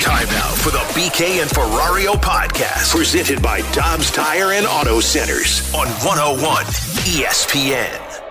Time now for the BK and Ferrario podcast, presented by Dobbs Tire and Auto Centers on 101 ESPN.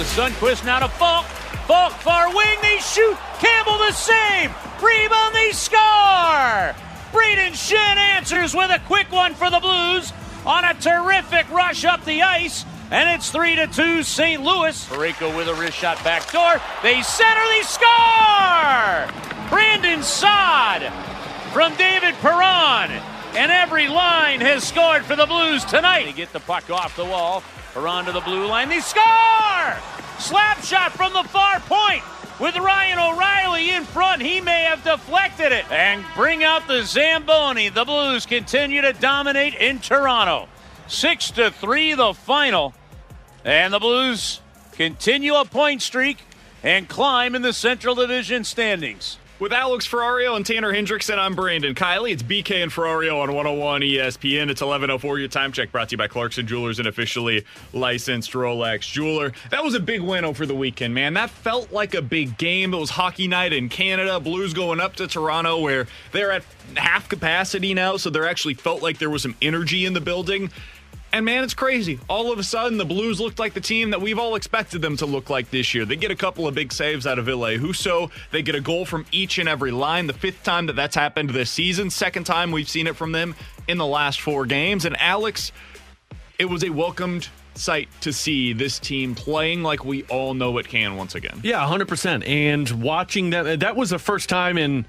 to Sundqvist, now to Faulk. Faulk, far wing, they shoot. Campbell the save. Rebound, they score. Brayden Schenn answers with a quick one for the Blues on a terrific rush up the ice. And it's 3 to 2 St. Louis. Parayko with a wrist shot back door. They center, they score! Brandon Saad from David Perron. And every line has scored for the Blues tonight. They get the puck off the wall. Perron to the blue line. They score! Slap shot from the far point with Ryan O'Reilly in front. He may have deflected it and bring out the Zamboni. The Blues continue to dominate in Toronto. 6 to 3 the final. And the Blues continue a point streak and climb in the Central Division standings. With Alex Ferrario and Tanner Hendrickson, I'm Brandon Kiley. It's BK and Ferrario on 101 ESPN. It's 11.04. Your time check brought to you by Clarkson Jewelers, an officially licensed Rolex jeweler. That was a big win over the weekend, man. That felt like a big game. It was hockey night in Canada. Blues going up to Toronto where they're at half capacity now, so there actually felt like there was some energy in the building. And man, it's crazy. All of a sudden, the Blues looked like the team that we've all expected them to look like this year. They get a couple of big saves out of Ville Husso. They get a goal from each and every line. The fifth time that that's happened this season. Second time we've seen it from them in the last four games. And Alex, it was a welcomed sight to see this team playing like we all know it can once again. Yeah, 100%. And watching that, that was the first time in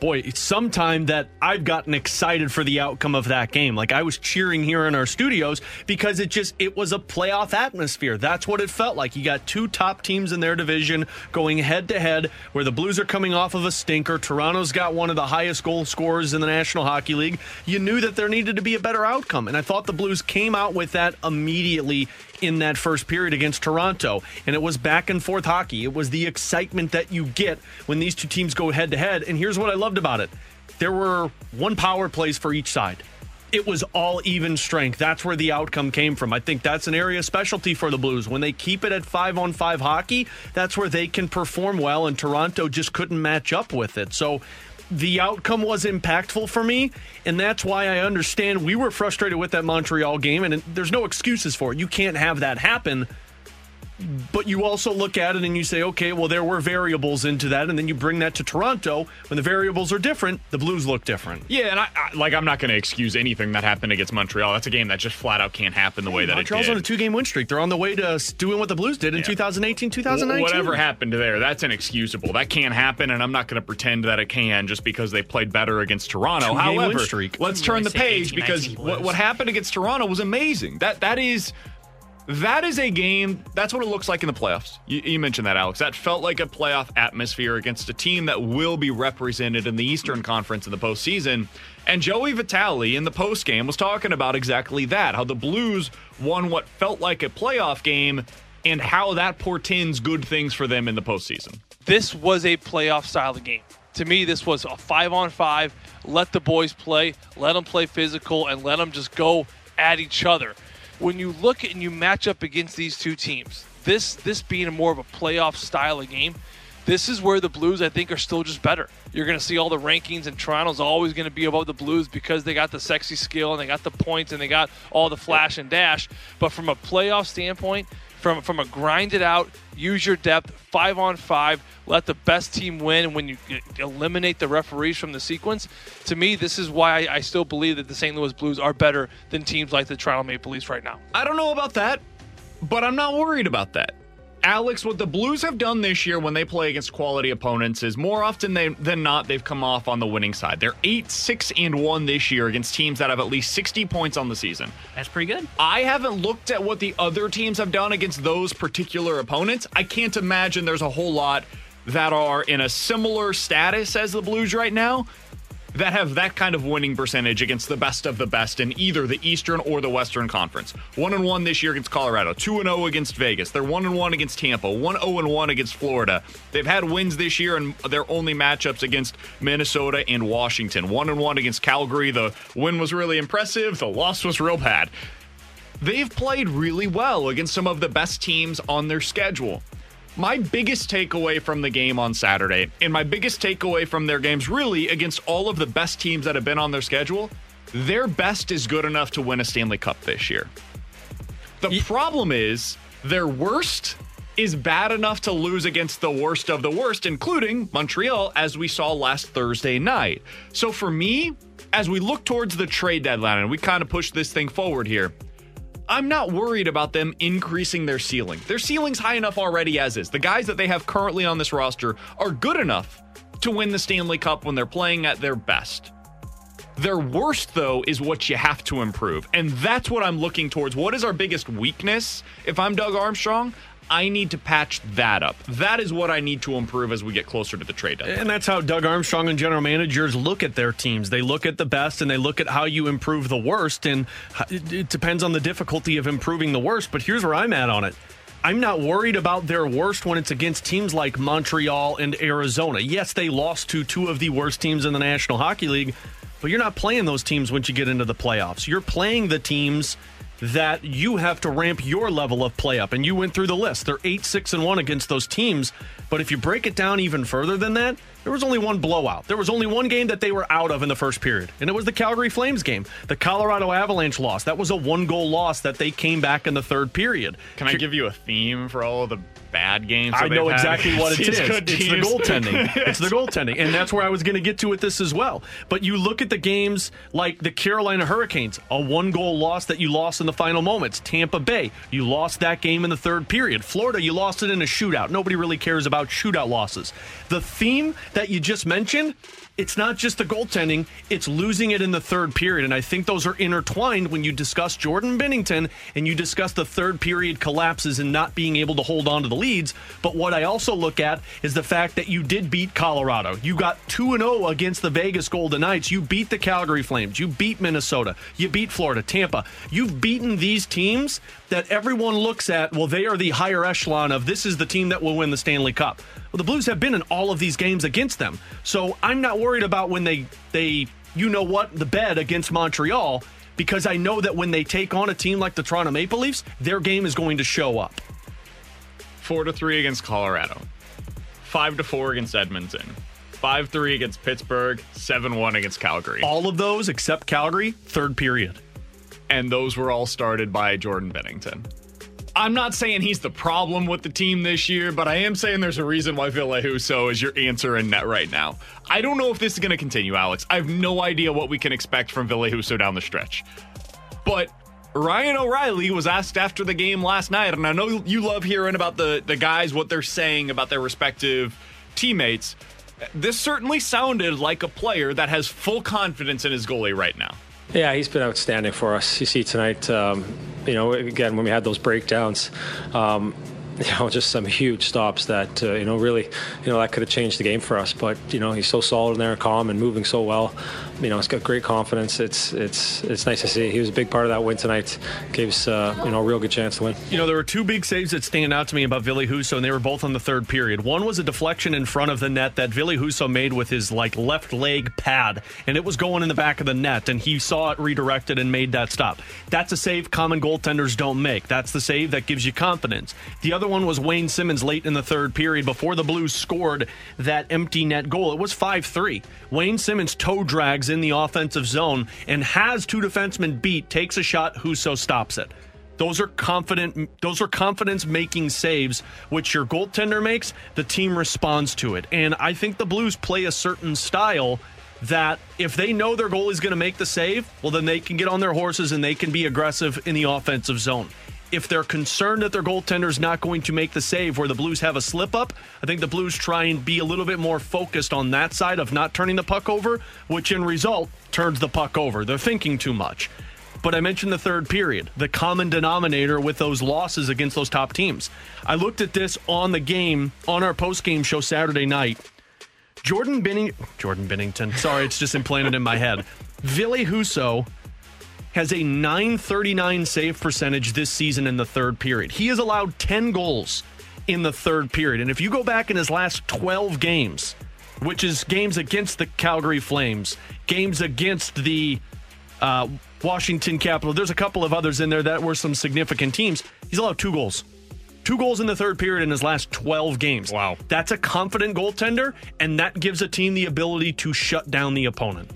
boy, sometime that I've gotten excited for the outcome of that game. Like I was cheering here in our studios because it just it was a playoff atmosphere. That's what it felt like. You got two top teams in their division going head to head where the Blues are coming off of a stinker. Toronto's got one of the highest goal scorers in the National Hockey League. You knew that there needed to be a better outcome, and I thought the Blues came out with that immediately in that first period against Toronto. And it was back and forth hockey. It was the excitement that you get when these two teams go head to head. And here's what I loved about it there were one power plays for each side. It was all even strength. That's where the outcome came from. I think that's an area specialty for the Blues. When they keep it at five on five hockey, that's where they can perform well, and Toronto just couldn't match up with it. So the outcome was impactful for me, and that's why I understand we were frustrated with that Montreal game, and there's no excuses for it. You can't have that happen. But you also look at it and you say, okay, well, there were variables into that, and then you bring that to Toronto. When the variables are different, the Blues look different. Yeah, and I, I like I'm not going to excuse anything that happened against Montreal. That's a game that just flat out can't happen the way that Montreal's it did. on a two game win streak. They're on the way to doing what the Blues did in 2018, 2019. Whatever happened there, that's inexcusable. That can't happen, and I'm not going to pretend that it can just because they played better against Toronto. Two-game win However, streak. let's turn the page 18, because what, what happened against Toronto was amazing. That that is. That is a game. That's what it looks like in the playoffs. You, you, mentioned that, Alex. That felt like a playoff atmosphere against a team that will be represented in the Eastern Conference in the postseason. And Joey Vitale in the postgame was talking about exactly that how the Blues won what felt like a playoff game and how that portends good things for them in the postseason. This was a playoff style of game. To me, this was a five on five. Let the boys play, let them play physical, and let them just go at each other when you look and you match up against these two teams, this this being more of a playoff style of game, this is where the Blues I think are still just better. You're going to see all the rankings, and Toronto's always going to be above the Blues because they got the sexy skill and they got the points and they got all the flash and dash. But from a playoff standpoint, from from a grind it out, use your depth, five on five, let the best team win. When you eliminate the referees from the sequence, to me, this is why I, I still believe that the St. Louis Blues are better than teams like the Toronto Maple Leafs right now. I don't know about that, but I'm not worried about that. Alex, what the Blues have done this year when they play against quality opponents is more often they, than not they've come off on the winning side. They're 8 6 and 1 this year against teams that have at least 60 points on the season. That's pretty good. I haven't looked at what the other teams have done against those particular opponents. I can't imagine there's a whole lot that are in a similar status as the Blues right now that have that kind of winning percentage against the best of the best in either the Eastern or the Western Conference. 1 and 1 this year against Colorado, 2 and 0 against Vegas. They're 1 and 1 against Tampa, 1 0 and 1 against Florida. They've had wins this year and their only matchups against Minnesota and Washington. 1 and 1 against Calgary. The win was really impressive, the loss was real bad. They've played really well against some of the best teams on their schedule. My biggest takeaway from the game on Saturday, and my biggest takeaway from their games really against all of the best teams that have been on their schedule, their best is good enough to win a Stanley Cup this year. The problem is their worst is bad enough to lose against the worst of the worst, including Montreal, as we saw last Thursday night. So for me, as we look towards the trade deadline and we kind of push this thing forward here, I'm not worried about them increasing their ceiling. Their ceiling's high enough already as is. The guys that they have currently on this roster are good enough to win the Stanley Cup when they're playing at their best. Their worst, though, is what you have to improve. And that's what I'm looking towards. What is our biggest weakness if I'm Doug Armstrong? I need to patch that up. That is what I need to improve as we get closer to the trade deadline. And that's how Doug Armstrong and general managers look at their teams. They look at the best and they look at how you improve the worst. And it depends on the difficulty of improving the worst. But here's where I'm at on it. I'm not worried about their worst when it's against teams like Montreal and Arizona. Yes, they lost to two of the worst teams in the National Hockey League, but you're not playing those teams once you get into the playoffs. You're playing the teams that you have to ramp your level of play up. And you went through the list. They're 8 6 and 1 against those teams. But if you break it down even further than that, there was only one blowout. There was only one game that they were out of in the first period, and it was the Calgary Flames game. The Colorado Avalanche loss. That was a one goal loss that they came back in the third period. Can I give you a theme for all of the bad games? I know exactly what it is. It's the goaltending. it's the goaltending. And that's where I was going to get to with this as well. But you look at the games like the Carolina Hurricanes, a one goal loss that you lost in the final moments. Tampa Bay, you lost that game in the third period. Florida, you lost it in a shootout. Nobody really cares about shootout losses. The theme that you just mentioned it's not just the goaltending, it's losing it in the third period. And I think those are intertwined when you discuss Jordan Binnington and you discuss the third period collapses and not being able to hold on to the leads. But what I also look at is the fact that you did beat Colorado. You got 2 0 against the Vegas Golden Knights. You beat the Calgary Flames. You beat Minnesota. You beat Florida, Tampa. You've beaten these teams that everyone looks at, well, they are the higher echelon of this is the team that will win the Stanley Cup. Well, the Blues have been in all of these games against them. So I'm not worried about when they they you know what the bed against Montreal because I know that when they take on a team like the Toronto Maple Leafs, their game is going to show up. Four to three against Colorado, five to four against Edmonton, five three against Pittsburgh, seven one against Calgary. All of those except Calgary, third period, and those were all started by Jordan Binnington. I'm not saying he's the problem with the team this year, but I am saying there's a reason why Ville Husso is your answer in net right now. I don't know if this is going to continue, Alex. I have no idea what we can expect from Ville Husso down the stretch. But Ryan O'Reilly was asked after the game last night, and I know you love hearing about the, the guys, what they're saying about their respective teammates. This certainly sounded like a player that has full confidence in his goalie right now. Yeah, he's been outstanding for us. You see tonight, um, you know, again, when we had those breakdowns, um, you know, just some huge stops that, uh, you know, really, you know, that could have changed the game for us. But, you know, he's so solid in there, calm and moving so well. You know, he's got great confidence. It's it's it's nice to see. He was a big part of that win tonight. Gave us uh, you know a real good chance to win. You know, there were two big saves that stand out to me about Ville Husso, and they were both on the third period. One was a deflection in front of the net that Ville Husso made with his like left leg pad, and it was going in the back of the net, and he saw it redirected and made that stop. That's a save common goaltenders don't make. That's the save that gives you confidence. The other one was Wayne Simmons late in the third period before the Blues scored that empty net goal. It was 5 3. Wayne Simmons toe drags in the offensive zone and has two defensemen beat, takes a shot, Husso stops it. Those are confident those are confidence making saves which your goaltender makes, the team responds to it. And I think the Blues play a certain style that if they know their goal is going to make the save, well then they can get on their horses and they can be aggressive in the offensive zone. If they're concerned that their goaltender is not going to make the save where the Blues have a slip up, I think the Blues try and be a little bit more focused on that side of not turning the puck over, which in result turns the puck over. They're thinking too much. But I mentioned the third period, the common denominator with those losses against those top teams. I looked at this on the game on our post game show Saturday night. Jordan Benning, Jordan Binnington. Sorry, it's just implanted in my head. Ville Husso has a 939 save percentage this season in the third period. He has allowed 10 goals in the third period. And if you go back in his last 12 games, which is games against the Calgary Flames, games against the uh, Washington Capital, there's a couple of others in there that were some significant teams. He's allowed two goals. Two goals in the third period in his last 12 games. Wow. That's a confident goaltender, and that gives a team the ability to shut down the opponent.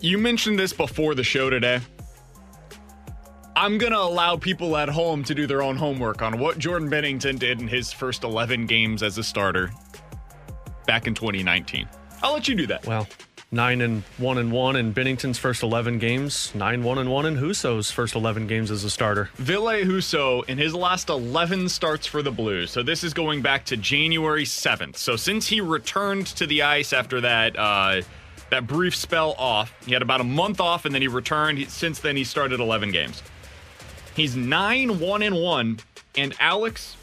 You mentioned this before the show today. I'm going to allow people at home to do their own homework on what Jordan Binnington did in his first 11 games as a starter back in 2019. I'll let you do that. Well, nine and one and one in Binnington's first 11 games, nine one and one in Husso's first 11 games as a starter. Ville Husso in his last 11 starts for the Blues. So this is going back to January 7th. So since he returned to the ice after that uh, that brief spell off, he had about a month off and then he returned. He, since then, he started 11 games. He's 9 1 and 1. And Alex,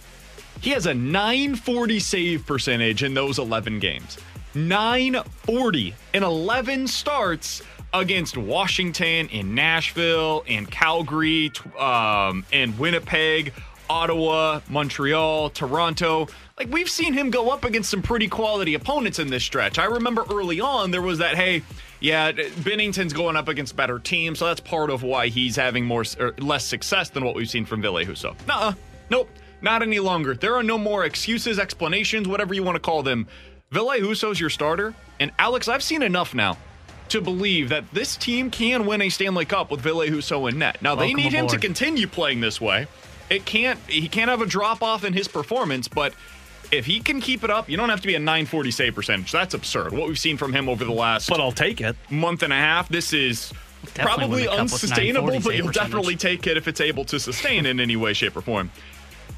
he has a 940 save percentage in those 11 games. 940 in 11 starts against Washington and Nashville and Calgary um, and Winnipeg, Ottawa, Montreal, Toronto. Like we've seen him go up against some pretty quality opponents in this stretch. I remember early on there was that hey, yeah, Binnington's going up against better teams, so that's part of why he's having more or er, less success than what we've seen from Ville Husso. Nuh-uh. Nope, not any longer. There are no more excuses, explanations, whatever you want to call them. Ville Husso's your starter, and Alex, I've seen enough now to believe that this team can win a Stanley Cup with Ville Husso in net. Now Welcome they need him to continue playing this way. It can't he can't have a drop off in his performance, but if he can keep it up, you don't have to be a 940 save percentage. That's absurd. What we've seen from him over the last But I'll take it. month and a half, this is Definitely probably win the cup with unsustainable, but you'll definitely take it if it's able to sustain in any way, shape, or form.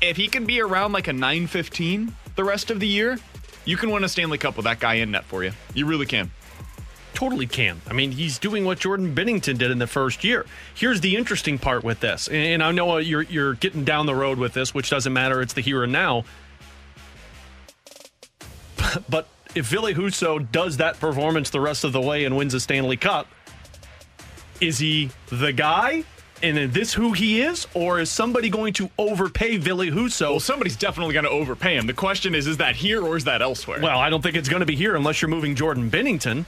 If he can be around like a 915 the rest of the year, you can win a Stanley Cup with that guy in net for you. You really can. Totally can. I mean, he's doing what Jordan Binnington did in the first year. Here's the interesting part with this, and I know you're you're getting down the road with this, which doesn't matter. It's the here and now. But if Ville Husso does that performance the rest of the way and wins a Stanley Cup, is he the guy? And is this who he is, or is somebody going to overpay Ville Husso? Well, somebody's definitely going to overpay him. The question is, is that here or is that elsewhere? Well, I don't think it's going to be here unless you're moving Jordan Binnington.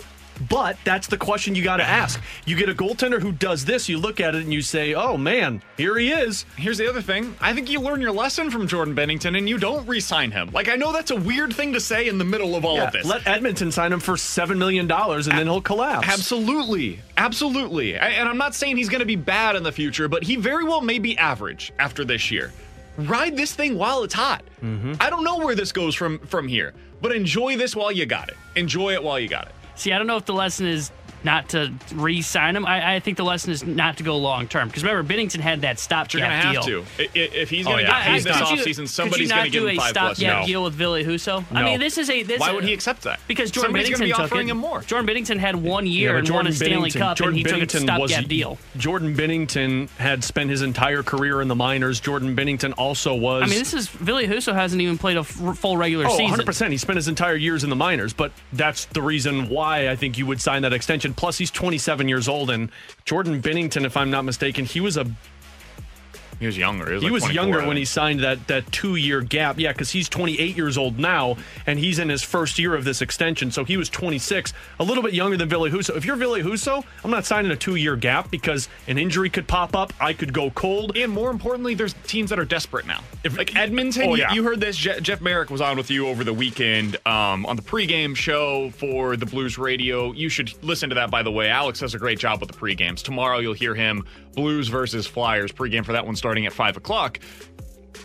But that's the question you got to ask. You get a goaltender who does this, you look at it and you say, oh man, here he is. Here's the other thing. I think you learn your lesson from Jordan Binnington and you don't re sign him. Like, I know that's a weird thing to say in the middle of all Yeah, of this. let Edmonton sign him for $7 million and then he'll collapse. Absolutely. Absolutely. And I'm not saying he's going to be bad in the future, but he very well may be average after this year. Ride this thing while it's hot. Mm-hmm. I don't know where this goes from from here, but enjoy this while you got it. Enjoy it while you got it. See, I don't know if the lesson is not to re-sign him. I, I think the lesson is not to go long term because remember Binnington had that stopgap You're going to have to. I- i- If he's Oh, going to yeah. get paid this offseason, somebody's going to give him a five plus. stopgap No. deal with Ville Husso. I mean, this is a this Why would he accept that? Because Jordan Somebody's Binnington gonna be took offering it. him more. Jordan Binnington had one year but and won a Stanley Binnington- Cup, Jordan and he Binnington took a was stopgap deal. Jordan Binnington had spent his entire career in the minors. Jordan Binnington also was. I mean, this is Ville Husso hasn't even played a f- full regular Oh, season. 100%. He spent his entire years in the minors, but that's the reason why I think you would sign that extension. Plus, he's 27 years old, and Jordan Binnington, if I'm not mistaken, he was a He was younger. He was, he like was younger when he signed that that two year gap. Yeah, because he's 28 years old now, and he's in his first year of this extension. So he was 26, a little bit younger than Ville Husso. If you're Ville Husso, I'm not signing a two year gap because an injury could pop up. I could go cold. And more importantly, there's teams that are desperate now. If, like Edmonton, Oh, you- yeah. you, heard this. Je- Jeff Marek was on with you over the weekend um, on the pregame show for the Blues Radio. You should listen to that, by the way. Alex does a great job with the pregames. Tomorrow, you'll hear him Blues versus Flyers pregame for that one starting at 5 o'clock.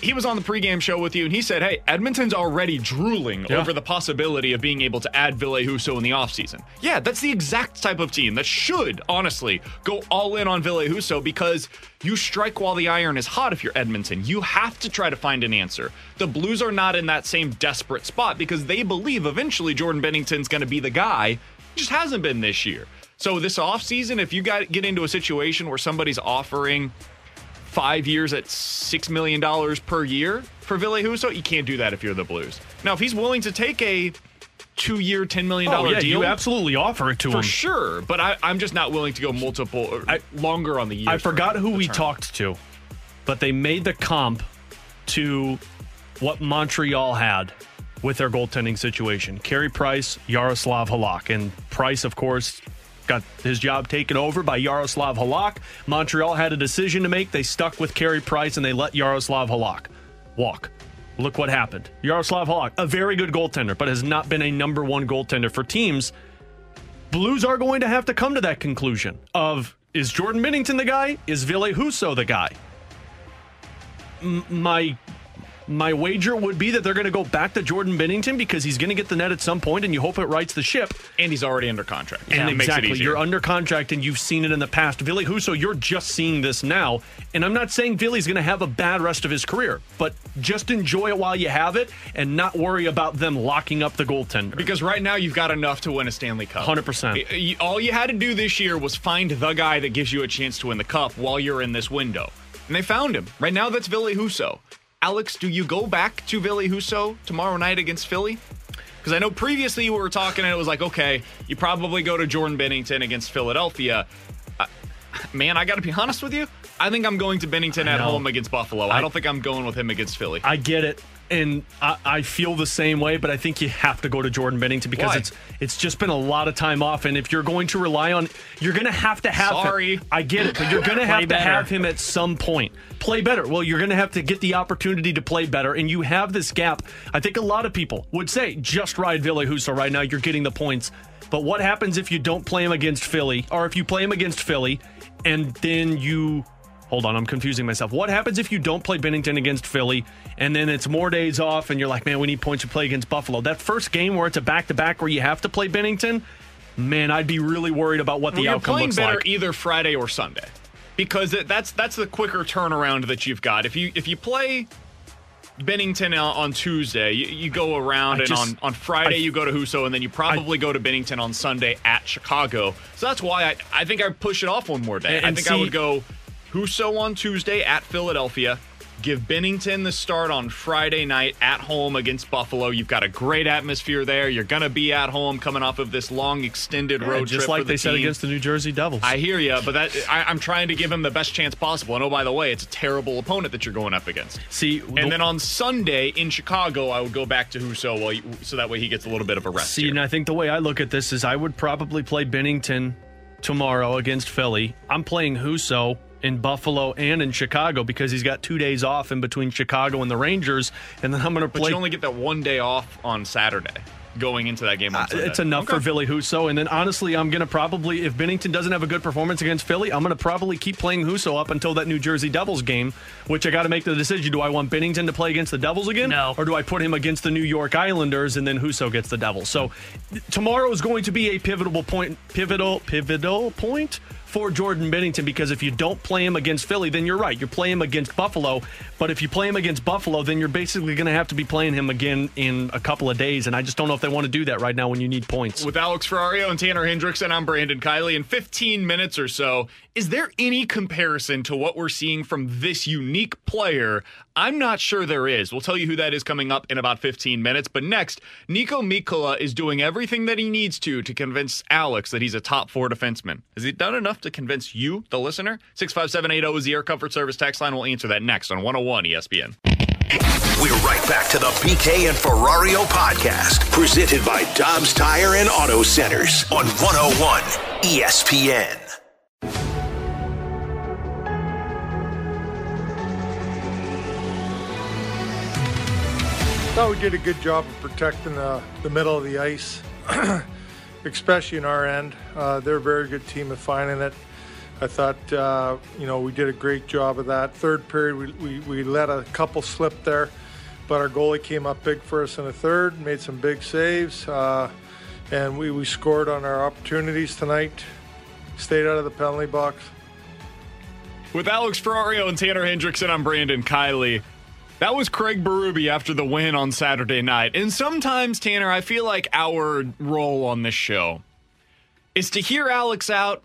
He was on the pregame show with you, and he said, Hey, Edmonton's already drooling Yeah. over the possibility of being able to add Ville Husso in the offseason. Yeah, that's the exact type of team that should, honestly, go all in on Ville Husso because you strike while the iron is hot if you're Edmonton. You have to try to find an answer. The Blues are not in that same desperate spot because they believe eventually Jordan Binnington's going to be the guy. He just hasn't been this year. So this offseason, if you got get into a situation where somebody's offering five years at six million dollars per year for Ville Husso, you can't do that if you're the Blues. Now, if he's willing to take a two-year, ten million oh, dollar oh, yeah, deal, you absolutely offer it to for him. For sure. But I, I'm just not willing to go multiple or longer on the year. I forgot who we talked to, but they made the comp to what Montreal had with their goaltending situation. Carey Price, Yaroslav Halak. And Price, of course, got his job taken over by Yaroslav Halak. Montreal had a decision to make. They stuck with Carey Price and they let Yaroslav Halak walk. Look what happened. Yaroslav Halak, a very good goaltender, but has not been a number one goaltender for teams. Blues are going to have to come to that conclusion of is Jordan Binnington the guy? Is Ville Husso the guy? M- my my wager would be that they're going to go back to Jordan Binnington because he's going to get the net at some point, and you hope it rights the ship. and he's already under contract. And it exactly, you're under contract, and you've seen it in the past. Ville Husso, you're just seeing this now, and I'm not saying Ville's going to have a bad rest of his career, but just enjoy it while you have it, and not worry about them locking up the goaltender. Because right now you've got enough to win a Stanley Cup. 100%. Y- y- All you had to do this year was find the guy that gives you a chance to win the cup while you're in this window. And they found him. Right now that's Ville Husso. Alex, do you go back to Ville Husso tomorrow night against Philly? Because I know previously we were talking and it was like, okay, you probably go to Jordan Binnington against Philadelphia. Uh, man, I got to be honest with you. I think I'm going to Binnington at home against Buffalo. I, don't think I'm going with him against Philly. I get it, and I, I feel the same way. But I think you have to go to Jordan Binnington because Why? it's it's just been a lot of time off, and if you're going to rely on, you're going to have to have. him. Sorry. I get it, but you're going to have to better. have him at some point. Play better. Well, you're going to have to get the opportunity to play better, and you have this gap. I think a lot of people would say just ride Ville right now. You're getting the points. But what happens if you don't play him against Philly, or if you play him against Philly, and then you Hold on, I'm confusing myself. What happens if you don't play Binnington against Philly and then it's more days off and you're like, man, we need points to play against Buffalo? That first game where it's a back to back where you have to play Binnington, man, I'd be really worried about what the Well, you're outcome playing looks better either Friday or Sunday because that's that's the quicker turnaround that you've got. If you if you play Binnington on, Tuesday, you, you go around, I and just- on on Friday I- you go to Husso, and then you probably go to Binnington on Sunday at Chicago. So that's why I I think I push it off one more day. And- I and think I would go Husso on Tuesday at Philadelphia. Give Binnington the start on Friday night at home against Buffalo. You've got a great atmosphere there. You're going to be at home coming off of this long extended Yeah, road just trip. like for the they said against the New Jersey Devils. I hear you, but that I, I'm trying to give him the best chance possible. And oh, by the way, it's a terrible opponent that you're going up against. See, And then on Sunday in Chicago, I would go back to Husso, while you, so that way he gets a little bit of a rest. See, and I think the way I look at this is I would probably play Binnington tomorrow against Philly. I'm playing Husso in Buffalo and in Chicago because he's got two days off in between Chicago and the Rangers, and then I'm going to play. but play. you only get that one day off on Saturday going into that game on Uh, it's enough for Okay. Ville Husso. And then honestly, I'm going to probably, if Binnington doesn't have a good performance against Philly, I'm going to probably keep playing Husso up until that New Jersey Devils game, which I got to make the decision. Do I want Binnington to play against the Devils again? No. Or do I put him against the New York Islanders and then Husso gets the Devils? So tomorrow is going to be a pivotal point, pivotal, pivotal point for Jordan Binnington because if you don't play him against Philly, then you're right. You play him against Buffalo. But if you play him against Buffalo, then you're basically going to have to be playing him again in a couple of days. And I just don't know if they want to do that right now when you need points. With Alex Ferrario and Tanner Hendrickson, I'm Brandon Kiley. In 15 minutes or so, is there any comparison to what we're seeing from this unique player? I'm not sure there is. We'll tell you who that is coming up in about 15 minutes. But next, Niko Mikkola is doing everything that he needs to to convince Alex that he's a top four defenseman. Has he done enough to convince you, the listener? 65780 is the Air Comfort Service text line. We'll answer that next on 101 ESPN. We're right back to the BK and Ferrario podcast, presented by Dobbs Tire and Auto Centers on 101 ESPN. Thought we did a good job of protecting the, the middle of the ice, especially in our end. Uh, they're a very good team at finding it. I thought, uh, you know, we did a great job of that. Third period, we, we, we let a couple slip there, but our goalie came up big for us in the third, made some big saves, uh, and we, we scored on our opportunities tonight, stayed out of the penalty box. With Alex Ferrario and Tanner Hendrickson, I'm Brandon Kiley. That was Craig Berube after the win on Saturday night. And sometimes, Tanner, I feel like our role on this show is to hear Alex out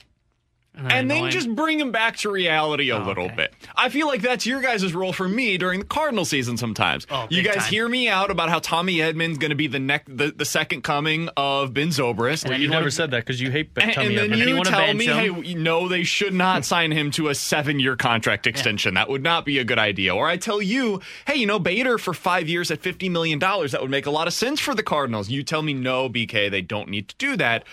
and then just bring him back to reality a Oh, little okay. bit. I feel like that's your guys' role for me during the Cardinal season sometimes. Oh, you guys time. hear me out about how Tommy Edman's going to be the, neck, the the second coming of Ben Zobrist. And You you never wanna- said that because you hate And, Tommy and then you you tell me, him. hey, no, they should not sign him to a seven-year contract extension. That would not be a good idea. Or I tell you, hey, you know, Bader for five years at fifty million dollars, that would make a lot of sense for the Cardinals. You tell me, no, BK, they don't need to do that.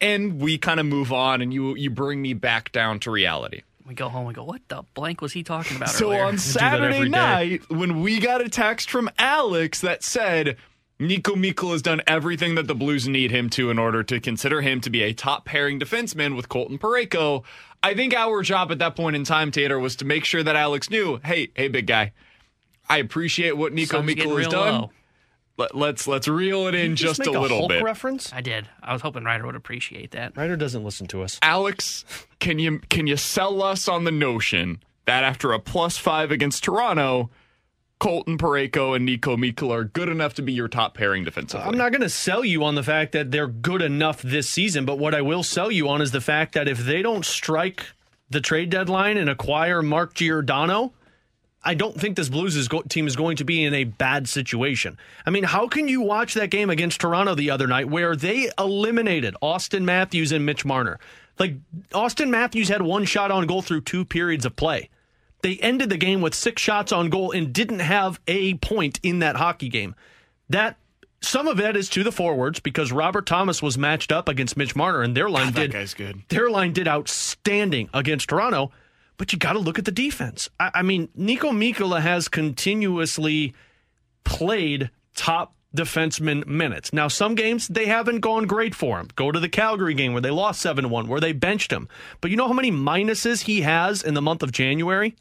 And we kind of move on, and you you bring me back down to reality. We go home and go, what the blank was he talking about So earlier? on Saturday night, when we got a text from Alex that said Niko Mikkola has done everything that the Blues need him to in order to consider him to be a top pairing defenseman with Colton Parayko, I think our job at that point in time, Tater, was to make sure that Alex knew, hey, hey, big guy, I appreciate what Niko Sun's Mikkola has done. low. Let, let's let's reel it in just, make a little Hulk bit. reference. I did. I was hoping Ryder would appreciate that. Ryder doesn't listen to us. Alex, can you can you sell us on the notion that after a plus five against Toronto, Colton Parayko and Niko Mikkola are good enough to be your top pairing defensively? I'm not going to sell you on the fact that they're good enough this season, but what I will sell you on is the fact that if they don't strike the trade deadline and acquire Mark Giordano, I don't think this Blues is go- team is going to be in a bad situation. I mean, how can you watch that game against Toronto the other night where they eliminated Auston Matthews and Mitch Marner? Like Auston Matthews had one shot on goal through two periods of play. They ended the game with six shots on goal and didn't have a point in that hockey game. That some of it is to the forwards because Robert Thomas was matched up against Mitch Marner and their line God, did their line did outstanding against Toronto, but you got to look at the defense. I, I mean, Niko Mikkola has continuously played top defenseman minutes. Now, some games they haven't gone great for him. Go to the Calgary game where they lost 7 1, where they benched him. But you know how many minuses he has in the month of January?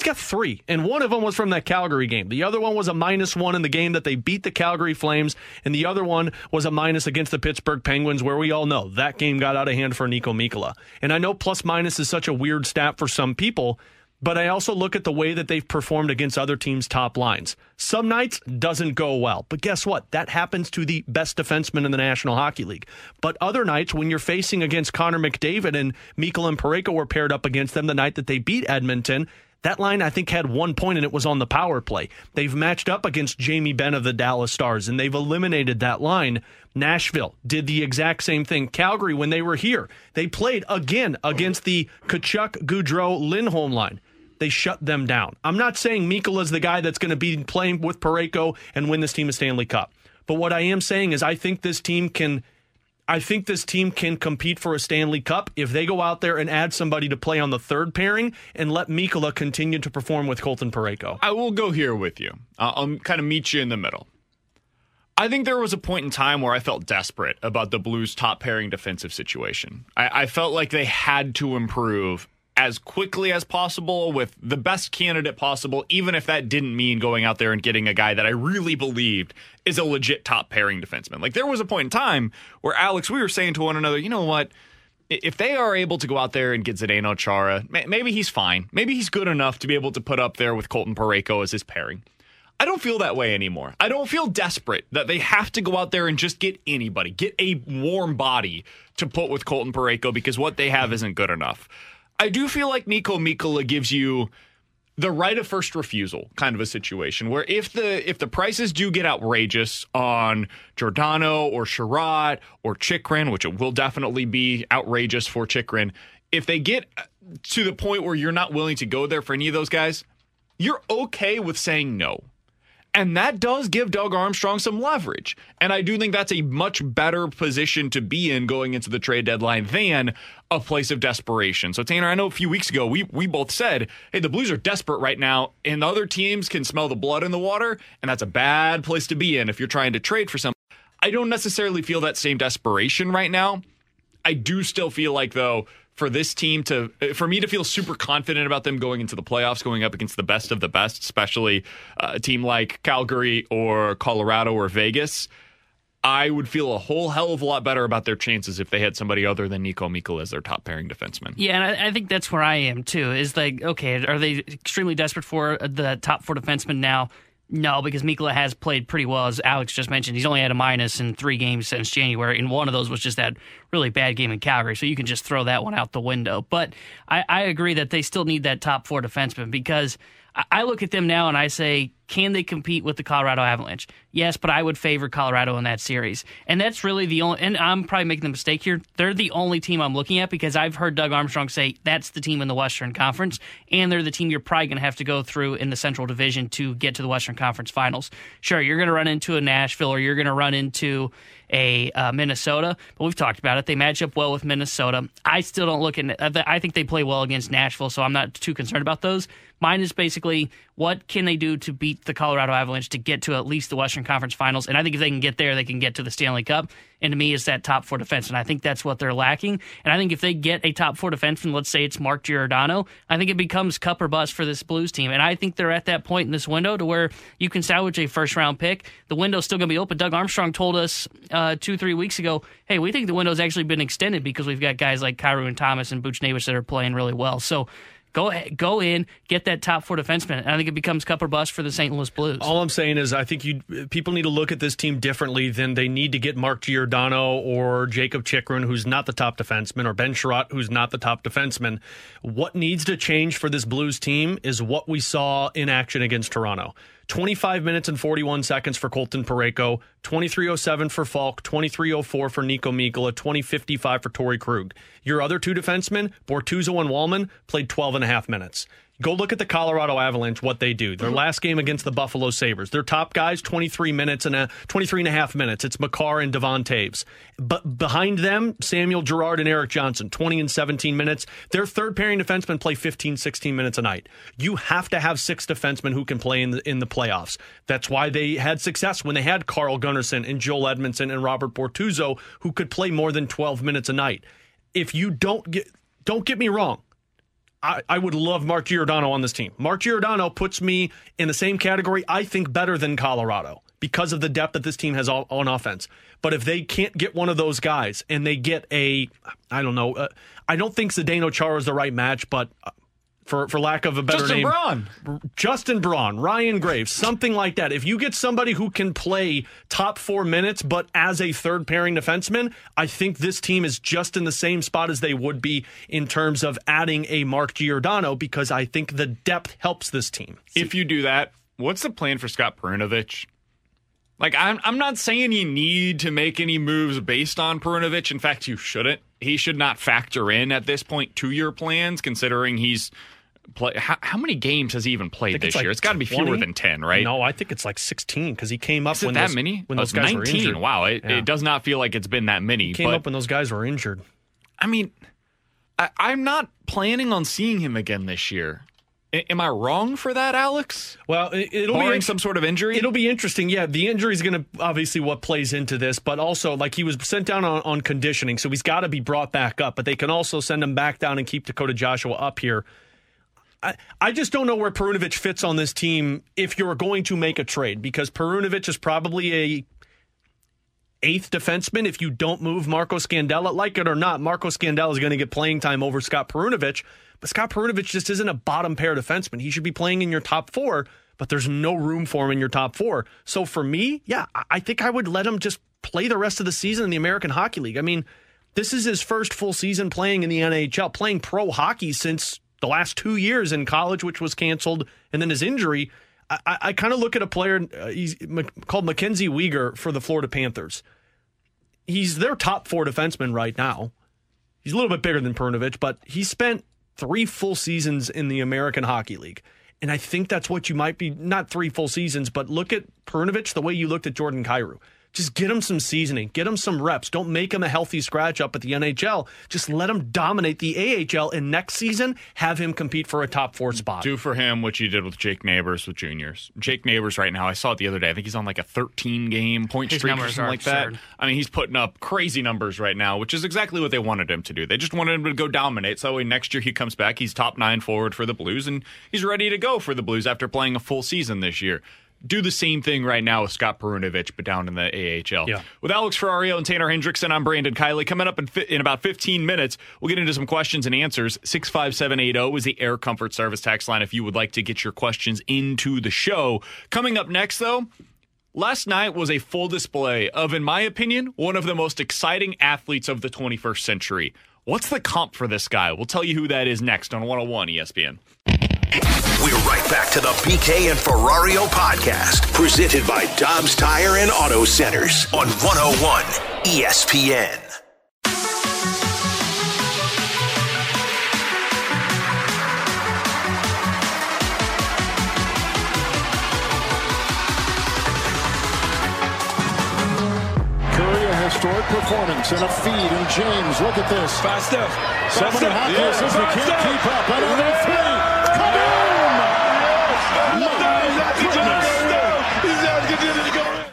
He's got three, and one of them was from that Calgary game. The other one was a minus one in the game that they beat the Calgary Flames, and the other one was a minus against the Pittsburgh Penguins, where we all know that game got out of hand for Niko Mikkola. And I know plus minus is such a weird stat for some people, but I also look at the way that they've performed against other teams' top lines. Some nights doesn't go well, but guess what? That happens to the best defenseman in the National Hockey League. But other nights, when you're facing against Connor McDavid and Mikkola and Parayko were paired up against them the night that they beat Edmonton, that line, I think, had one point and it was on the power play. They've matched up against Jamie Benn of the Dallas Stars and they've eliminated that line. Nashville did the exact same thing. Calgary, when they were here, they played again against the Tkachuk, Gaudreau, Lindholm line. They shut them down. I'm not saying Mikkola's the guy that's going to be playing with Parayko and win this team a Stanley Cup. But what I am saying is I think this team can I think this team can compete for a Stanley Cup if they go out there and add somebody to play on the third pairing and let Mikkola continue to perform with Colton Parayko. I will go here with you. I'll, kind of meet you in the middle. I think there was a point in time where I felt desperate about the Blues' top pairing defensive situation. I, I felt like they had to improve as quickly as possible with the best candidate possible, even if that didn't mean going out there and getting a guy that I really believed is a legit top pairing defenseman. Like there was a point in time where Alex, we were saying to one another, you know what? if they are able to go out there and get Zdeno Chara, maybe he's fine. Maybe he's good enough to be able to put up there with Colton Parayko as his pairing. I don't feel that way anymore. I don't feel desperate that they have to go out there and just get anybody, get a warm body to put with Colton Parayko because what they have isn't good enough. I do feel like Niko Mikkola gives you the right of first refusal kind of a situation where if the if the prices do get outrageous on Giordano or Chiarot or Chychrun, which it will definitely be outrageous for Chychrun, if they get to the point where you're not willing to go there for any of those guys, you're okay with saying no. And that does give Doug Armstrong some leverage. And I do think that's a much better position to be in going into the trade deadline than a place of desperation. So Tanner, I know a few weeks ago we we both said, "Hey, the Blues are desperate right now, and other teams can smell the blood in the water, and that's a bad place to be in if you're trying to trade for something." I don't necessarily feel that same desperation right now. I do still feel like though for this team to for me to feel super confident about them going into the playoffs going up against the best of the best especially uh, a team like calgary or colorado or vegas i would feel a whole hell of a lot better about their chances if they had somebody other than niko mikkola as their top pairing defenseman. Yeah and I, I, think that's where i am too is like okay are they extremely desperate for the top four defensemen now no, because Mikkola has played pretty well, as Alex just mentioned. He's only had a minus in three games since January, and one of those was just that really bad game in Calgary. So you can just throw that one out the window. But I, I agree that they still need that top four defenseman because I look at them now and I say, can they compete with the Colorado Avalanche? Yes, but I would favor Colorado in that series. And that's really the only, and I'm probably making the mistake here. They're the only team I'm looking at because I've heard Doug Armstrong say that's the team in the Western Conference, and they're the team you're probably going to have to go through in the Central Division to get to the Western Conference Finals. Sure, you're going to run into a Nashville or you're going to run into a uh, Minnesota, but we've talked about it. They match up well with Minnesota. I still don't look at. I think they play well against Nashville, so I'm not too concerned about those. Mine is basically what can they do to beat the Colorado Avalanche to get to at least the Western Conference Finals? And I think if they can get there, they can get to the Stanley Cup. And to me, it's that top four defense. And I think that's what they're lacking. And I think if they get a top four defense, defenseman, let's say it's Mark Giordano, I think it becomes cup or bust for this Blues team. And I think they're at that point in this window to where you can salvage a first round pick. The window's still going to be open. Doug Armstrong told us uh, two, three weeks ago, hey, we think the window's actually been extended because we've got guys like Kyrou and Thomas and Buchnevich that are playing really well. So Go go in, get that top four defenseman. I think it becomes cup or bust for the St. Louis Blues. All I'm saying is, I think you people need to look at this team differently than they need to get Mark Giordano or Jakob Chychrun, who's not the top defenseman, or Ben Chiarot, who's not the top defenseman. What needs to change for this Blues team is what we saw in action against Toronto. 25 minutes and 41 seconds for Colton Parayko, 2307 for Faulk, 2304 for Niko Mikkola, 2055 for Torey Krug. Your other two defensemen, Bortuzzo and Walman, played 12 and a half minutes. Go look at the Colorado Avalanche, what they do. Their mm-hmm. last game against the Buffalo Sabres. Their top guys, 23 minutes and a 23 and a half minutes. It's Makar and Devon Toews. But behind them, Samuel Girard and Erik Johnson, 20 and 17 minutes. Their third pairing defensemen play 15, 16 minutes a night. You have to have six defensemen who can play in the, in the playoffs. That's why they had success when they had Carl Gunnarsson and Joel Edmundson and Robert Bortuzzo, who could play more than 12 minutes a night. If you don't get, don't get me wrong, I, I would love Mark Giordano on this team. Mark Giordano puts me in the same category, I think, better than Colorado because of the depth that this team has on offense. But if they can't get one of those guys and they get a, I don't know, uh, I don't think Zdeno Chara is the right match, but uh, for for lack of a better Justin name. Braun. Justin Braun, Ryan Graves, something like that. If you get somebody who can play top four minutes, but as a third pairing defenseman, I think this team is just in the same spot as they would be in terms of adding a Mark Giordano because I think the depth helps this team. If you do that, what's the plan for Scott Perunovich? Like I'm I'm not saying you need to make any moves based on Perunovich. In fact, you shouldn't. He should not factor in at this point to your plans, considering he's play. How, how, many games has he even played this it's year? Like it's got to be fewer than ten, right? No, I think it's like sixteen because he came up Is when that those, many. When oh, those guys 19. were injured. Wow, it, yeah. it, does not feel like it's been that many. He came but, up when those guys were injured. I mean, I, I'm not planning on seeing him again this year. Am I wrong for that, Alex? Well, it'll Barring be some sort of injury. It'll be interesting. Yeah, the injury is going to obviously what plays into this, but also like he was sent down on, on conditioning, so he's got to be brought back up. But they can also send him back down and keep Dakota Joshua up here I, I just don't know where Perunovich fits on this team if you're going to make a trade because Perunovich is probably a eighth defenseman if you don't move Marco Scandella. Like it or not, Marco Scandella is going to get playing time over Scott Perunovich. But Scott Perunovich just isn't a bottom pair defenseman. He should be playing in your top four, but there's no room for him in your top four. So for me, yeah, I think I would let him just play the rest of the season in the American Hockey League. I mean, this is his first full season playing in the NHL, playing pro hockey since the last two years in college, which was canceled, and then his injury. I, I kind of look at a player uh, he's called Mackenzie Weegar for the Florida Panthers. He's their top four defenseman right now. He's a little bit bigger than Perunovich, but he spent three full seasons in the American Hockey League. And I think that's what you might be, not three full seasons, but look at Perunovich the way you looked at Jordan Kyrou. Just get him some seasoning, get him some reps. Don't make him a healthy scratch up at the NHL. Just let him dominate the AHL, and next season have him compete for a top four spot. Do for him what you did with Jake Neighbours with juniors. Jake Neighbours right now, I saw it the other day. I think he's on like a 13 game point His streak or something are like absurd. that. I mean, he's putting up crazy numbers right now, which is exactly what they wanted him to do. They just wanted him to go dominate. So that way next year he comes back, he's top nine forward for the Blues, and he's ready to go for the Blues after playing a full season this year. Do the same thing right now with Scott Perunovich, but down in the AHL. Yeah. With Alex Ferrario and Tanner Hendrickson, I'm Brandon Kiley. Coming up in, fi- in about 15 minutes, we'll get into some questions and answers. 65780 is the Air Comfort Service tax line if you would like to get your questions into the show. Coming up next, though, last night was a full display of, in my opinion, one of the most exciting athletes of the 21st century. What's the comp for this guy? We'll tell you who that is next on 101 ESPN. We're right back to the BK and Ferrario podcast, presented by Dobbs Tire and Auto Centers on 101 ESPN. Curry, a historic performance and a feed. And James, look at this. Faster. Seven and a half Yeah, misses. They can't faster. keep up. Another three. Kaboom!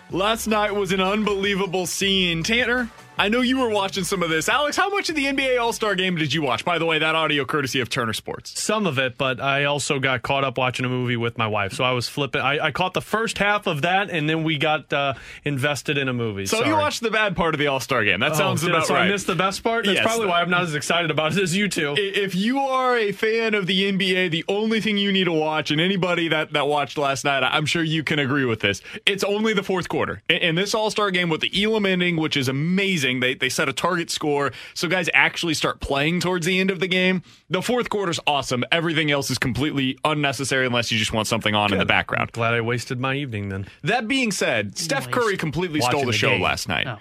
Last night was an unbelievable scene. Tanner, I know you were watching some of this. Alex, how much of the NBA All Star game did you watch? By the way, that audio courtesy of Turner Sports. Some of it, but I also got caught up watching a movie with my wife. So I was flipping. I, I caught the first half of that, and then we got uh, invested in a movie. So Sorry. you watched the bad part of the All Star game. That Oh, sounds I- about so right. I missed the best part. That's Yes. probably why I'm not as excited about it as you two. If you are a fan of the NBA, the only thing you need to watch, and anybody that, that watched last night, I'm sure you can agree with this. It's only the fourth quarter. In, in this All Star game with the Elam ending, which is amazing, they, they set a target score so guys actually start playing towards the end of the game. The fourth quarter's awesome. Everything else is completely unnecessary unless you just want something on in the background. Glad I wasted my evening then. That being said, Steph Curry completely Watching stole the, the show game. last night. Oh.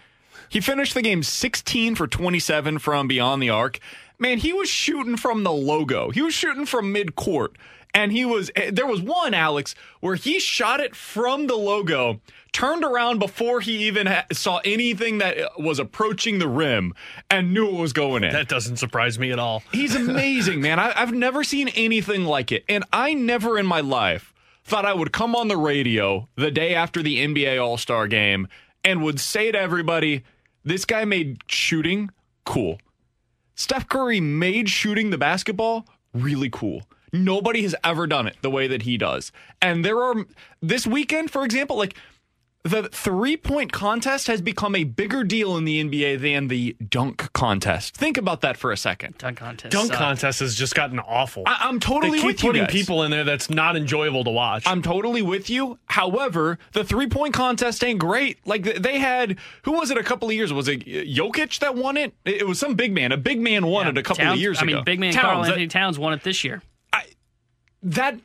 He finished the game 16 for 27 from beyond the arc. Man, he was shooting from the logo. He was shooting from mid-court. And he was eh, there was one Alex where he shot it from the logo, turned around before he even ha- saw anything that uh, was approaching the rim and knew it was going in. That doesn't surprise me at all. He's amazing, man. I, I've never seen anything like it. And I never in my life thought I would come on the radio the day after the NBA All Star game and would say to everybody, this guy made shooting cool. Steph Curry made shooting the basketball really cool. Nobody has ever done it the way that he does. And there are, this weekend, for example, like, the three point contest has become a bigger deal in the NBA than the dunk contest. Think about that for a second. Dunk contest. Dunk suck. contest has just gotten awful. I, I'm totally they keep with you putting guys. people in there that's not enjoyable to watch. I'm totally with you. However, the three point contest ain't great. Like they had, who was it a couple of years? Was it Jokic that won it? It it was some big man. A big man won it a couple Towns- of years I ago. I mean, big man Towns, Karl that- Anthony Towns won it this year. That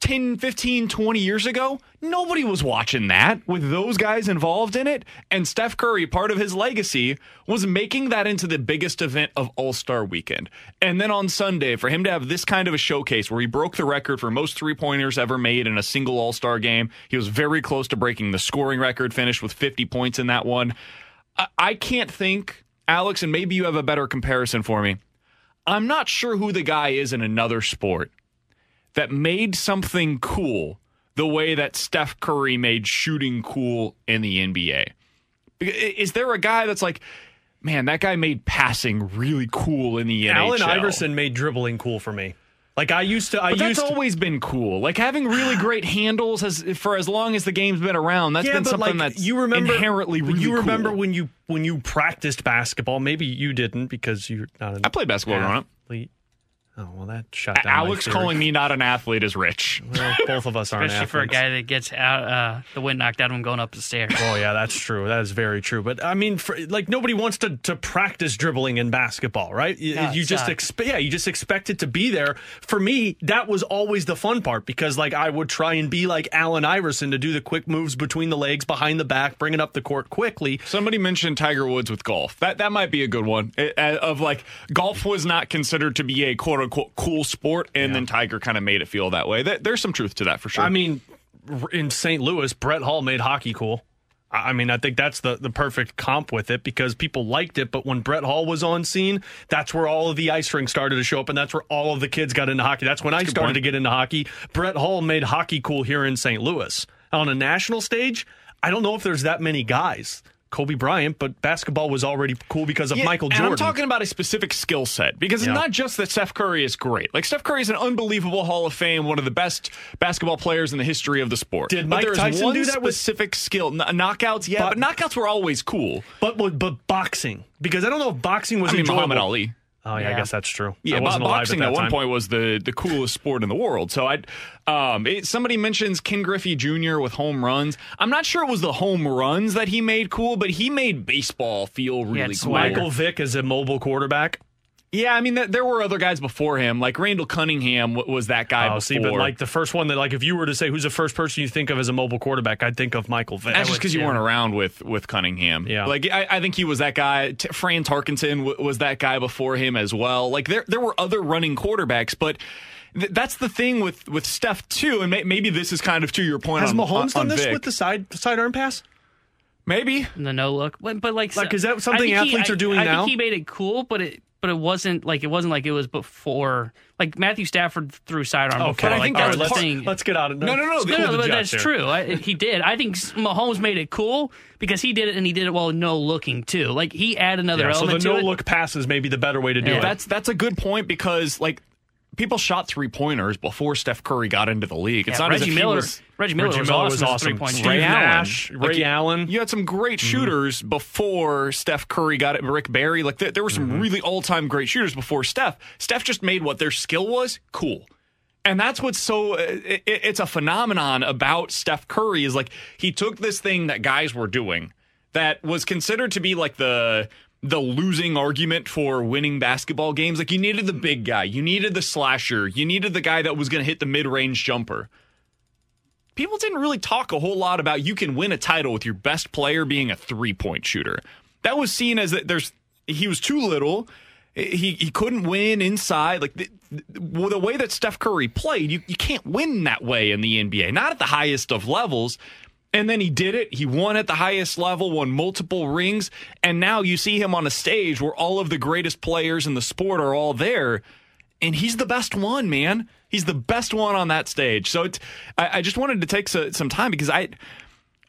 10, 15, 20 years ago, nobody was watching that with those guys involved in it. And Steph Curry, part of his legacy, was making that into the biggest event of All Star weekend. And then on Sunday, for him to have this kind of a showcase where he broke the record for most three pointers ever made in a single All Star game, he was very close to breaking the scoring record, finished with 50 points in that one. I, I can't think, Alex, and maybe you have a better comparison for me. I'm not sure who the guy is in another sport that made something cool the way that Steph Curry made shooting cool in the NBA? Is there a guy that's like, man, that guy made passing really cool in the NHL? Allen Iverson made dribbling cool for me. Like I used to, I But used that's to, always been cool. Like having really great handles has for as long as the game's been around. That's yeah, been something like, that's you remember inherently really You remember cool. when you when you practiced basketball? Maybe you didn't because you're not. An I played basketball growing up. Athlete. Oh well, that shut down. my Alex theory. calling me not an athlete is rich. Well, both of us aren't Especially for a guy that gets out uh, the wind knocked out of him going up the stairs. Oh yeah, that's true. That is very true. But I mean, for, like nobody wants to to practice dribbling in basketball, right? You, No, you just expect, yeah, you just expect it to be there. For me, that was always the fun part because like I would try and be like Allen Iverson to do the quick moves between the legs, behind the back, bringing up the court quickly. Somebody mentioned Tiger Woods with golf. That that might be a good one. It- uh, of like golf was not considered to be a quote unquote cool sport, and then Tiger kind of made it feel that way. That, there's some truth to that for sure. I mean, in St. Louis, Brett Hull made hockey cool. I I mean, I think that's the, the perfect comp with it because people liked it. But when Brett Hull was on scene, that's where all of the ice rinks started to show up, and that's where all of the kids got into hockey. That's when I a good started point. to get into hockey. Brett Hull made hockey cool here in St. Louis. On a national stage, I don't know if there's that many guys. Kobe Bryant, but basketball was already cool because of Yeah, Michael and Jordan. I'm talking about a specific skill set because Yeah. it's not just that Steph Curry is great. Like Steph Curry is an unbelievable Hall of Fame, one of the best basketball players in the history of the sport. Did Mike there's Tyson one do that with- specific skill? Kn- knockouts, yeah, But- but, knockouts were always cool. but but boxing because I don't know if boxing was I mean, enjoyable. Muhammad Ali. Oh yeah, I guess that's true. Yeah, I wasn't alive boxing at, at, one time. point was the the coolest sport in the world. So I, um, it, somebody mentions Ken Griffey Jr. with home runs. I'm not sure it was the home runs that he made cool, but he made baseball feel really cool. Michael Vick as a mobile quarterback. Yeah, I mean, th- there were other guys before him, like Randall Cunningham w- was that guy. Oh, before. see, but like the first one that, like, if you were to say who's the first person you think of as a mobile quarterback, I'd think of Michael Vick. That's just because you yeah. weren't around with with Cunningham. Yeah. like I, I think he was that guy. T- Fran Tarkenton w- was that guy before him as well. Like there there were other running quarterbacks, but that's the thing with with Steph too. And may- maybe this is kind of to your point. Has on, Mahomes on, done this Vic. with the side sidearm pass? maybe? the no look. But, but like, Like, so- is that something think he- athletes I- are doing I now? think he made it cool, but it but it wasn't like it wasn't like it was before. Like Matthew Stafford threw sidearm oh, Okay, before. I like, think that that was was the thing. Let's get out of No, no, no, School no, no, but that's here. true. I, he did. I think Mahomes made it cool because he did it and he did it while no looking too. Like he added another Yeah, so the element no it. look pass is maybe the better way to do Yeah. it. That's that's a good point because like people shot three pointers before Steph Curry got into the league. It's Yeah, not as Reggie if he Miller. was. Reggie Miller Reggie was Miller awesome. was as a awesome. three-point Steve shooter. Ray Nash, Allen. Ray Like, you- Allen. You had some great Mm-hmm. shooters before Steph Curry got it. Rick Barry. Like there, there were Mm-hmm. some really all time great shooters before Steph. Steph just made what their skill was cool. And that's what's so uh, it, it's a phenomenon about Steph Curry is like he took this thing that guys were doing that was considered to be like the the losing argument for winning basketball games. Like you needed the big guy, you needed the slasher, you needed the guy that was going to hit the mid-range jumper. People didn't really talk a whole lot about you can win a title with your best player being a three-point shooter. That was seen as that there's he was too little. He he couldn't win inside. Like the, the, way that Steph Curry played, you, you can't win that way in the NBA. Not at the highest of levels. And then he did it. He won at the highest level, won multiple rings, and now you see him on a stage where all of the greatest players in the sport are all there, and he's the best one, man. He's the best one on that stage. So I, I just wanted to take so, some time because I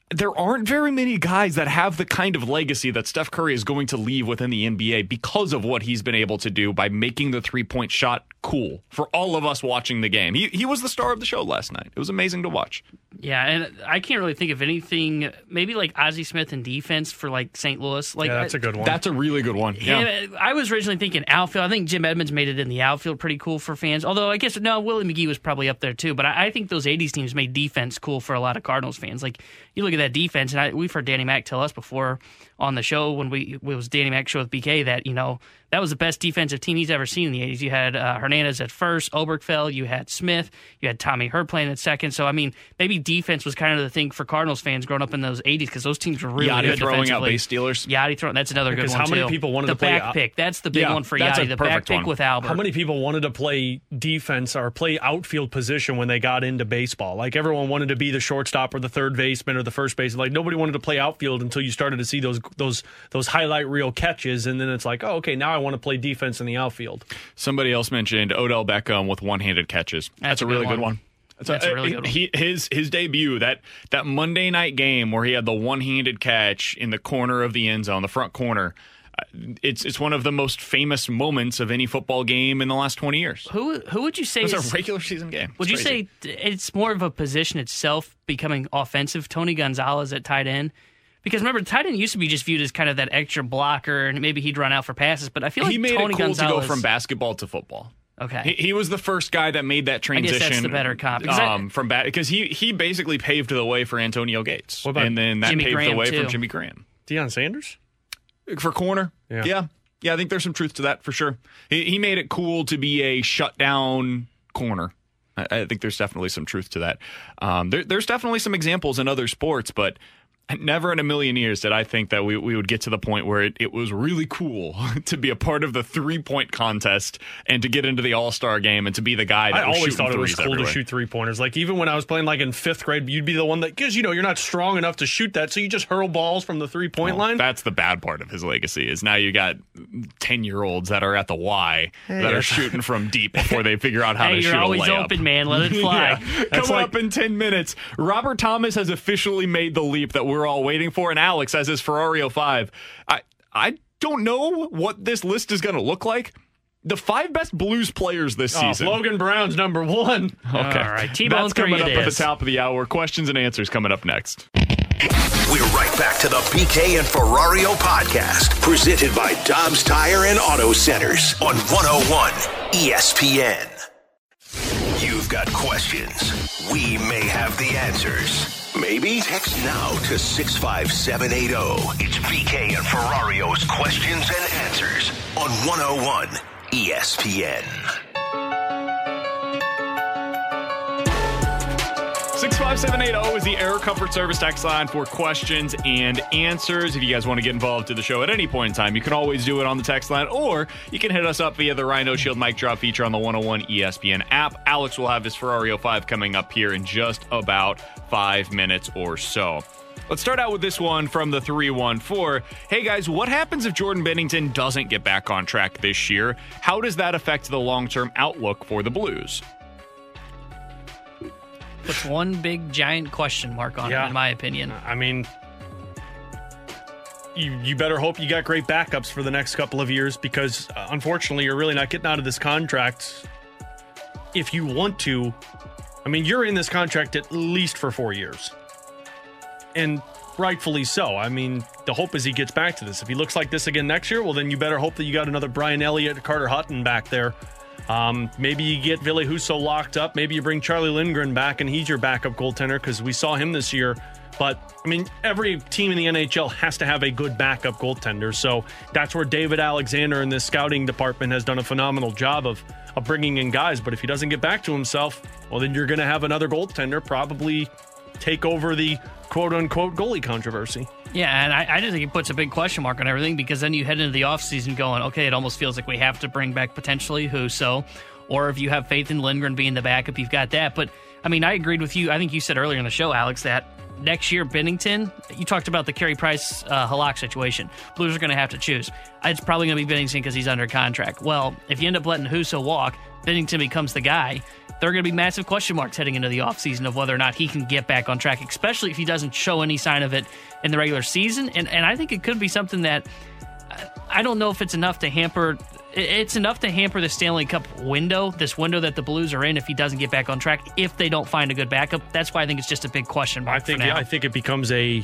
there aren't very many guys that have the kind of legacy that Steph Curry is going to leave within the NBA because of what he's been able to do by making the three point shot cool for all of us watching the game. He, he was the star of the show last night. It was amazing to watch. Yeah, and I can't really think of anything. Maybe like Ozzie Smith in defense for like St. Louis. Like yeah, that's a good one. That's a really good one. Yeah. Yeah, I was originally thinking outfield. I think Jim Edmonds made it in the outfield pretty cool for fans. Although I guess no, Willie McGee was probably up there too. But I, I think those '80s teams made defense cool for a lot of Cardinals fans. Like you look at that defense, and I, we've heard Danny Mac tell us before on the show when we it was Danny Mac show with BK that you know that was the best defensive team he's ever seen in the '80s. You had uh, Hernandez at first, Oberkfell, you had Smith, you had Tommy Herr playing at second. So I mean, maybe defense was kind of the thing for Cardinals fans growing up in those '80s because those teams were really Yadi good throwing out base stealers. Yadi throwing. That's another good one how many too. people wanted the to play back out- pick? That's the big Yeah, one for Yadi. The back perfect pick one. with Albert. How many people wanted to play defense or play outfield position when they got into baseball? Like everyone wanted to be the shortstop or the third baseman or the first baseman. Like nobody wanted to play outfield until you started to see those those those highlight reel catches, and then it's like, oh, okay, now I want to play defense in the outfield. Somebody else mentioned Odell Beckham with one-handed catches. That's, That's a a really good good one. one. That's, That's a really good one. He, his his debut that that Monday night game where he had the one-handed catch in the corner of the end zone, the front corner. uh, it's it's one of the most famous moments of any football game in the last 20 years. Who who would you say It was is- a regular season game. Would you crazy. say it's more of a position itself becoming offensive? Tony Gonzalez at tight end. Because remember, tight end used to be just viewed as kind of that extra blocker, and maybe he'd run out for passes. But I feel like he made Tony it cool Gonzalez to go from basketball to football. Okay. He, he was the first guy that made that transition. I transition. guess that's the better comp. Because I- Um, from because he he basically paved the way for Antonio Gates, What about and then that Jimmy paved Graham, the way too? for Jimmy Graham Deion Sanders? for corner. Yeah. yeah, Yeah, I think there's some truth to that for sure. He, he made it cool to be a shutdown corner. I, I think there's definitely some truth to that. Um, there, there's definitely some examples in other sports, but never in a million years did I think that we, we would get to the point where it, it was really cool to be a part of the three point contest and to get into the All Star game and to be the guy that I was always thought it was cool everywhere. to shoot three pointers. Like even when I was playing like in fifth grade, you'd be the one that because you know you're not strong enough to shoot that, so you just hurl balls from the three point Well, line. That's the bad part of his legacy is now you got ten year olds that are at the Y that are shooting from deep before they figure out how Hey, to you're shoot always a open, man. Let it fly. Yeah. That's Coming like- up in ten minutes, Robert Thomas has officially made the leap that we're all waiting for, and Alex has his Ferrario 5. I I don't know what this list is going to look like. The five best Blues players this Oh, season. Logan Brown's number one. Okay. All right, T-Bone That's coming up at the top of the hour. Questions and answers coming up next. We're right back to the BK and Ferrario podcast, presented by Dobbs Tire and Auto Centers on 101 ESPN. You've got questions. We may have the answers. Maybe text now to 65780. It's BK and Ferrario's questions and answers on 101 ESPN. 65780 is the Air Comfort Service text line for questions and answers. If you guys want to get involved to the show at any point in time, you can always do it on the text line, or you can hit us up via the Rhino Shield mic drop feature on the 101 ESPN app. Alex will have his Ferrario 5 coming up here in just about five minutes or so. Let's start out with this one from the 314. Hey guys, what happens if Jordan Binnington doesn't get back on track this year? How does that affect the long term outlook for the Blues? Puts one big giant question mark on Yeah. it, in my opinion. I mean, you you better hope you got great backups for the next couple of years because uh, unfortunately you're really not getting out of this contract if you want to. I mean, you're in this contract at least for four years, and rightfully so. I mean, the hope is he gets back to this. If he looks like this again next year, well, then you better hope that you got another Brian Elliott, Carter Hutton back there. Um, maybe you get Ville Husso locked up. Maybe you bring Charlie Lindgren back and he's your backup goaltender because we saw him this year. But I mean, every team in the NHL has to have a good backup goaltender. So that's where David Alexander in this scouting department has done a phenomenal job of of bringing in guys. But if he doesn't get back to himself, well, then you're going to have another goaltender probably take over the quote unquote goalie controversy. Yeah, and I, I just think it puts a big question mark on everything because then you head into the offseason going, okay, it almost feels like we have to bring back potentially Husso, or if you have faith in Lindgren being the backup, you've got that. But I mean, I agreed with you. I think you said earlier in the show, Alex, that next year Binnington, you talked about the Carey Price uh, Halak situation. Blues are going to have to choose. It's probably going to be Binnington because he's under contract. Well, if you end up letting Husso walk, Binnington becomes the guy. There are going to be massive question marks heading into the offseason of whether or not he can get back on track, especially if he doesn't show any sign of it in the regular season. And and I think it could be something that uh, I don't know if it's enough to hamper. It's enough to hamper the Stanley Cup window, this window that the Blues are in, if he doesn't get back on track. If they don't find a good backup, that's why I think it's just a big question mark. I think. I think it becomes a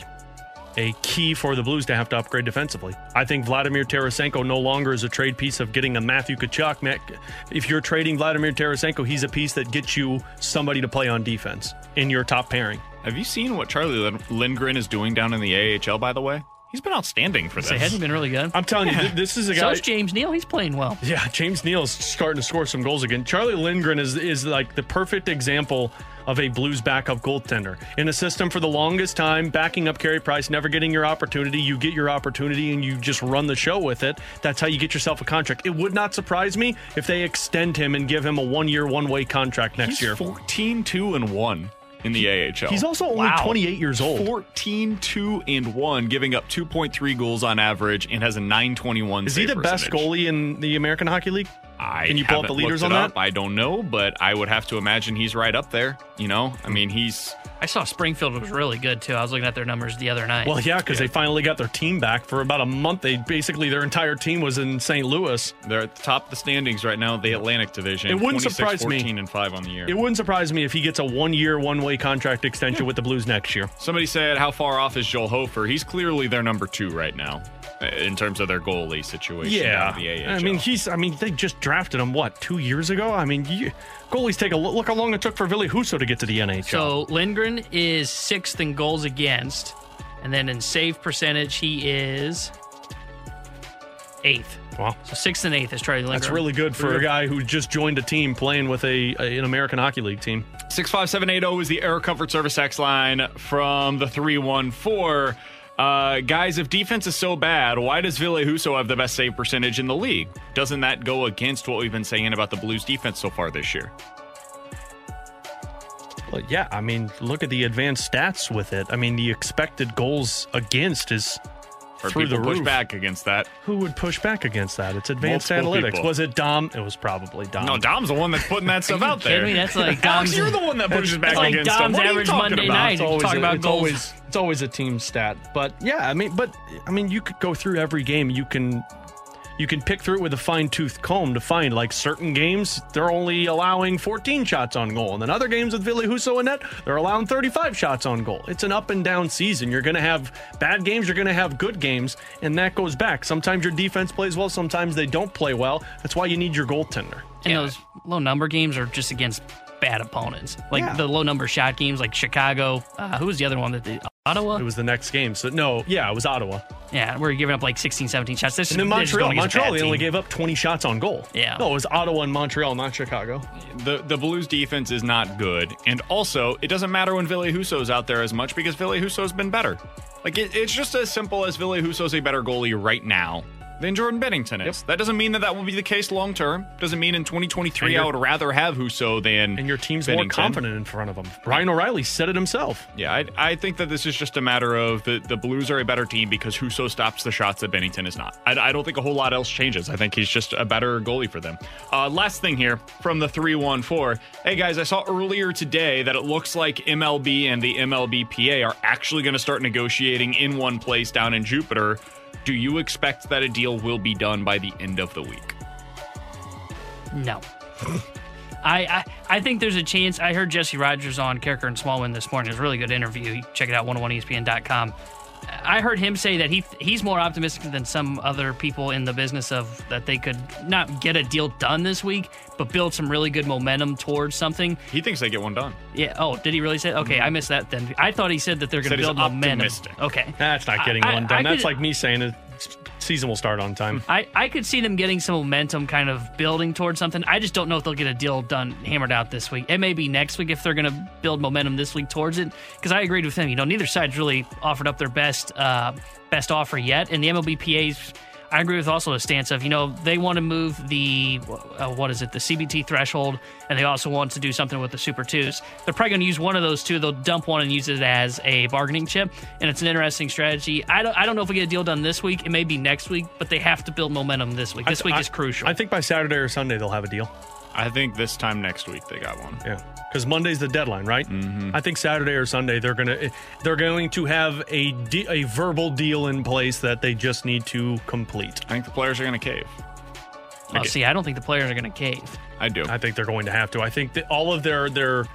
a key for the Blues to have to upgrade defensively. I think Vladimir Tarasenko no longer is a trade piece of getting a Matthew Tkachuk. If you're trading Vladimir Tarasenko, he's a piece that gets you somebody to play on defense in your top pairing. Have you seen what Charlie Lindgren is doing down in the AHL, by the way? He's been outstanding for this. He hasn't been really good. I'm telling you, th- this is a So guy. is James Neal. He's playing well. Yeah, James Neal's starting to score some goals again. Charlie Lindgren is is like the perfect example of a Blues backup goaltender in a system for the longest time, backing up Carey Price, never getting your opportunity. You get your opportunity and you just run the show with it. That's how you get yourself a contract. It would not surprise me if they extend him and give him a one year, one way contract next He's year. 14 2 and 1 in the AHL. He's also only Wow. 28 years old. 14 2 and 1, giving up 2.3 goals on average and has a 921 Is he save the best goalie in the American Hockey League? I Can you pull up the leaders looked on it that? up. I don't know, but I would have to imagine he's right up there. You know, I mean, he's I saw Springfield was really good too. I was looking at their numbers the other night. Well, yeah, because they finally got their team back for about a month. They basically their entire team was in St. Louis. they're at the top of the standings right now, the Atlantic Division. It wouldn't 26, surprise me. and five on the year. It wouldn't surprise me if he gets a one-year, one-way contract extension with the Blues next year. Somebody said, "How far off is Joel Hofer?" He's clearly their number two right now Uh, in terms of their goalie situation. Yeah, down in the AHL. I mean he's. I mean they just drafted him what two years ago. I mean you, goalies take a look, look how long it took for Ville Husso to get to the NHL. So Lindgren is sixth in goals against, and then in save percentage he is eighth. wow, So sixth and eighth is Charlie Lindgren. that's really good for a guy who just joined a team playing with a, a an American Hockey League team. 65780 is the Air Comfort Service X line from the 314. Uh, guys, if defense is so bad, why does Ville Husso have the best save percentage in the league? Doesn't that go against what we've been saying about the Blues defense so far this year? But yeah, I mean look at the advanced stats with it. I mean the expected goals against is Or through the people push roof. back against that? Who would push back against that? It's advanced Multiple analytics. people. Was it Dom? It was probably Dom. No, Dom's the one that's putting that stuff out there. kidding me? That's like Alex, Dom's- you're the one that pushes back that's like against Dom's them. What are you average talking Monday about? night. It's always, Talk about it's goals. always it's always a team stat. But yeah, I mean, but I mean, you could go through every game. You can you can pick through it with a fine tooth comb to find like certain games they're only allowing 14 shots on goal, and then other games with Ville Husso and net they're allowing 35 shots on goal. It's an up and down season. You're going to have bad games. You're going to have good games, and that goes back. Sometimes your defense plays well. Sometimes they don't play well. That's why you need your goaltender. And those low number games are just against bad opponents. Like Yeah. the low number shot games, like Chicago. Uh, who was the other one that they, Ottawa? It was the next game. So no, yeah, it was Ottawa. yeah, where you're giving up like 16, 17 shots. This And then Montreal. going against a Montreal, they only gave up 20 shots on goal. Yeah. No, it was Ottawa and Montreal, not Chicago. The the Blues defense is not good, and also it doesn't matter when Ville Husso's out there as much because Ville Husso's been better. Like it, it's just as simple as Ville Husso's a better goalie right now than Jordan Binnington is. That doesn't mean that that will be the case long term. Doesn't mean in 2023 I would rather have Husso than And your team's Binnington. more confident in front of them. Ryan O'Reilly said it himself. Yeah, I, I think that this is just a matter of the, the Blues are a better team because Husso stops the shots that Binnington is not. I, I don't think a whole lot else changes. I think he's just a better goalie for them. Uh, last thing here from the 314. Hey guys, I saw earlier today that it looks like MLB and the MLBPA are actually going to start negotiating in one place down in Jupiter. Do you expect that a deal will be done by the end of the week? No. I, I I think there's a chance. I heard Jesse Rogers on Karraker and Smallman this morning. It was a really good interview. Check it out, 101ESPN.com. I heard him say that he he's more optimistic than some other people in the business of that they could not get a deal done this week, but build some really good momentum towards something. He thinks they get one done. Yeah. Oh, did he really say? Okay, I missed that. Then I thought he said that they're going Said to he's build momentum. optimistic. Okay. That's not getting I- one I- done. I That's could- like me saying season will start on time. I, I could see them getting some momentum kind of building towards something. I just don't know if they'll get a deal done, hammered out this week. It may be next week if they're going to build momentum this week towards it. Because I agreed with him. You know, neither side's really offered up their best uh, best offer yet. And the MLBPA's, I agree with also the stance of, you know, they want to move the, uh, what is it, the CBT threshold, and they also want to do something with the Super Twos. They're probably going to use one of those two. They'll dump one and use it as a bargaining chip. And it's an interesting strategy. I don't, I don't know if we get a deal done this week. It may be next week, but they have to build momentum this week. This I- week I- is crucial. I think by Saturday or Sunday they'll have a deal. I think this time next week they got one. Yeah, because Monday's the deadline, right? Mm-hmm. I think Saturday or Sunday they're gonna they're going to have a de- a verbal deal in place that they just need to complete. I think the players are going to cave. oh, see, I don't think the players are going to cave. I do. I think they're going to have to. I think that all of their their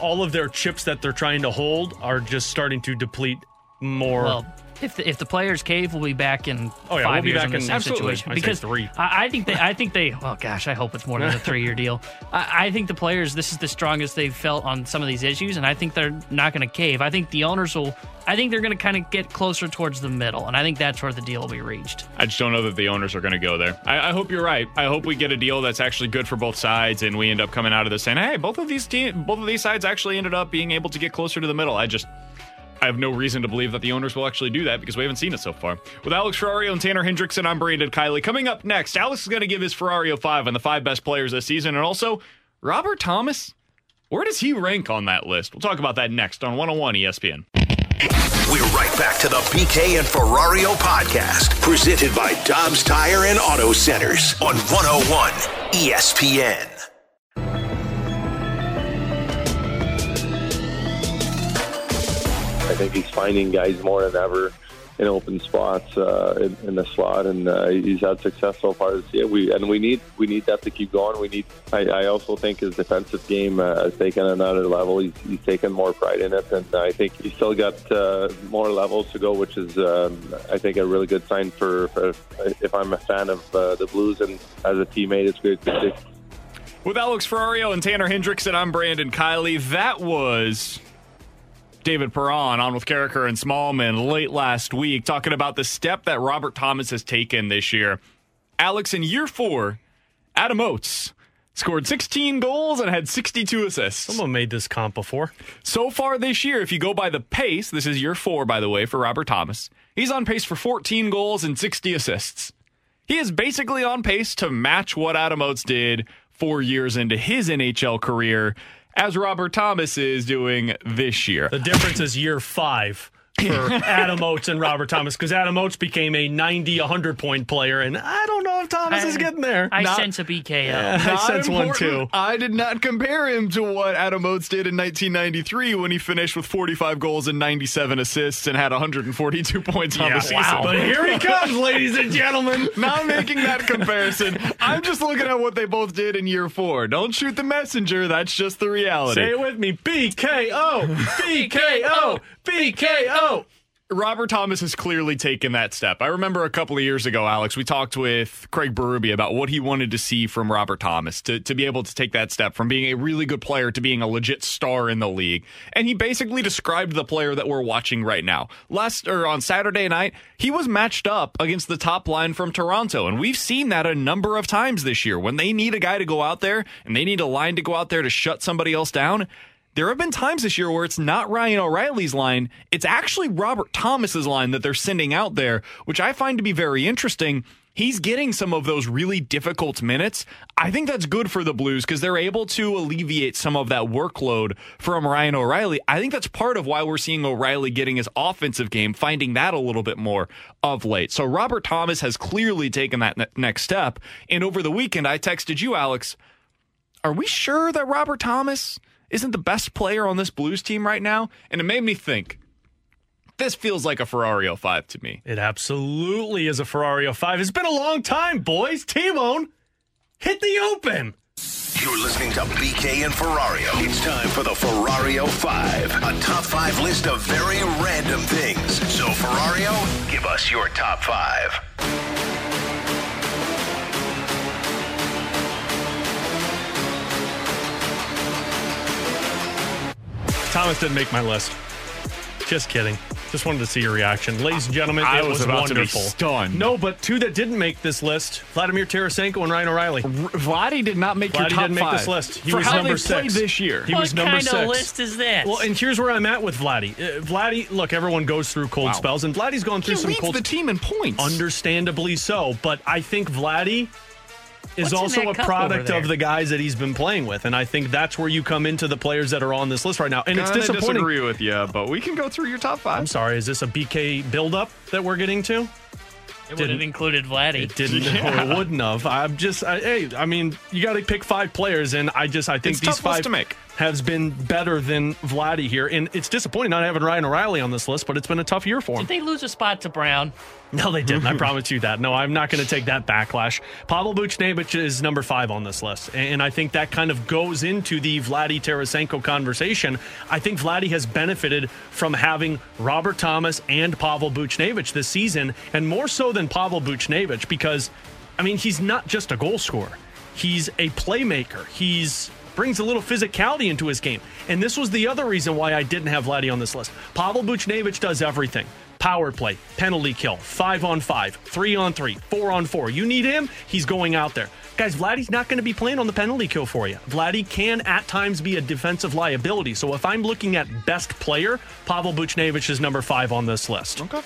all of their chips that they're trying to hold are just starting to deplete more. Well, if the, if the players cave, we'll be back in Oh, yeah, five we'll be years back in the in- same absolutely. situation. I'd say Because three. I, I think they, I think they. Oh gosh, I hope it's more than a three year deal. I, I think the players. This is the strongest they've felt on some of these issues, and I think they're not going to cave. I think the owners will. I think they're going to kind of get closer towards the middle, and I think that's where the deal will be reached. I just don't know that the owners are going to go there. I, I hope you're right. I hope we get a deal that's actually good for both sides, and we end up coming out of this saying, "Hey, both of these team, both of these sides actually ended up being able to get closer to the middle." I just, I have no reason to believe that the owners will actually do that because we haven't seen it so far. With Alex Ferrario and Tanner Hendrickson, I'm Brandon Kiley. Coming up next, Alex is going to give his Ferrario five on the five best players this season, and also Robert Thomas. Where does he rank on that list? We'll talk about that next on 101 ESPN. We're right back to the BK and Ferrario podcast, presented by Dobbs Tire and Auto Centers on 101 ESPN. Think he's finding guys more than ever in open spots uh, in, in the slot, and uh, he's had success so far this year. We and we need we need that to keep going. We need. I, I also think his defensive game uh, has taken another level. He's, he's taken more pride in it, and I think he's still got uh, more levels to go, which is um, I think a really good sign for, for if I'm a fan of uh, the Blues and as a teammate, it's good to see. With Alex Ferrario and Tanner Hendrickson, I'm Brandon Kiley. That was David Perron on with Karraker and Smallman late last week, talking about the step that Robert Thomas has taken this year. Alex, in year four, Adam Oates scored 16 goals and had 62 assists. Someone made this comp before. So far this year, if you go by the pace, this is year four, by the way, for Robert Thomas, he's on pace for 14 goals and 60 assists. He is basically on pace to match what Adam Oates did four years into his NHL career, as Robert Thomas is doing this year. The difference is year five for Adam Oates and Robert Thomas because Adam Oates became a 90, 100 point player, and I don't know if Thomas I- is getting there. I Not- sense a BKO. Yeah, I Not sense one too. I did not compare him to what Adam Oates did in 1993 when he finished with 45 goals and 97 assists and had 142 points on Yeah, the season. wow. But here he comes, ladies and gentlemen. Not making that comparison. I'm just looking at what they both did in year four. Don't shoot the messenger. That's just the reality. Say it with me. BKO. BKO. BKO. Robert Thomas has clearly taken that step. I remember a couple of years ago, Alex, we talked with Craig Berube about what he wanted to see from Robert Thomas to, to be able to take that step from being a really good player to being a legit star in the league. And he basically described the player that we're watching right now. Last or on Saturday night, he was matched up against the top line from Toronto. And we've seen that a number of times this year. When they need a guy to go out there and they need a line to go out there to shut somebody else down, there have been times this year where it's not Ryan O'Reilly's line, it's actually Robert Thomas's line that they're sending out there, which I find to be very interesting. He's getting some of those really difficult minutes. I think that's good for the Blues because they're able to alleviate some of that workload from Ryan O'Reilly. I think that's part of why we're seeing O'Reilly getting his offensive game, finding that a little bit more of late. So Robert Thomas has clearly taken that ne- next step. And over the weekend, I texted you, Alex, are we sure that Robert Thomas isn't the best player on this Blues team right now? And it made me think. This feels like a Ferrario 5 to me. It absolutely is a Ferrari 5. It's been a long time, boys. T-Bone, hit the open. You're listening to BK and Ferrario. It's time for the Ferrario 5, a top five list of very random things. So, Ferrario, give us your top five. Thomas didn't make my list. Just kidding. Just wanted to see your reaction. Ladies and gentlemen, I it was was, about to be wonderful. stunned. No, but two that didn't make this list Vladimir Tarasenko and Ryan O'Reilly. Vladdy did not make your Vladdy top didn't make this list. He For was how number they played six this year. He what was number kind six. of list is this? Well, and here's where I'm at with Vladdy. Uh, Vladdy, look, everyone goes through cold Wow. spells, and Vladdy's gone through He some leads cold the team in points. Understandably so, but I think Vladdy is What's also a product of the guys that he's been playing with, and I think that's where you come into the players that are on this list right now. And it's Kinda disappointing. disagree with you, but we can go through your top five. I'm sorry, is this a BK buildup that we're getting to? it would have didn't- included Vladdy. It didn't. Yeah. Or it wouldn't have. I'm just. I, hey, I mean, you got to pick five players, and I just. I think It's these tough list five to make. Has been better than Vladdy here, and it's disappointing not having Ryan O'Reilly on this list, but it's been a tough year for him. Did they lose a spot to Brown? No, they didn't. I promise you that. No, I'm not going to take that backlash. Pavel Buchnevich is number five on this list, and I think that kind of goes into the Vladdy Tarasenko conversation. I think Vladdy has benefited from having Robert Thomas and Pavel Buchnevich this season, and more so than Pavel Buchnevich because, I mean, he's not just a goal scorer. He's a playmaker. He's brings a little physicality into his game. And this was the other reason why I didn't have Vladdy on this list. Pavel Buchnevich does everything. Power play, penalty kill, five on five, three on three, four on four. You need him, he's going out there. Guys, Vladdy's not going to be playing on the penalty kill for you. Vladdy can at times be a defensive liability. So if I'm looking at best player, Pavel Buchnevich is number five on this list. Okay.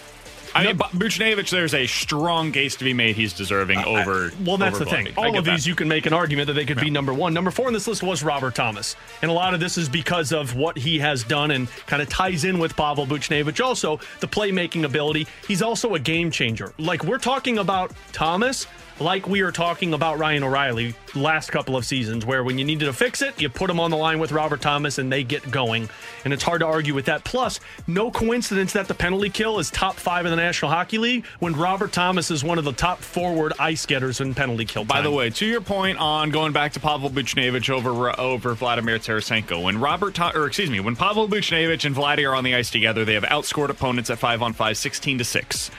I mean, Bu- Buchnevich, there's a strong case to be made he's deserving over. Well, that's over the thing. All of that. these, you can make an argument that they could be number one. Number four on this list was Robert Thomas. And a lot of this is because of what he has done and kind of ties in with Pavel Buchnevich. Also, the playmaking ability. He's also a game changer. Like, we're talking about Thomas. Like we are talking about Ryan O'Reilly last couple of seasons, where when you needed to fix it, you put him on the line with Robert Thomas and they get going. And it's hard to argue with that. Plus, no coincidence that the penalty kill is top five in the National Hockey League when Robert Thomas is one of the top forward ice getters in penalty kill. By the way, to your point on going back to Pavel Buchnevich over over Vladimir Tarasenko, when Robert or excuse me, when Pavel Buchnevich and Vladdy are on the ice together, they have outscored opponents at five on five, 16 to six.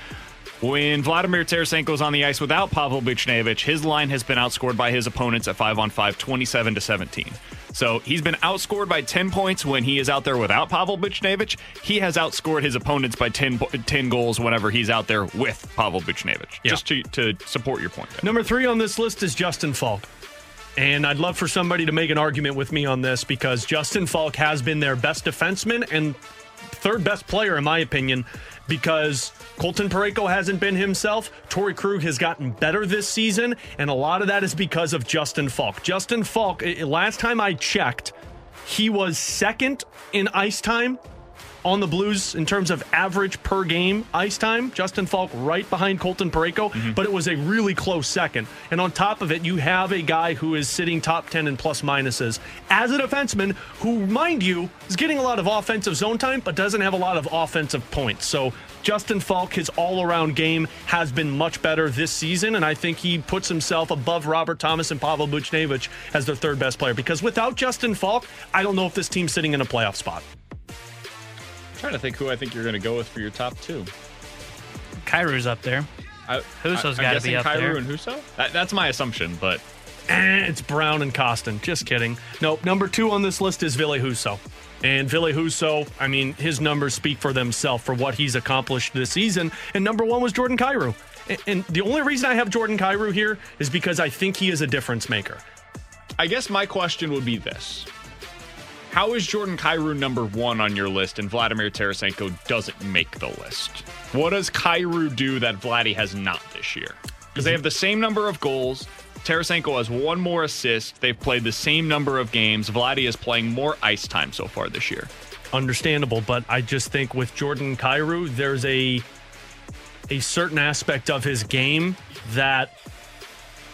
When Vladimir Tarasenko is on the ice without Pavel Buchnevich, his line has been outscored by his opponents at 5 on 5, 27 to 17. So he's been outscored by 10 points when he is out there without Pavel Buchnevich. He has outscored his opponents by 10, 10 goals whenever he's out there with Pavel Buchnevich. Yeah. Just to, to support your point there. Number three on this list is Justin Faulk. And I'd love for somebody to make an argument with me on this because Justin Faulk has been their best defenseman and third best player, in my opinion, because Colton Parayko hasn't been himself. Torey Krug has gotten better this season, and a lot of that is because of Justin Faulk. Justin Faulk, last time I checked, he was second in ice time on the Blues in terms of average per game ice time. Justin Faulk right behind Colton Parayko, mm-hmm. but it was a really close second. And on top of it, you have a guy who is sitting top 10 in plus minuses as a defenseman who, mind you, is getting a lot of offensive zone time, but doesn't have a lot of offensive points. So Justin Faulk, his all around game has been much better this season, and I think he puts himself above Robert Thomas and Pavel Buchnevich as their third best player. Because without Justin Faulk, I don't know if this team's sitting in a playoff spot. I'm trying to think who I think you're going to go with for your top two. Kyrou's up there. I, Husso's I- got I'm to be guessing up Kyrou there. and Husso? That, that's my assumption, but Eh, it's Brown and Kostin. Just kidding. Nope. Number two on this list is Ville Husso. And Ville Husso, I mean, his numbers speak for themselves for what he's accomplished this season. And number one was Jordan Kyrou. And, and the only reason I have Jordan Kyrou here is because I think he is a difference maker. I guess my question would be this. How is Jordan Kyrou number one on your list and Vladimir Tarasenko doesn't make the list? What does Kyrou do that Vladdy has not this year? Because they mhm. have the same number of goals. Tarasenko has one more assist. They've played the same number of games. Vladdy is playing more ice time so far this year. Understandable, but I just think with Jordan Kyrou, there's a a certain aspect of his game that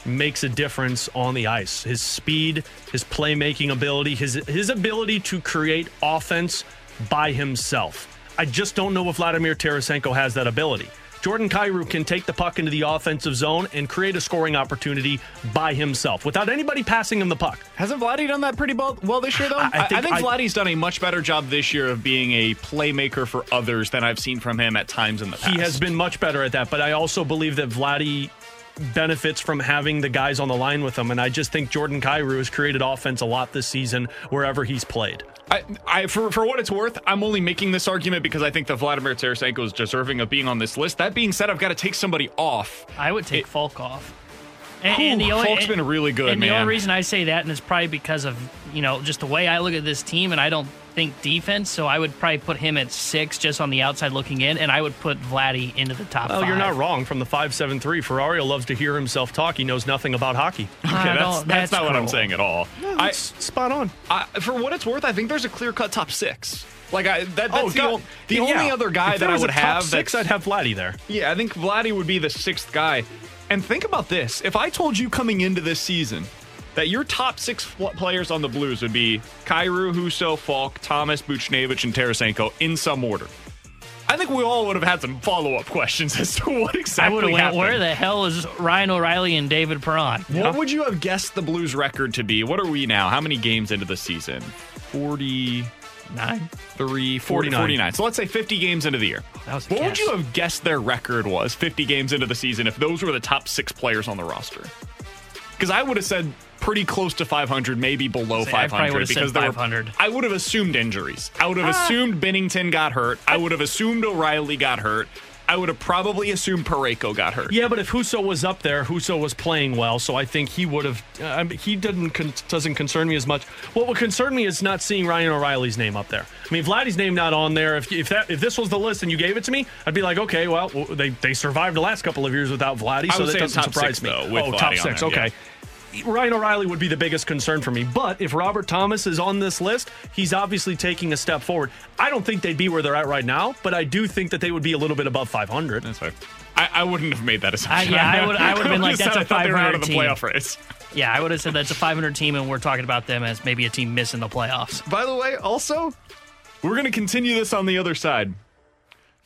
makes a difference on the ice. His speed, his playmaking ability, his his ability to create offense by himself. I just don't know if Vladimir Tarasenko has that ability. Jordan Kyrou can take the puck into the offensive zone and create a scoring opportunity by himself without anybody passing him the puck. Hasn't Vladdy done that pretty well, well this year, though? I- I, I think think I- Vladdy's done a much better job this year of being a playmaker for others than I've seen from him at times in the past. He has been much better at that, but I also believe that Vladdy benefits from having the guys on the line with him, and I just think Jordan Kyrou has created offense a lot this season wherever he's played. I, I for for what it's worth, I'm only making this argument because I think that Vladimir Tarasenko is deserving of being on this list. That being said, I've got to take somebody off. I would take Faulk off. Whew, Faulk's been really good, and the only reason I say that, and it's probably because of you know just the way I look at this team, and I don't think defense. So I would probably put him at six, just on the outside looking in, and I would put Vladdy into the top. Oh, well, five. you're not wrong. From the five seven three, Ferrario loves to hear himself talk. He knows nothing about hockey. Okay, that's, don't- that's, that's not what I'm saying at all. I, spot on. I, for what it's worth, I think there's a clear cut top six. Like I, that, that's Oh, the, ol- the Yeah. only other guy If that I was a would top have six, I'd have Vladdy there. Yeah, I think Vladdy would be the sixth guy. And think about this: if I told you coming into this season that your top six fl- players on the Blues would be Kyrou, Husso, Faulk, Thomas, Buchnevich, and Tarasenko in some order, I think we all would have had some follow-up questions as to what I exactly would have went. happened. Where the hell is Ryan O'Reilly and David Perron? What would you have guessed the Blues record to be? What are we now? How many games into the season? 49. Nine. 3, 49. 49. So let's say 50 games into the year. That was a What would you have guessed their record was 50 games into the season if those were the top six players on the roster? Because I would have said pretty close to 500, maybe below Say, I probably 500. because there were- 500. I would have assumed injuries. I would have Ah. assumed Binnington got hurt. I would have assumed O'Reilly got hurt. I would have probably assumed Parayko got hurt. Yeah, but if Husso was up there, Husso was playing well, so I think he would have. Uh, he didn't con- doesn't concern me as much. What would concern me is not seeing Ryan O'Reilly's name up there. I mean, Vladdy's name not on there. If if that if this was the list and you gave it to me, I'd be like, okay, well, they they survived the last couple of years without Vladdy, so that doesn't top surprise six, me. though, oh, Vladdy top six, okay. Ryan O'Reilly would be the biggest concern for me. But if Robert Thomas is on this list, he's obviously taking a step forward. I don't think they'd be where they're at right now, but I do think that they would be a little bit above 500. That's fair. I, I wouldn't have made that assumption. I- yeah, I would- I would have been like, that's a a I thought they were out 500 of the team. playoff race. Yeah, I would have said that's a 500 team, and we're talking about them as maybe a team missing the playoffs. By the way, also, we're going to continue this on the other side.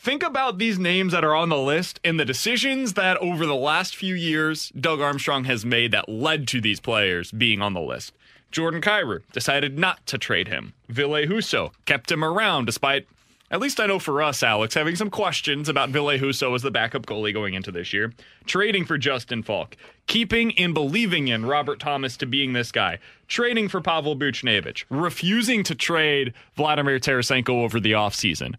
Think about these names that are on the list and the decisions that over the last few years Doug Armstrong has made that led to these players being on the list. Jordan Kyrou decided not to trade him. Ville Husso kept him around despite, at least I know for us, Alex, having some questions about Ville Husso as the backup goalie going into this year. Trading for Justin Faulk. Keeping and believing in Robert Thomas to being this guy. Trading for Pavel Buchnevich. Refusing to trade Vladimir Tarasenko over the offseason.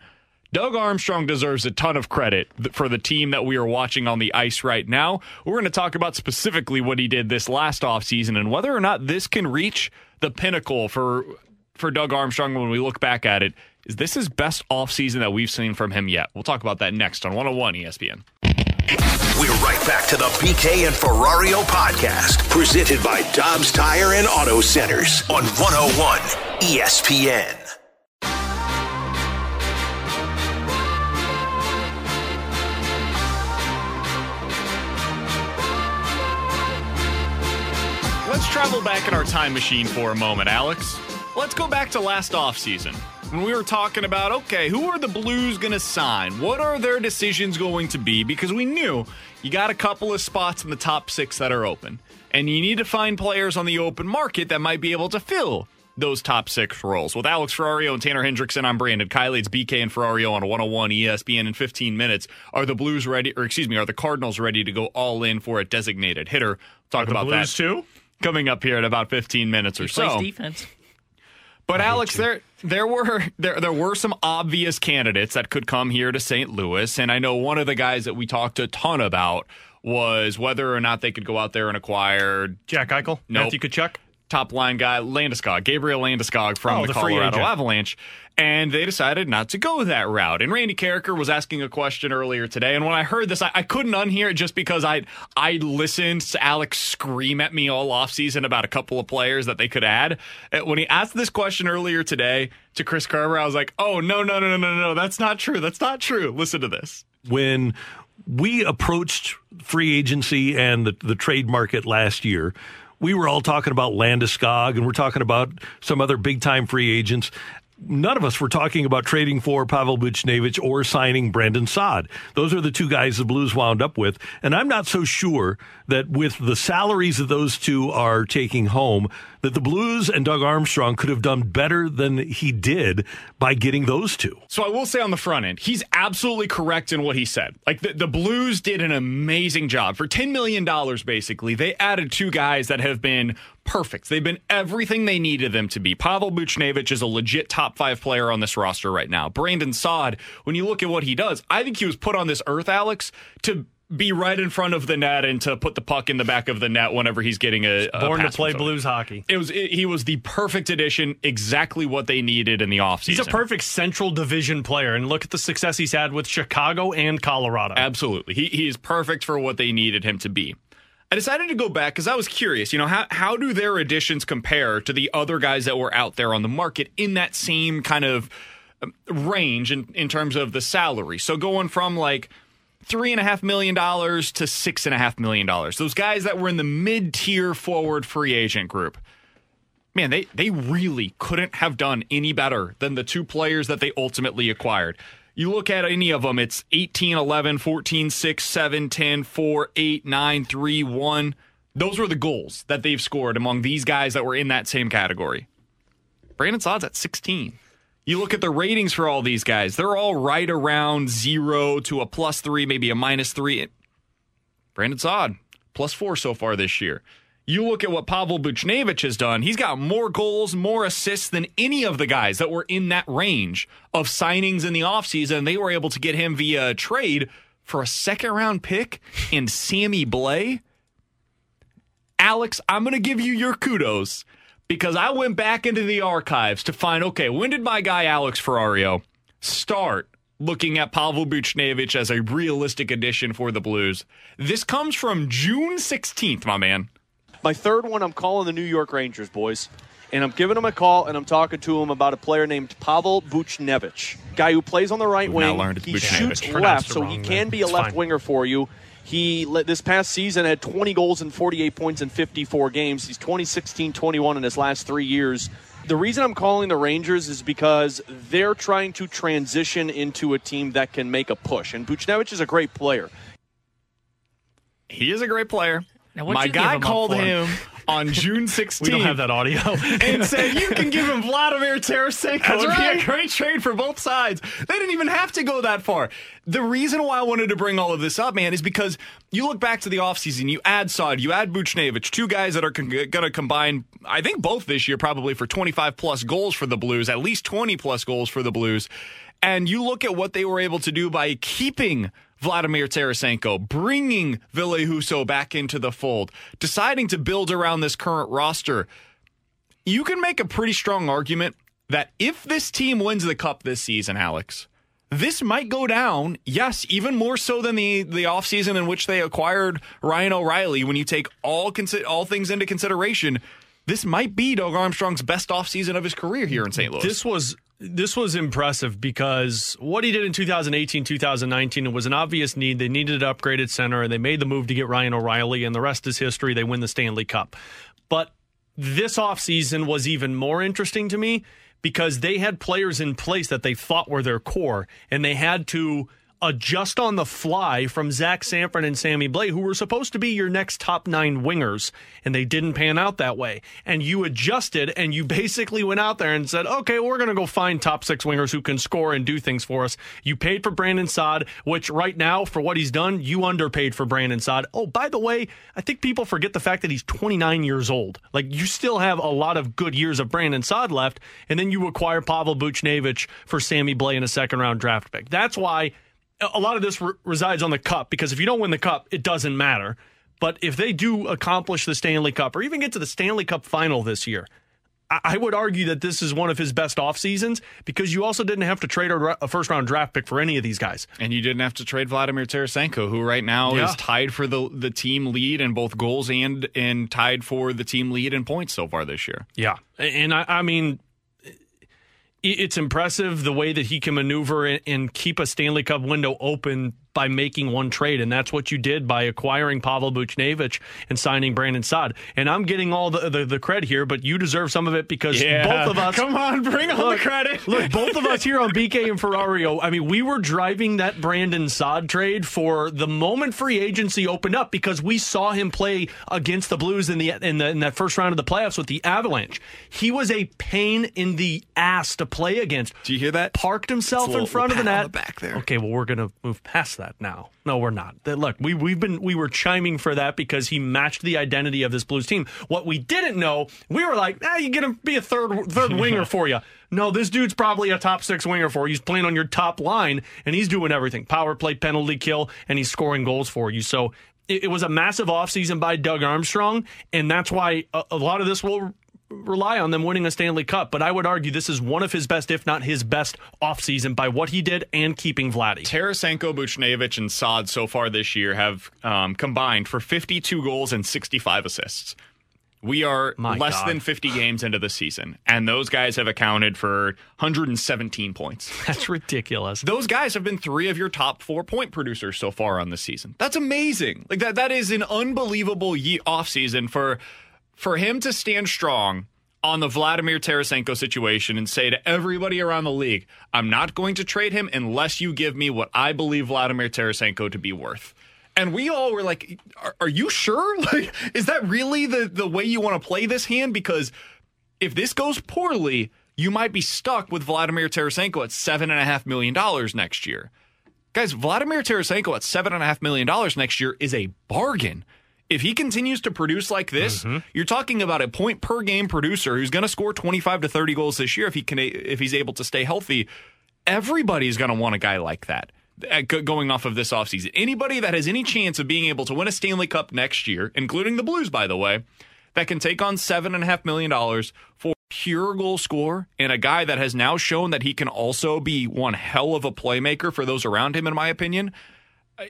Doug Armstrong deserves a ton of credit for the team that we are watching on the ice right now. We're going to talk about specifically what he did this last offseason and whether or not this can reach the pinnacle for for Doug Armstrong when we look back at it. Is this his best offseason that we've seen from him yet? We'll talk about that next on 101 ESPN. We're right back to the BK and Ferrario podcast, presented by Dobbs Tire and Auto Centers on 101 ESPN. Let's travel back in our time machine for a moment, Alex. Let's go back to last offseason when we were talking about okay, who are the Blues going to sign? What are their decisions going to be? Because we knew you got a couple of spots in the top six that are open, and you need to find players on the open market that might be able to fill those top six roles. With Alex Ferrario and Tanner Hendrickson, I'm Brandon Kiley. It's BK and Ferrario on 101 ESPN in 15 minutes. Are the Blues ready, or excuse me, are the Cardinals ready to go all in for a designated hitter? Talk about Blues that too? Coming up here in about 15 minutes or He so. defense. But Alex, there there were there there were some obvious candidates that could come here to St. Louis, and I know one of the guys that we talked a ton about was whether or not they could go out there and acquire Jack Eichel, Nope. Matthew Tkachuk. Top line guy Landeskog, Gabriel Landeskog from Oh, the, the Colorado. Avalanche, and they decided not to go that route. And Randy Karraker was asking a question earlier today, and when I heard this, I, I couldn't unhear it just because I I listened to Alex scream at me all offseason about a couple of players that they could add. When he asked this question earlier today to Chris Kerber, I was like, oh no no no no no no, that's not true. That's not true. Listen to this. when we approached free agency and the, the trade market last year, we were all talking about Landeskog and we're talking about some other big time free agents. None of us were talking about trading for Pavel Buchnevich or signing Brandon Saad. Those are the two guys the Blues wound up with. And I'm not so sure that with the salaries that those two are taking home, that the Blues and Doug Armstrong could have done better than he did by getting those two. So I will say on the front end, he's absolutely correct in what he said. Like the, the Blues did an amazing job. For $10 million, basically, they added two guys that have been perfect. They've been everything they needed them to be. Pavel Buchnevich is a legit top five player on this roster right now. Brandon Saad, when you look at what he does, I think he was put on this earth, Alex, to be right in front of the net and to put the puck in the back of the net whenever he's getting a, a Born to play. Blues hockey. It was it, he was the perfect addition, exactly what they needed in the offseason. He's a perfect Central Division player, and look at the success he's had with Chicago and Colorado. Absolutely. He, he is perfect for what they needed him to be. I decided to go back because I was curious, you know, how, how do their additions compare to the other guys that were out there on the market in that same kind of um, range in, in terms of the salary? So going from like three and a half million dollars to six and a half million dollars. Those guys that were in the mid tier forward free agent group. Man, they, they really couldn't have done any better than the two players that they ultimately acquired. You look at any of them, it's 18, 11, 14, 6, 7, 10, 4, 8, 9, 3, 1. Those were the goals that they've scored among these guys that were in that same category. Brandon Saad's at 16. You look at the ratings for all these guys, they're all right around zero to a plus three, maybe a minus three. Brandon Saad, plus four so far this year. You look at what Pavel Buchnevich has done. He's got more goals, more assists than any of the guys that were in that range of signings in the offseason. They were able to get him via trade for a second round pick in Sammy Blais. Alex, I'm going to give you your kudos because I went back into the archives to find okay, when did my guy Alex Ferrario start looking at Pavel Buchnevich as a realistic addition for the Blues? This comes from June 16th, my man. My third one, I'm calling the New York Rangers, boys. and I'm giving him a call and I'm talking to him about a player named Pavel Buchnevich, guy who plays on the right We've wing. he Buchnevich. shoots left, so he can be a It's left fine. winger for you. He let- this past season had 20 goals and 48 points in 54 games. He's 2016 21 in his last three years. The reason I'm calling the Rangers is because they're trying to transition into a team that can make a push. And Buchnevich is a great player. He is a great player. what'd My you guy him called him on June 16th. We don't have that audio. and said you can give him Vladimir Tarasenko. That's It'd right. be a great trade for both sides. They didn't even have to go that far. The reason why I wanted to bring all of this up, man, is because you look back to the offseason, you add Saad, you add Buchnevich, two guys that are con- going to combine, I think both this year probably for 25 plus goals for the Blues, at least 20 plus goals for the Blues. And you look at what they were able to do by keeping Vladimir Tarasenko, bringing Ville Husso back into the fold, deciding to build around this current roster. You can make a pretty strong argument that if this team wins the cup this season, Alex, this might go down, yes, even more so than the the offseason in which they acquired Ryan O'Reilly when you take all consi- all things into consideration. This might be Doug Armstrong's best offseason of his career here in St. Louis. This was this was impressive because what he did in 2018, 2019, it was an obvious need. They needed an upgraded center, and they made the move to get Ryan O'Reilly, and the rest is history. They win the Stanley Cup. But this offseason was even more interesting to me because they had players in place that they thought were their core, and they had to adjust on the fly from Zach Sanford and Sammy Blais, who were supposed to be your next top nine wingers, and they didn't pan out that way. And you adjusted and you basically went out there and said, okay, we're going to go find top six wingers who can score and do things for us. You paid for Brandon Saad, which right now, for what he's done, you underpaid for Brandon Saad. Oh, by the way, I think people forget the fact that he's 29 years old. Like, you still have a lot of good years of Brandon Saad left, and then you acquire Pavel Buchnevich for Sammy Blais in a second round draft pick. That's why a lot of this re- resides on the cup because if you don't win the cup, it doesn't matter. But if they do accomplish the Stanley Cup or even get to the Stanley Cup final this year, I, I would argue that this is one of his best off seasons because you also didn't have to trade a, a first round draft pick for any of these guys. And you didn't have to trade Vladimir Tarasenko, who right now Yeah. is tied for the the team lead in both goals and and tied for the team lead in points so far this year. Yeah, and I, I mean, it's impressive the way that he can maneuver and, keep a Stanley Cup window open by making one trade, and that's what you did by acquiring Pavel Buchnevich and signing Brandon Saad. And I'm getting all the, the the credit here, but you deserve some of it because Yeah. both of us. Come on, bring all the credit. Look, both of us here on BK and Ferrario. I mean, we were driving that Brandon Saad trade for the moment free agency opened up because we saw him play against the Blues in the in the in that first round of the playoffs with the Avalanche. He was a pain in the ass to play against. Do you hear that? Parked himself in front of the net. the back there. Okay, well we're gonna move past that now. No, we're not. That- Look, we we've been we were chiming for that because he matched the identity of this Blues team. What we didn't know, we were like, ah, you get him be a third third winger for you. No, this dude's probably a top six winger for you. He's playing on your top line and he's doing everything: power play, penalty kill, and he's scoring goals for you. So it, it was a massive offseason by Doug Armstrong, and that's why a, a lot of this will rely on them winning a Stanley Cup. But I would argue this is one of his best, if not his best, offseason by what he did and keeping Vladdy. Tarasenko, Buchnevich, and Saad so far this year have um, combined for 52 goals and 65 assists. We are My less God. than 50 games into the season, and those guys have accounted for 117 points. That's ridiculous. Those guys have been three of your top four point producers so far on the season. That's amazing. Like that, that is an unbelievable ye- offseason for for him to stand strong on the Vladimir Tarasenko situation and say to everybody around the league, I'm not going to trade him unless you give me what I believe Vladimir Tarasenko to be worth. And we all were like, Are, are you sure? Like, is that really the, the way you want to play this hand? Because if this goes poorly, you might be stuck with Vladimir Tarasenko at $7.5 million next year. Guys, Vladimir Tarasenko at $7.5 million next year is a bargain. If he continues to produce like this, mm-hmm. you're talking about a point per game producer who's going to score 25 to 30 goals this year if he can if he's able to stay healthy. Everybody's going to want a guy like that going off of this offseason. Anybody that has any chance of being able to win a Stanley Cup next year, including the Blues, by the way, that can take on $7.5 million for pure goal score and a guy that has now shown that he can also be one hell of a playmaker for those around him, in my opinion.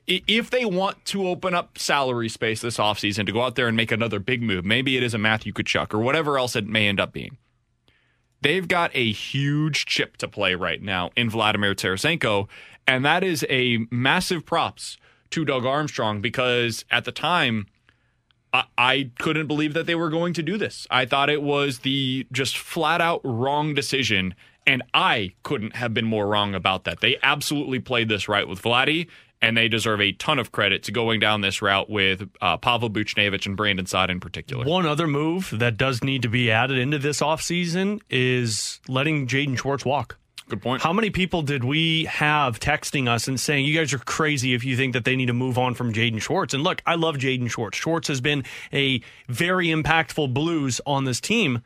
If they want to open up salary space this offseason to go out there and make another big move, maybe it is a Matthew Tkachuk or whatever else it may end up being. they've got a huge chip to play right now in Vladimir Tarasenko, and that is a massive props to Doug Armstrong because at the time I, I couldn't believe that they were going to do this. I thought it was the just flat out wrong decision. And I couldn't have been more wrong about that. They absolutely played this right with Vladdy, and they deserve a ton of credit to going down this route with uh, Pavel Buchnevich and Brandon Saad in particular. One other move that does need to be added into this offseason is letting Jaden Schwartz walk. Good point. How many people did we have texting us and saying, you guys are crazy if you think that they need to move on from Jaden Schwartz? And look, I love Jaden Schwartz. Schwartz has been a very impactful Blues on this team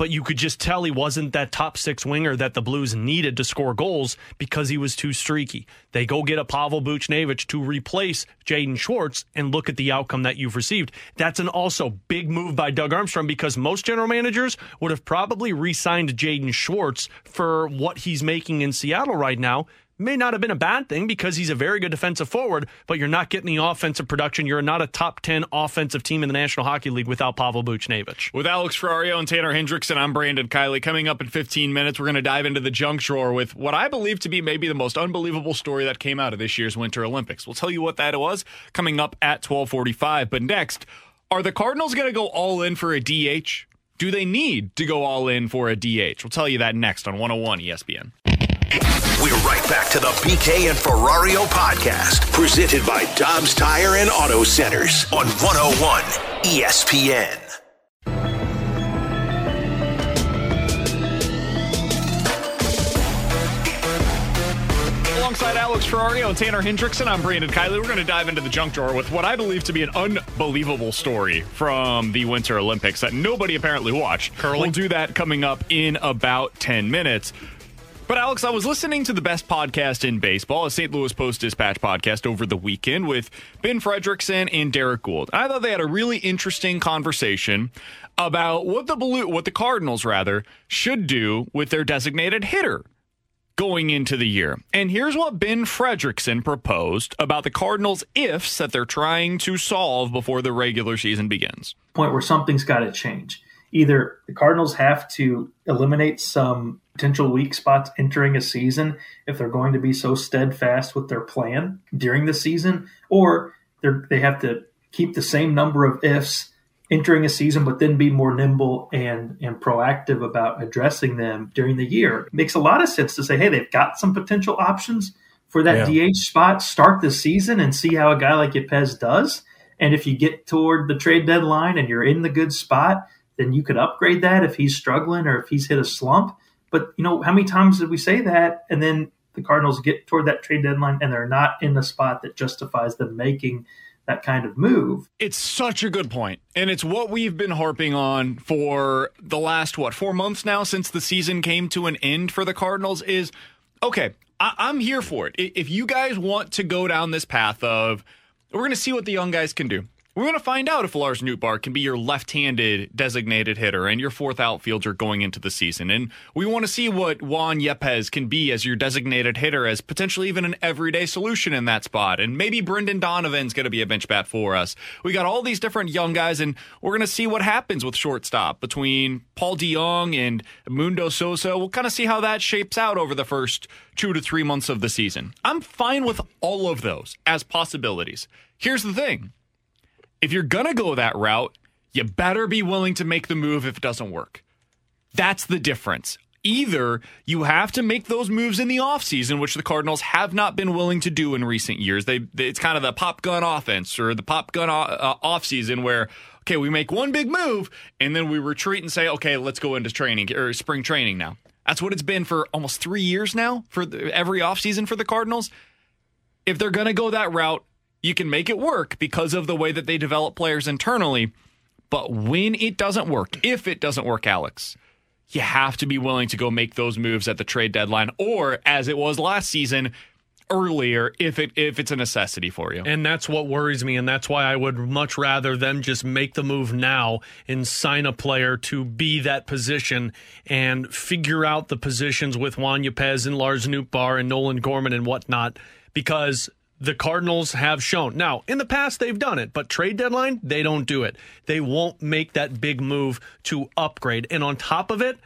but you could just tell he wasn't that top six winger that the Blues needed to score goals because he was too streaky. They go get a Pavel Buchnevich to replace Jaden Schwartz and look at the outcome that you've received. That's an also big move by Doug Armstrong because most general managers would have probably re signed Jaden Schwartz for what he's making in Seattle right now may not have been a bad thing because he's a very good defensive forward, but you're not getting the offensive production. You're not a top 10 offensive team in the National Hockey League without Pavel Buchnevich. With Alex Ferrario and Tanner Hendrickson, I'm Brandon Kiley. Coming up in 15 minutes, we're going to dive into the junk drawer with what I believe to be maybe the most unbelievable story that came out of this year's Winter Olympics. We'll tell you what that was coming up at 1245. But next, are the Cardinals going to go all in for a DH? Do they need to go all in for a DH? We'll tell you that next on 101 ESPN. We're right back to the BK and Ferrario podcast, presented by Dobbs Tire and Auto Centers on 101 ESPN. Alongside Alex Ferrario and Tanner Hendrickson, I'm Brandon Kiley. We're going to dive into the junk drawer with what I believe to be an unbelievable story from the Winter Olympics that nobody apparently watched. Curling. We'll do that coming up in about 10 minutes. But Alex, I was listening to the best podcast in baseball, a St. Louis Post Dispatch podcast over the weekend with Ben Frederickson and Derrick Goold. I thought they had a really interesting conversation about what the Blue, what the Cardinals rather should do with their designated hitter going into the year. And here's what Ben Frederickson proposed about the Cardinals' ifs that they're trying to solve before the regular season begins. Point where something's got to change. Either the Cardinals have to eliminate some potential weak spots entering a season if they're going to be so steadfast with their plan during the season, or they have to keep the same number of ifs entering a season, but then be more nimble and and proactive about addressing them during the year. It makes a lot of sense to say, hey, they've got some potential options for that yeah. DH spot. Start the season and see how a guy like Yepez does. And if you get toward the trade deadline and you're in the good spot, then you could upgrade that if he's struggling or if he's hit a slump. But you know, how many times did we say that? And then the Cardinals get toward that trade deadline and they're not in the spot that justifies them making that kind of move. It's such a good point. And it's what we've been harping on for the last, what, four months now since the season came to an end for the Cardinals is okay, I- I'm here for it. If you guys want to go down this path of, we're going to see what the young guys can do. We're going to find out if Lars Nootbaar can be your left-handed designated hitter and your fourth outfielder going into the season. And we want to see what Juan Yepez can be as your designated hitter, as potentially even an everyday solution in that spot. And maybe Brendan Donovan's going to be a bench bat for us. We got all these different young guys, and we're going to see what happens with shortstop between Paul DeJong and Mundo Sosa. We'll kind of see how that shapes out over the first two to three months of the season. I'm fine with all of those as possibilities. Here's the thing if you're going to go that route, you better be willing to make the move if it doesn't work. That's the difference. Either you have to make those moves in the offseason, which the Cardinals have not been willing to do in recent years. They, they it's kind of the pop gun offense or the pop gun uh, offseason where okay, we make one big move and then we retreat and say, okay, let's go into training or spring training now. That's what it's been for almost three years now for the, every offseason for the Cardinals. If they're going to go that route, you can make it work because of the way that they develop players internally. But when it doesn't work, if it doesn't work, Alex, you have to be willing to go make those moves at the trade deadline or as it was last season earlier if it if it's a necessity for you. And that's what worries me and that's why I would much rather them just make the move now and sign a player to be that position and figure out the positions with Juan Yepez and Lars Nootbaar and Nolan Gorman and whatnot because the Cardinals have shown. Now, in the past, they've done it, but trade deadline, they don't do it. They won't make that big move to upgrade. And on top of it,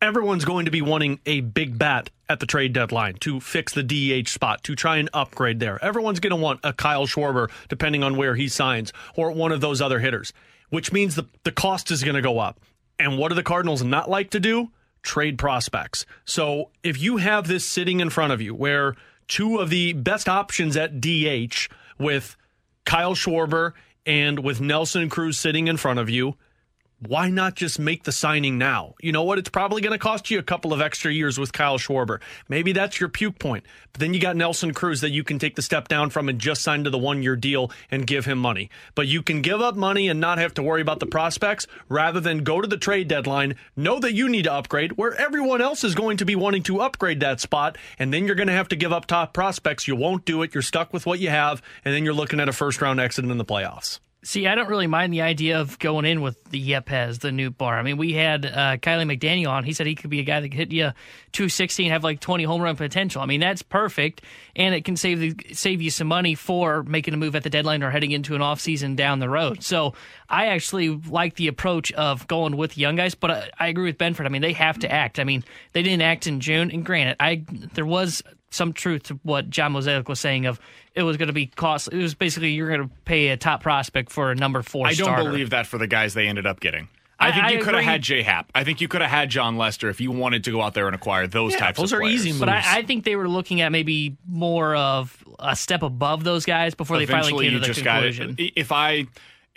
everyone's going to be wanting a big bat at the trade deadline to fix the DH spot, to try and upgrade there. Everyone's going to want a Kyle Schwarber, depending on where he signs, or one of those other hitters, which means the, the cost is going to go up. And what do the Cardinals not like to do? Trade prospects. So if you have this sitting in front of you where two of the best options at DH with Kyle Schwarber and with Nelson Cruz sitting in front of you, why not just make the signing now? You know what? It's probably going to cost you a couple of extra years with Kyle Schwarber. Maybe that's your puke point. But then you got Nelson Cruz that you can take the step down from and just sign to the one year deal and give him money. But you can give up money and not have to worry about the prospects rather than go to the trade deadline, know that you need to upgrade where everyone else is going to be wanting to upgrade that spot. And then you're going to have to give up top prospects. You won't do it. You're stuck with what you have. And then you're looking at a first round exit in the playoffs. See, I don't really mind the idea of going in with the Yepez, the Nootbaar. I mean, we had uh, Kiley McDaniel on. He said he could be a guy that could hit you 260 and have like 20 home run potential. I mean, that's perfect, and it can save the, save you some money for making a move at the deadline or heading into an offseason down the road. So I actually like the approach of going with young guys, but I, I agree with Benford. I mean, they have to act. I mean, they didn't act in June, and granted, I there was some truth to what John Mozeliak was saying of it was going to be cost. It was basically you're going to pay a top prospect for a number four. I don't starter. believe that for the guys they ended up getting. I, I- think I you could have had J Happ. I think you could have had Jon Lester if you wanted to go out there and acquire those Yeah, types of players. But I, I think they were looking at maybe more of a step above those guys before they finally came you to the just got conclusion. it. If I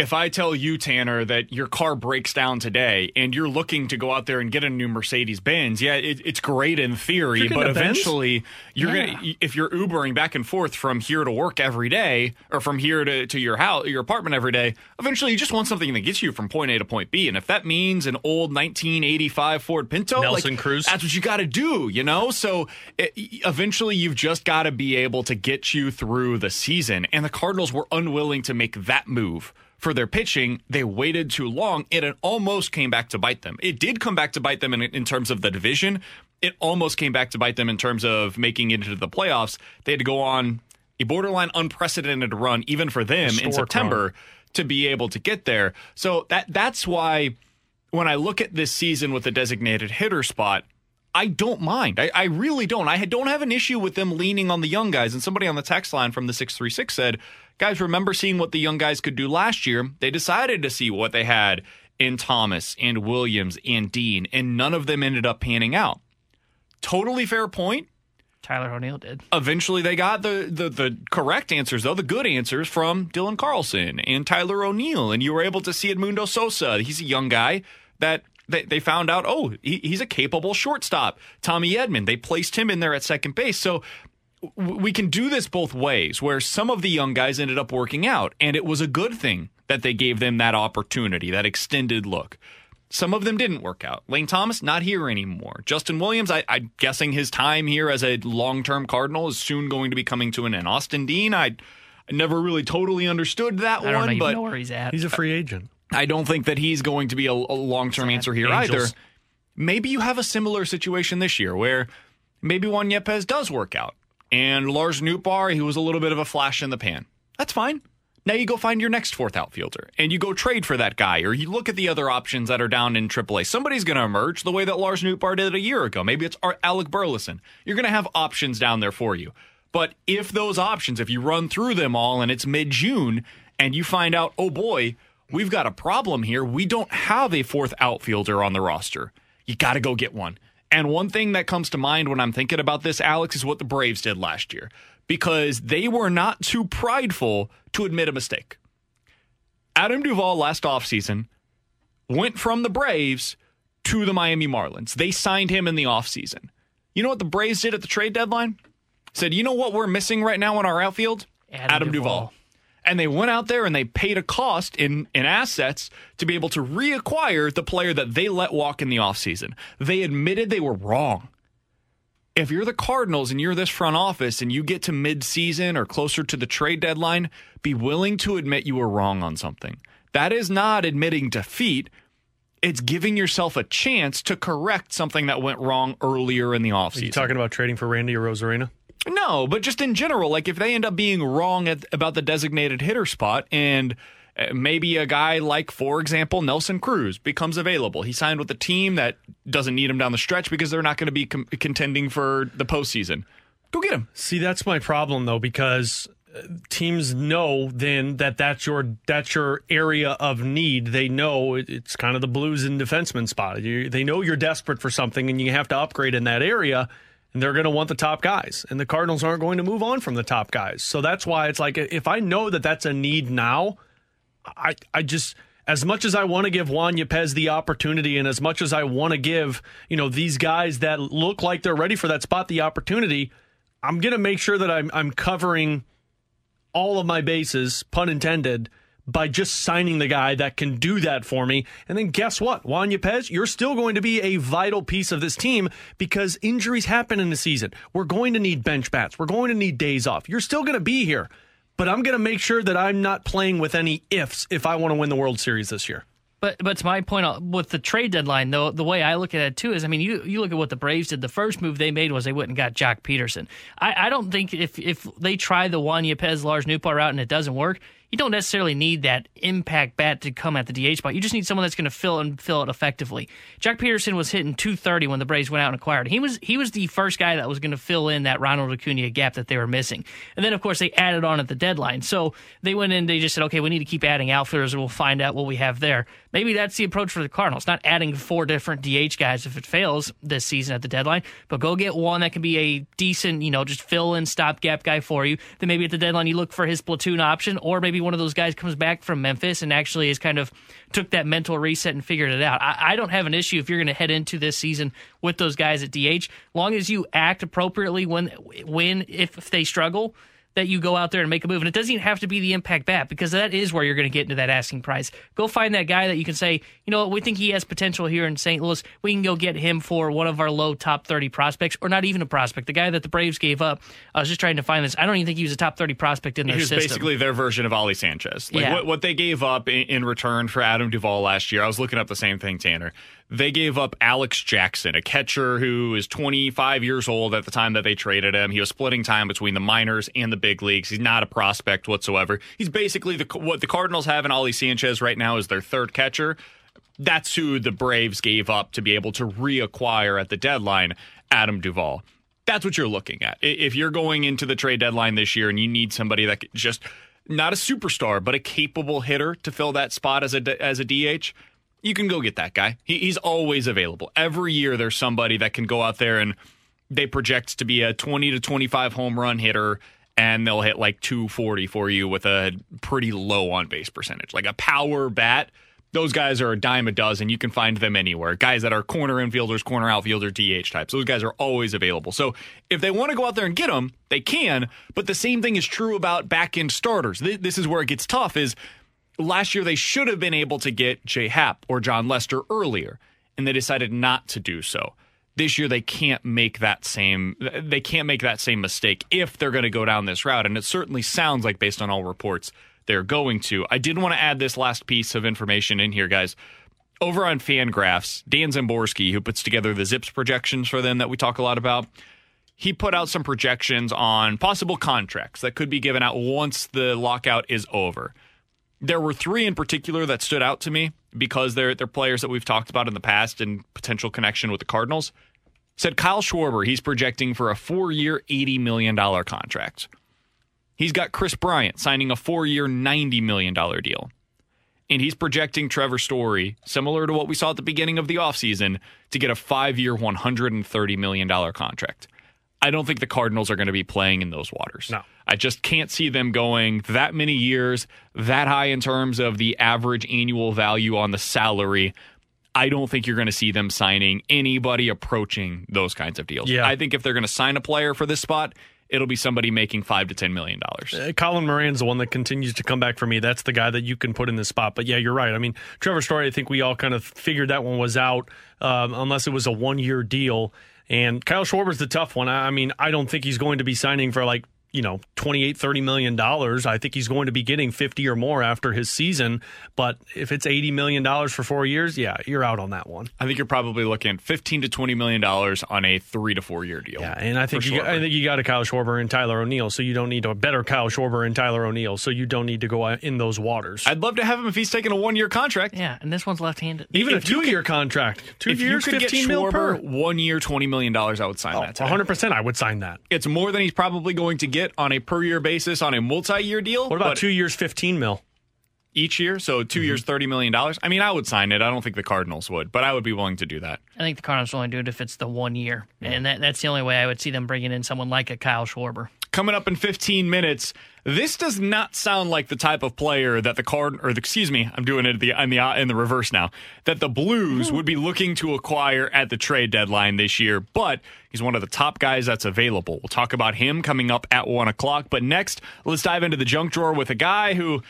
if I tell you Tanner that your car breaks down today and you're looking to go out there and get a new Mercedes Benz, yeah, it, it's great in theory, but Benz? eventually you're Yeah. gonna if you're Ubering back and forth from here to work every day or from here to, to your house your apartment every day, eventually you just want something that gets you from point A to point B, and if that means an old 1985 Ford Pinto, Nelson like, Cruz. that's what you got to do, you know. So it, eventually, you've just got to be able to get you through the season. And the Cardinals were unwilling to make that move for their pitching. They waited too long, and it almost came back to bite them. It did come back to bite them in, in terms of the division. It almost came back to bite them in terms of making it into the playoffs. They had to go on a borderline unprecedented run, even for them in September, run. to be able to get there. So that that's why when I look at this season with the designated hitter spot, I don't mind. I, I really don't. I don't have an issue with them leaning on the young guys. And somebody on the text line from the 636 said, guys, remember seeing what the young guys could do last year? They decided to see what they had in Thomas and Williams and Dean, and none of them ended up panning out. Totally fair point. Tyler O'Neill did. Eventually, they got the, the the correct answers, though the good answers from Dylan Carlson and Tyler O'Neill, and you were able to see Edmundo Sosa. He's a young guy that they, they found out. Oh, he, he's a capable shortstop. Tommy Edman. They placed him in there at second base. So we can do this both ways. Where some of the young guys ended up working out, and it was a good thing that they gave them that opportunity, that extended look. Some of them didn't work out. Lane Thomas, not here anymore. Justin Williams, I, I'm guessing his time here as a long term Cardinal is soon going to be coming to an end. Austin Dean, I, I never really totally understood that I don't one, even but know where he's at. He's a free agent. I don't think that he's going to be a, a long term answer here Angels. either. Maybe you have a similar situation this year where maybe Juan Yepez does work out. And Lars Nootbaar, he was a little bit of a flash in the pan. That's fine. Now you go find your next fourth outfielder and you go trade for that guy, or you look at the other options that are down in AAA. Somebody's going to emerge the way that Lars Nootbaar did a year ago. Maybe it's Alec Burleson. You're going to have options down there for you. But if those options, if you run through them all and it's mid June and you find out, oh boy, we've got a problem here. We don't have a fourth outfielder on the roster. You got to go get one. And one thing that comes to mind when I'm thinking about this, Alex, is what the Braves did last year because they were not too prideful to admit a mistake. Adam Duvall last offseason went from the Braves to the Miami Marlins. They signed him in the offseason. You know what the Braves did at the trade deadline? Said, you know what we're missing right now in our outfield? Adam Duvall. And they went out there and they paid a cost in, in assets to be able to reacquire the player that they let walk in the offseason. They admitted they were wrong. If you're the Cardinals and you're this front office and you get to midseason or closer to the trade deadline, be willing to admit you were wrong on something. That is not admitting defeat. It's giving yourself a chance to correct something that went wrong earlier in the offseason. Are you talking about trading for Randy Arozarena? No, but just in general, like if they end up being wrong at, about the designated hitter spot and Uh, Maybe a guy like, for example, Nelson Cruz becomes available. He signed with a team that doesn't need him down the stretch because they're not going to be com- contending for the postseason. Go get him. See, that's my problem though, because uh, teams know then that that's your that's your area of need. They know it's kind of the blues and defenseman spot. You, they know you're desperate for something and you have to upgrade in that area. And they're going to want the top guys, and the Cardinals aren't going to move on from the top guys. So that's why it's like if I know that that's a need now, I I just as much as I want to give Juan Yepez the opportunity, and as much as I want to give you know these guys that look like they're ready for that spot the opportunity, I'm going to make sure that I'm I'm covering all of my bases, pun intended, by just signing the guy that can do that for me. And then guess what? Juan Yepez, you're still going to be a vital piece of this team because injuries happen in the season. We're going to need bench bats. We're going to need days off. You're still going to be here. But I'm going to make sure that I'm not playing with any ifs if I want to win the World Series this year. But but to my point uh, with the trade deadline, though, the way I look at it too is, I mean, you you look at what the Braves did. The first move they made was they went and got Joc Pederson. I, I don't think if if they try the Juan Yepez Lars Nootbaar route and it doesn't work, you don't necessarily need that impact bat to come at the DH spot. You just need someone that's going to fill and fill it effectively. Joc Pederson was hitting 230 when the Braves went out and acquired. He was he was the first guy that was going to fill in that Ronald Acuna gap that they were missing. And then of course they added on at the deadline. So they went in. They just said, okay, we need to keep adding outfielders, and we'll find out what we have there. Maybe that's the approach for the Cardinals. Not adding four different DH guys if it fails this season at the deadline, but go get one that can be a decent, you know, just fill in stopgap guy for you. Then maybe at the deadline you look for his platoon option, or maybe one of those guys comes back from Memphis and actually is kind of took that mental reset and figured it out. I, I don't have an issue if you're going to head into this season with those guys at DH, long as you act appropriately when when if, if they struggle that you go out there and make a move. And it doesn't even have to be the impact bat because that is where you're going to get into that asking price. Go find that guy that you can say, you know what, we think he has potential here in St. Louis. We can go get him for one of our low top 30 prospects or not even a prospect. The guy that the Braves gave up, I was just trying to find this. I don't even think he was a top 30 prospect in their He was system. basically their version of Ali Sanchez. Like Yeah. what, what they gave up in, in return for Adam Duvall last year. I was looking up the same thing, Tanner. They gave up Alex Jackson, a catcher who is 25 years old at the time that they traded him. He was splitting time between the minors and the big leagues. He's not a prospect whatsoever. He's basically the what the Cardinals have in Ali Sanchez right now is their third catcher. That's who the Braves gave up to be able to reacquire at the deadline, Adam Duvall that's what you're looking at. If you're going into the trade deadline this year and you need somebody that just not a superstar, but a capable hitter to fill that spot as a as a DH, you can go get that guy. He, he's always available. Every year there's somebody that can go out there and they project to be a 20 to 25 home run hitter and they'll hit like 240 for you with a pretty low on base percentage. Like a power bat those guys are a dime a dozen. You can find them anywhere. Guys that are corner infielders, corner outfielder, DH types. Those guys are always available. So if they want to go out there and get them, they can. But the same thing is true about back end starters. This is where it gets tough. Is last year they should have been able to get Jay Happ or Jon Lester earlier, and they decided not to do so. This year they can't make that same they can't make that same mistake if they're going to go down this route. And it certainly sounds like, based on all reports, they're going to. I did want to add this last piece of information in here, guys. Over on Fangraphs, Dan Szymborski, who puts together the Zips projections for them that we talk a lot about, he put out some projections on possible contracts that could be given out once the lockout is over. There were three in particular that stood out to me because they're they're players that we've talked about in the past and potential connection with the Cardinals. Said Kyle Schwarber, he's projecting for a four-year, eighty million dollar contract. He's got Kris Bryant signing a four-year, ninety million dollar deal. And he's projecting Trevor Story, similar to what we saw at the beginning of the offseason, to get a five-year, one hundred and thirty million dollar contract. I don't think the Cardinals are going to be playing in those waters. No. I just can't see them going that many years, that high in terms of the average annual value on the salary. I don't think you're going to see them signing anybody approaching those kinds of deals. Yeah. I think if they're going to sign a player for this spot, it'll be somebody making five to ten million dollars. Uh, Colin Moran's the one that continues to come back for me. That's the guy that you can put in this spot. But yeah, you're right. I mean, Trevor Story, I think we all kind of figured that one was out, um, unless it was a one year deal. And Kyle Schwarber's the tough one. I I mean, I don't think he's going to be signing for like you know 28 30 million dollars i think he's going to be getting 50 or more after his season but if it's 80 million dollars for four years yeah you're out on that one I think you're probably looking at 15 to 20 million dollars on a three to four year deal. yeah and i think For you, got- I think you got a kyle schwarber and tyler o'neill so you don't need a better kyle schwarber and tyler o'neill so you don't need to go in those waters I'd love to have him if he's taking a one year contract. Yeah, and this one's left-handed. even If a two-year contract two if years you could 15 get mil per one year, $20 million, I would sign oh, that. today. 100% i would sign that It's more than he's probably going to get on a per year basis on a multi year deal. what about two years 15 mil each year? So 2 mm-hmm. years, $30 million. I mean, I would sign it. I don't think the Cardinals would, but I would be willing to do that. I think the Cardinals will only do it if it's the one year, and that, that's the only way I would see them bringing in someone like a Kyle Schwarber. Coming up in 15 minutes, this does not sound like the type of player that the card or the, excuse me, I'm doing it the in the in the reverse now. That the Blues would be looking to acquire at the trade deadline this year, but he's one of the top guys that's available. We'll talk about him coming up at one o'clock. But next, let's dive into the junk drawer with a guy who,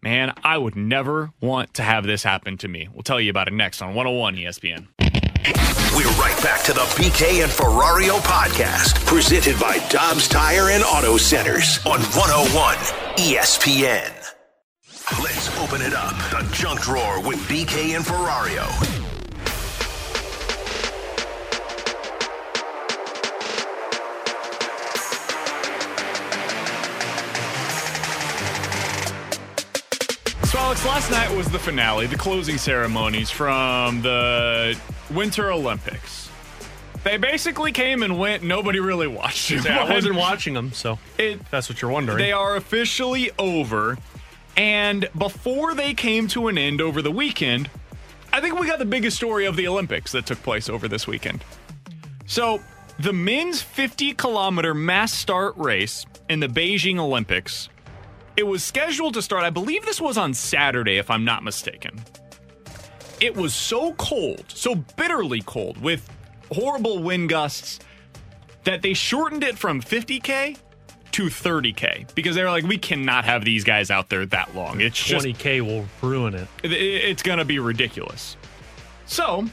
man, I would never want to have this happen to me. We'll tell you about it next on 101 ESPN. We're right back to the BK and Ferrario podcast, presented by Dobbs Tire and Auto Centers on 101 ESPN. Let's open it up. The junk drawer with BK and Ferrario. Alex, last night was the finale, the closing ceremonies from the Winter Olympics. They basically came and went. Nobody really watched I wasn't watching them, so It, that's what you're wondering. they are officially over. And before they came to an end over the weekend, I think we got the biggest story of the Olympics that took place over this weekend. So, the men's 50 kilometer mass start race in the Beijing Olympics, it was scheduled to start, I believe this was on Saturday, if I'm not mistaken. It was so cold, so bitterly cold, with horrible wind gusts, that they shortened it from 50K to 30K because they were like, we cannot have these guys out there that long. It's just 20k will ruin it. it- it's going to be ridiculous. So,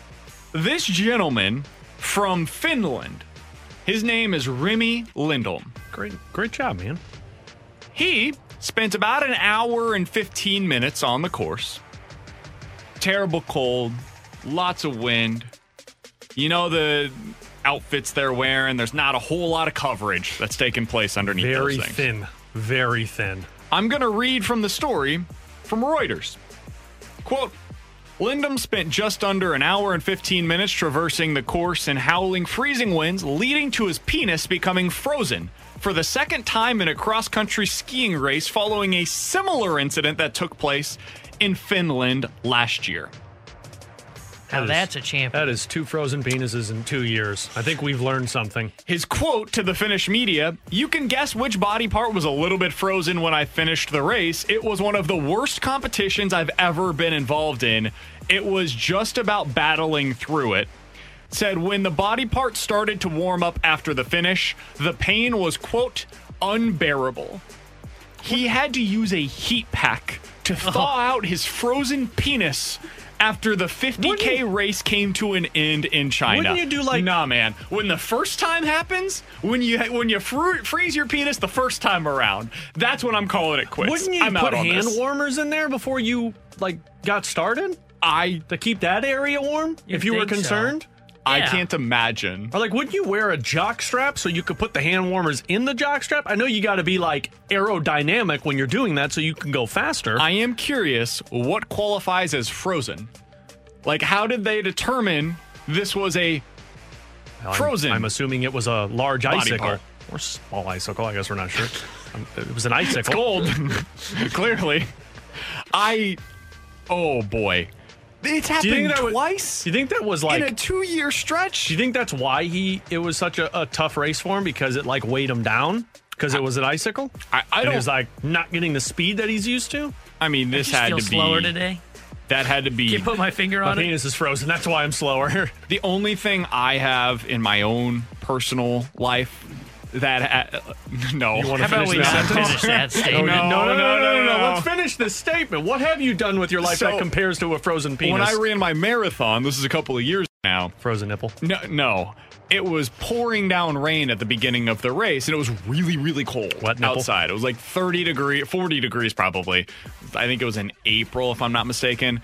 this gentleman from Finland, his name is Remi Lindholm. Great, great job, man. He spent about an hour and 15 minutes on the course. Terrible cold, lots of wind. You know the outfits they're wearing, there's not a whole lot of coverage that's taking place underneath Very those things. thin, very thin. I'm going to read from the story from Reuters. Quote Lindholm spent just under an hour and 15 minutes traversing the course in howling, freezing winds, leading to his penis becoming frozen for the second time in a cross country skiing race following a similar incident that took place in Finland last year. Now That is- that's a champion. That is two frozen penises in two years. I think we've learned something. His quote to the Finnish media You can guess which body part was a little bit frozen when I finished the race. It was one of the worst competitions I've ever been involved in. It was just about battling through it. Said when the body part started to warm up after the finish, the pain was, quote, unbearable. He had to use a heat pack to oh. thaw out his frozen penis after the 50k race came to an end in China. Wouldn't you do like- Nah, man. When the first time happens, when you when you fr- freeze your penis the first time around, that's when I'm calling it quits. Wouldn't you I'm put hand this. warmers in there before you like got started I to keep that area warm? You'd if you were concerned. so. Concerned, I Yeah. can't imagine. or like, wouldn't you wear a jock strap so you could put the hand warmers in the jock strap? I know you got to be like aerodynamic when you're doing that so you can go faster. I am curious what qualifies as frozen. Like, how did they determine this was a I'm- frozen? I'm, assuming it was a large Body icicle part. or small icicle. I guess we're not sure. Um, it was an icicle. It's cold. Clearly. I. Oh boy. It's Do you think happened that was- twice Do you think that was like? in a two year stretch. do you think that's why he? It was such a, a tough race for him because it like weighed him down because it was an icicle. I, I don't. he was like not getting the speed that he's used to. I mean, this Just had feel to slower be. today. That had to be. Can't put my finger My on it. penis is frozen. That's why I'm slower. The only thing I have in my own personal life that uh, no. You want to finish we this finish that No, statement? no, no, no, no, no, no. no. Let's finish this statement. What have you done with your life So- that compares to a frozen penis? When I ran my marathon, this is a couple of years now. frozen nipple. No, no. It was pouring down rain at the beginning of the race, and it was really, really cold Wet nipple? outside. It was like 30 degree, 40 degrees probably. I think it was in April, if I'm not mistaken.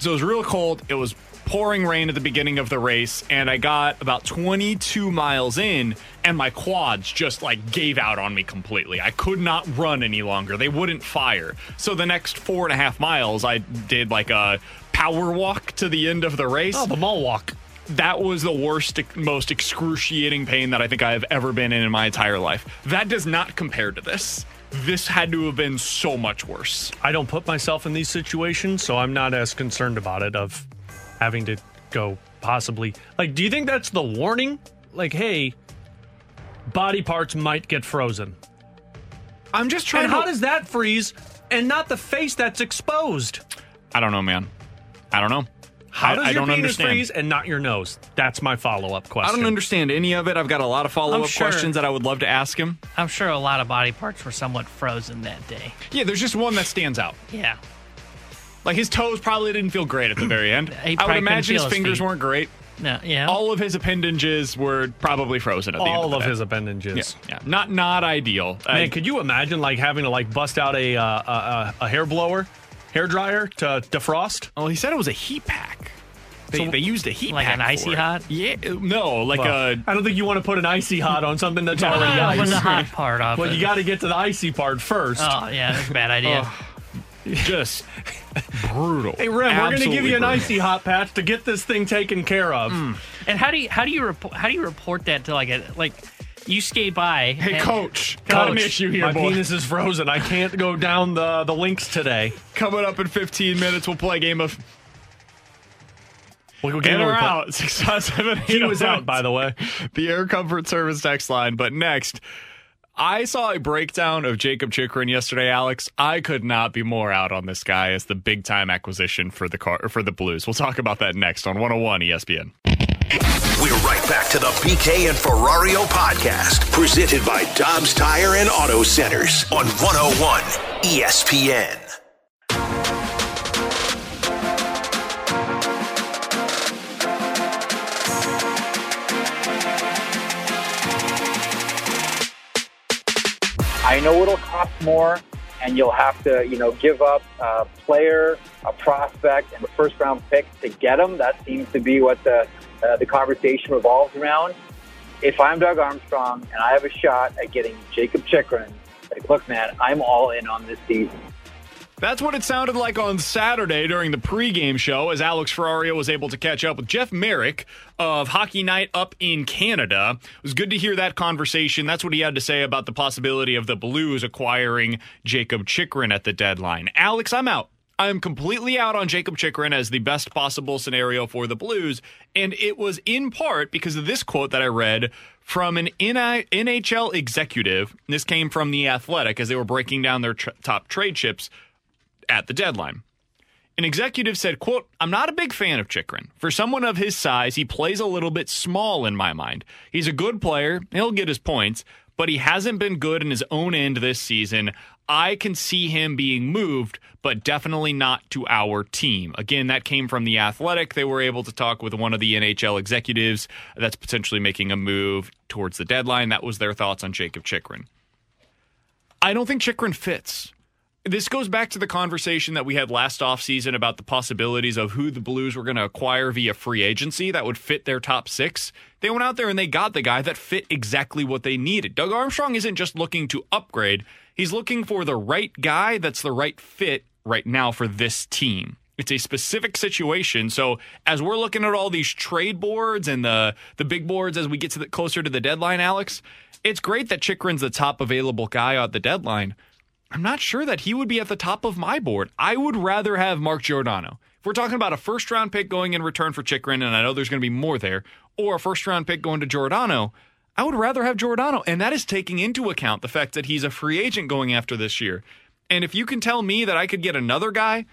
So it was real cold. It was pouring rain at the beginning of the race, and I got about 22 miles in, and my quads just like gave out on me completely. I could not run any longer. They wouldn't fire. So the next four and a half miles, I did like a power walk to the end of the race Oh, the mall walk. that was the worst, most excruciating pain that I think I have ever been in in my entire life. That does not compare to this. This had to have been so much worse. I don't put myself in these situations, so I'm not as concerned about it of having to go possibly. Like, do you think that's the warning? Like, hey, body parts might get frozen. I'm just trying And to. how does that freeze and not the face that's exposed? I don't know, man. I don't know. How I, does I your don't penis understand. freeze and not your nose? That's my follow up question. I don't understand any of it. I've got a lot of follow up sure- questions that I would love to ask him. I'm sure a lot of body parts were somewhat frozen that day. Yeah, there's just one that stands out. Yeah. Like his toes probably didn't feel great at the very end. I would imagine his fingers weren't great. No, yeah. All of his appendages were probably frozen at the end All of, the of day. his appendages. Yeah, yeah. not not ideal. Man, Uh, could you imagine like having to like bust out a uh, a, a, hair blower, hair dryer to defrost? well, he said it was a heat pack. They, they used a heat Like pack an icy for it. hot? Yeah, no, like Well, a I don't think you want to put an icy hot on something that's already Ah, ice. the hot part off Well, it. you got to get to the icy part first. Oh, yeah, that's a bad idea. just brutal. Hey, Rim, we're going to give you an brutal. icy hot patch to get this thing taken care of. Mm. And how do you how do you report how do you report that to like a like you skate by? Hey, and- coach, got an issue here, my boy. penis is frozen. I can't go down the, the links today. Coming up in 15 minutes, we'll play a game of We'll go in get or out. Six five seven eight. He was out, by the way. The Air Comfort Service text line. But next, I saw a breakdown of Jakob Chychrun yesterday, Alex. I could not be more out on this guy as the big time acquisition for the car for the Blues. We'll talk about that next on 101 ESPN. We're right back to the BK and Ferrario podcast, presented by Dobbs Tire and Auto Centers on 101 ESPN. I know it'll cost more, and you'll have to, you know, give up a player, a prospect, and a first round pick to get them. That seems to be what the uh, the conversation revolves around. If I'm Doug Armstrong and I have a shot at getting Jakob Chychrun, like, look, man, I'm all in on this season. That's what it sounded like on Saturday during the pregame show as Alex Ferrario was able to catch up with Jeff Marek of Hockey Night up in Canada. It was good to hear that conversation. That's what he had to say about the possibility of the Blues acquiring Jakob Chychrun at the deadline. Alex, I'm out. I'm completely out on Jakob Chychrun as the best possible scenario for the Blues. And it was in part because of this quote that I read from an NHL executive. This came from The Athletic as they were breaking down their tr- top trade chips at the deadline. An executive said, quote, I'm not a big fan of Chychrun. For someone of his size, he plays a little bit small in my mind. He's a good player, he'll get his points, but he hasn't been good in his own end this season. I can see him being moved, but definitely not to our team. Again, that came from the Athletic. They were able to talk with one of the NHL executives that's potentially making a move towards the deadline. That was their thoughts on Jakob Chychrun. I don't think Chychrun fits. This goes back to the conversation that we had last offseason about the possibilities of who the Blues were going to acquire via free agency that would fit their top six. They went out there and they got the guy that fit exactly what they needed. Doug Armstrong isn't just looking to upgrade, he's looking for the right guy that's the right fit right now for this team. It's a specific situation. So as we're looking at all these trade boards and the the big boards as we get to the, closer to the deadline, Alex, it's great that Chychrun's the top available guy at the deadline. I'm not sure that he would be at the top of my board. I would rather have Mark Giordano. If we're talking about a first round pick going in return for Chychrun, and I know there's going to be more there, or a first round pick going to Giordano, I would rather have Giordano. And that is taking into account the fact that he's a free agent going after this year. And if you can tell me that I could get another guy,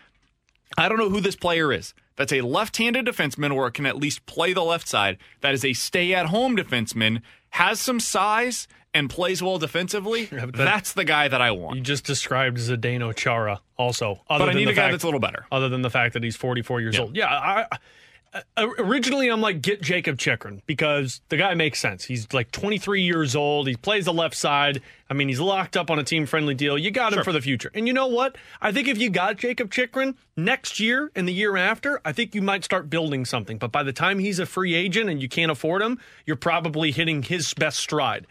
I don't know who this player is. that's a left handed defenseman or can at least play the left side, that is a stay at home defenseman, has some size and plays well defensively, that's the guy that I want. You just described Zdeno Chara also. But I than need a guy fact- that's a little better. Other than the fact that he's 44 years Yeah. old. Yeah, I, I- originally I'm like, get Jakob Chychrun because the guy makes sense. He's like 23 years old. He plays the left side. I mean, he's locked up on a team friendly deal. You got him Sure. for the future. And you know what? I think if you got Jakob Chychrun next year and the year after, I think you might start building something. But by the time he's a free agent and you can't afford him, you're probably hitting his best stride.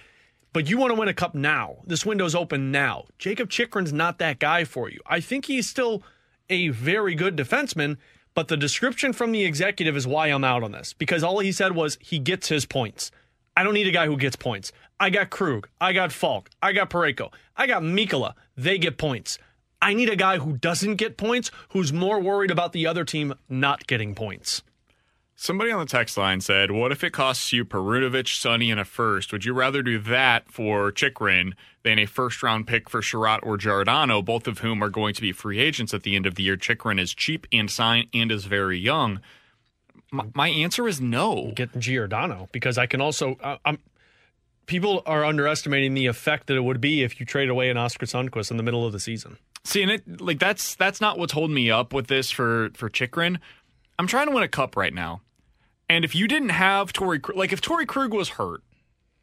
But you want to win a cup now. This window's open now. Jakob Chychrun's not that guy for you. I think he's still a very good defenseman, but the description from the executive is why I'm out on this because all he said was he gets his points. I don't need a guy who gets points. I got Krug, I got Faulk, I got Parayko, I got Mikkola. They get points. I need a guy who doesn't get points, who's more worried about the other team not getting points. Somebody on the text line said, What if it costs you Perunovic, Sonny, and a first? Would you rather do that for Chychrun than a first round pick for Chiarot or Giordano, both of whom are going to be free agents at the end of the year? Chychrun is cheap and sign and is very young. My, my answer is no. Get Giordano because I can also. I, I'm. People are underestimating the effect that it would be if you trade away an Oscar Sundqvist in the middle of the season. See, and it like that's that's not what's holding me up with this for for Chychrun. I'm trying to win a cup right now, and if you didn't have Torey, like if Torey Krug was hurt,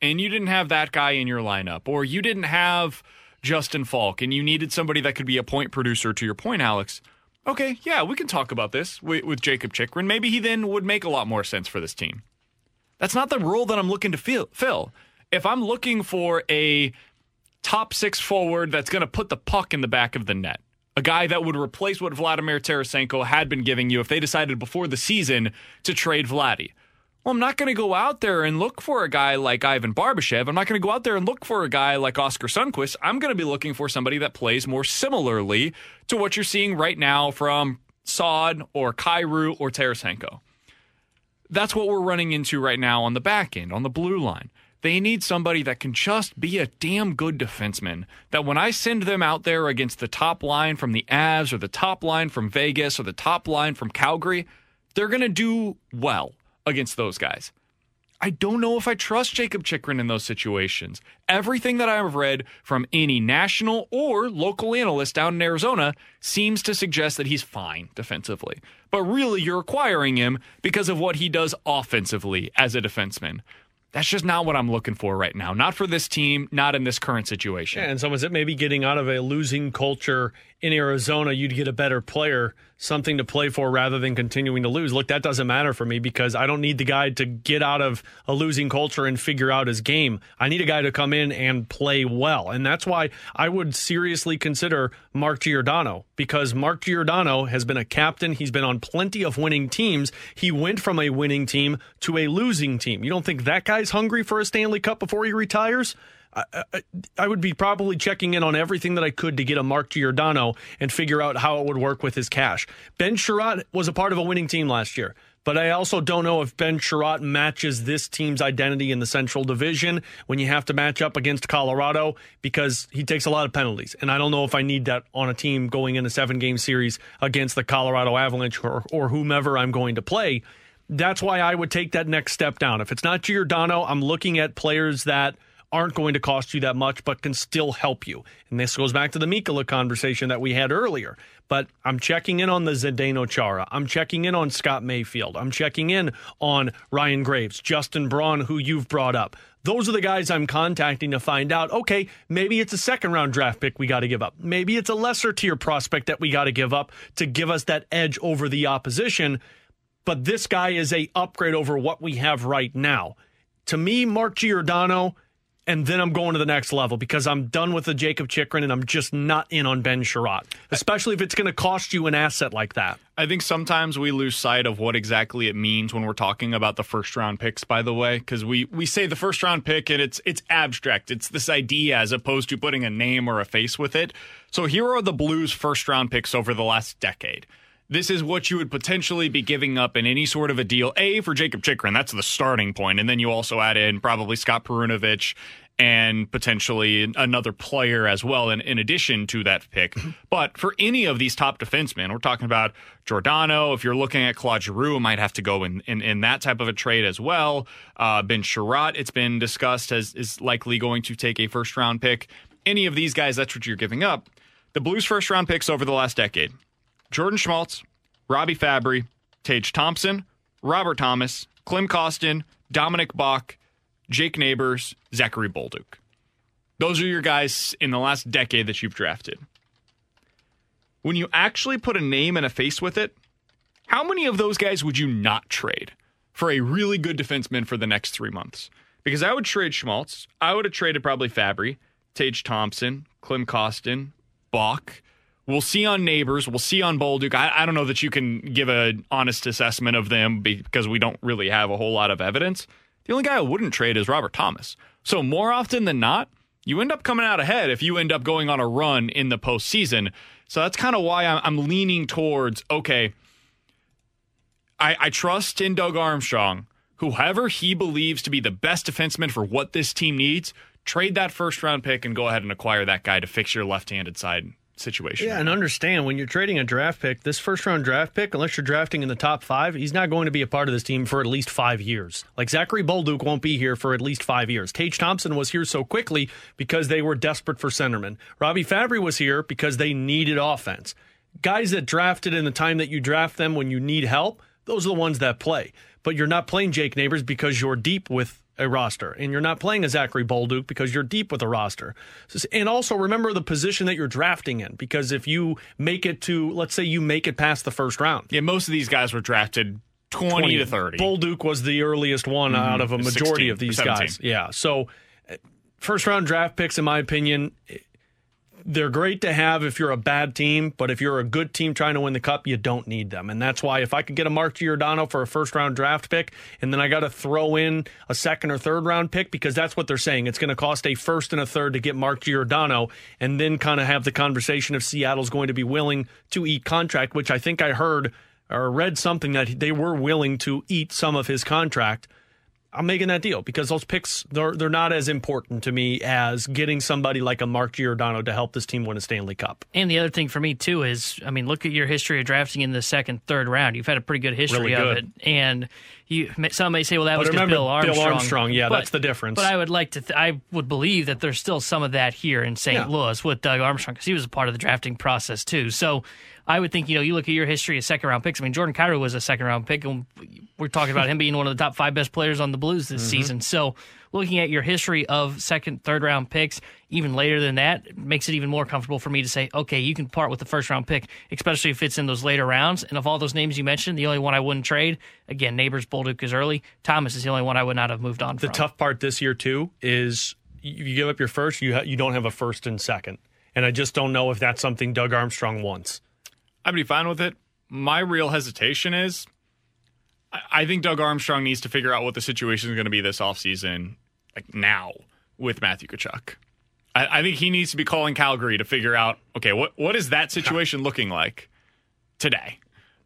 and you didn't have that guy in your lineup, or you didn't have Justin Faulk, and you needed somebody that could be a point producer. To your point, Alex. Okay, yeah, we can talk about this with, with Jakob Chychrun. Maybe he then would make a lot more sense for this team. That's not the role that I'm looking to fill. fill. If I'm looking for a top six forward that's going to put the puck in the back of the net. A guy that would replace what Vladimir Tarasenko had been giving you if they decided before the season to trade Vladdy. Well, I'm not going to go out there and look for a guy like Ivan Barbashev. I'm not going to go out there and look for a guy like Oscar Sundqvist. I'm going to be looking for somebody that plays more similarly to what you're seeing right now from Saad or Kyrou or Tarasenko. That's what we're running into right now on the back end, on the blue line. They need somebody that can just be a damn good defenseman. That when I send them out there against the top line from the Avs or the top line from Vegas or the top line from Calgary, they're going to do well against those guys. I don't know if I trust Jakob Chychrun in those situations. Everything that I've read from any national or local analyst down in Arizona seems to suggest that he's fine defensively. But really, you're acquiring him because of what he does offensively as a defenseman. That's just not what I'm looking for right now. Not for this team, not in this current situation. Yeah, and someone said maybe getting out of a losing culture in Arizona, you'd get a better player, something to play for rather than continuing to lose. Look, that doesn't matter for me because I don't need the guy to get out of a losing culture and figure out his game. I need a guy to come in and play well. And that's why I would seriously consider Mark Giordano because Mark Giordano has been a captain. He's been on plenty of winning teams. He went from a winning team to a losing team. You don't think that guy's hungry for a Stanley Cup before he retires? I, I, would be probably checking in on everything that I could to get a Mark Giordano and figure out how it would work with his cash. Ben Chiarot was a part of a winning team last year, but I also don't know if Ben Chiarot matches this team's identity in the Central Division when you have to match up against Colorado because he takes a lot of penalties. And I don't know if I need that on a team going in a seven game series against the Colorado Avalanche or, or whomever I'm going to play. That's why I would take that next step down. If it's not Giordano, I'm looking at players that aren't going to cost you that much, but can still help you. And this goes back to the Mikkola conversation that we had earlier. But I'm checking in on the Zdeno Chara. I'm checking in on Scott Mayfield. I'm checking in on Ryan Graves, Justin Braun, who you've brought up. Those are the guys I'm contacting to find out, okay, maybe it's a second round draft pick we got to give up. Maybe it's a lesser tier prospect that we got to give up to give us that edge over the opposition. But this guy is a upgrade over what we have right now. To me, Mark Giordano, and then I'm going to the next level because I'm done with the Jakob Chychrun and I'm just not in on Ben Chiarot, especially if it's going to cost you an asset like that. I think sometimes we lose sight of what exactly it means when we're talking about the first round picks, by the way, because we, we say the first round pick and it's it's abstract. It's this idea as opposed to putting a name or a face with it. So here are the Blues first round picks over the last decade. This is what you would potentially be giving up in any sort of a deal. A for Jakob Chychrun, that's the starting point, and then you also add in probably Scott Perunovic and potentially another player as well in, in addition to that pick. But for any of these top defensemen, we're talking about Giordano. If you're looking at Claude Giroux, might have to go in, in, in that type of a trade as well. Uh, ben Chiarot, it's been discussed as is likely going to take a first round pick. Any of these guys, that's what you're giving up. The Blues' first round picks over the last decade Jordan Schmaltz, Robby Fabbri, Tage Thompson, Robert Thomas, Klim Kostin, Dominik Bokk, Jake Neighbours, Zachary Bolduc. Those are your guys in the last decade that you've drafted. When you actually put a name and a face with it, how many of those guys would you not trade for a really good defenseman for the next three months? Because I would trade Schmaltz. I would have traded probably Fabbri, Tage Thompson, Klim Kostin, Bokk. We'll see on Neighbours. We'll see on Bolduc. I, I don't know that you can give an honest assessment of them because we don't really have a whole lot of evidence. The only guy I wouldn't trade is Robert Thomas. So more often than not, you end up coming out ahead if you end up going on a run in the postseason. So that's kind of why I'm, I'm, leaning towards okay. I, I trust in Doug Armstrong. Whoever he believes to be the best defenseman for what this team needs, trade that first round pick and go ahead and acquire that guy to fix your left handed side situation. Yeah, and understand when you're trading a draft pick, this first round draft pick, unless you're drafting in the top five, he's not going to be a part of this team for at least five years. Like Zachary Bolduc won't be here for at least five years. Tage Thompson was here so quickly because they were desperate for centermen. Robby Fabbri was here because they needed offense. Guys that drafted in the time that you draft them when you need help, those are the ones that play. But you're not playing Jake Neighbours because you're deep with a roster, and you're not playing a Zachary Bolduc because you're deep with a roster. And also remember the position that you're drafting in, because if you make it to, let's say you make it past the first round. Yeah, most of these guys were drafted 20, 20 to 30. Bolduc was the earliest one mm-hmm. out of a majority of these guys. Yeah. So uh, first round draft picks, in my opinion, they're great to have if you're a bad team, but if you're a good team trying to win the cup, you don't need them. And that's why if I could get a Mark Giordano for a first round draft pick, and then I got to throw in a second or third round pick because that's what they're saying. It's going to cost a first and a third to get Mark Giordano, and then kind of have the conversation if Seattle's going to be willing to eat contract, which I think I heard or read something that they were willing to eat some of his contract. I'm making that deal because those picks they're they're not as important to me as getting somebody like a Mark Giordano to help this team win a Stanley Cup. And the other thing for me too is, I mean, look at your history of drafting in the second, third round. You've had a pretty good history really of good. it, and you some may say, well, that but was remember, Bill Armstrong. Bill Armstrong, yeah, but, that's the difference. But I would like to, th- I would believe that there's still some of that here in St. Yeah. Louis with Doug Armstrong because he was a part of the drafting process too. So. I would think, you know, you look at your history of second round picks. I mean, Jordan Kyrou was a second round pick, and we're talking about him being one of the top five best players on the Blues this Mm-hmm. season. So, looking at your history of second, third round picks, even later than that, makes it even more comfortable for me to say, okay, you can part with the first round pick, especially if it's in those later rounds. And of all those names you mentioned, the only one I wouldn't trade, again, Neighbours Bolduc is early. Thomas is the only one I would not have moved on the from. tough part this year too is you give up your first, you ha- you don't have a first and second, and I just don't know if that's something Doug Armstrong wants. I'd be fine with it. My real hesitation is I, I think Doug Armstrong needs to figure out what the situation is going to be this offseason, like now, with Matthew Tkachuk. I, I think he needs to be calling Calgary to figure out, okay, what, what is that situation looking like today?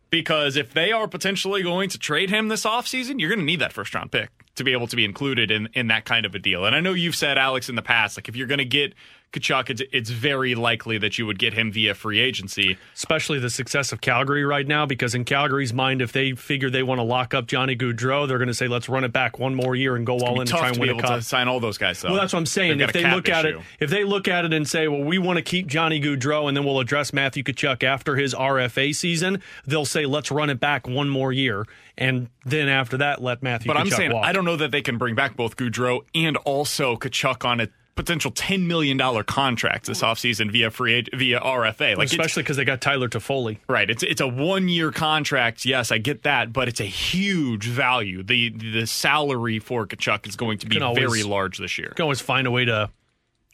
Because if they are potentially going to trade him this offseason, you're going to need that first round pick to be able to be included in, in that kind of a deal. And I know you've said, Alex, in the past, like if you're going to get Tkachuk, it's, it's very likely that you would get him via free agency. Especially the success of Calgary right now, because in Calgary's mind, if they figure they want to lock up Johnny Gaudreau, they're going to say, let's run it back one more year and go all in tough try and to win a cup. sign all those guys. Though. Well, that's what I'm saying. If they look at it, if they look at it and say, "Well, we want to keep Johnny Gaudreau, and then we'll address Matthew Tkachuk after his RFA season," they'll say, "Let's run it back one more year," and then after that, let Matthew. But Tkachuk I'm saying walk. I don't know that they can bring back both Gaudreau and also Tkachuk on a potential ten million dollar contract this offseason via free via RFA. Like especially because they got Tyler Toffoli. Right. It's it's a one year contract. Yes, I get that, but it's a huge value. The the salary for Tkachuk is going to be always- very large this year. You can always find a way to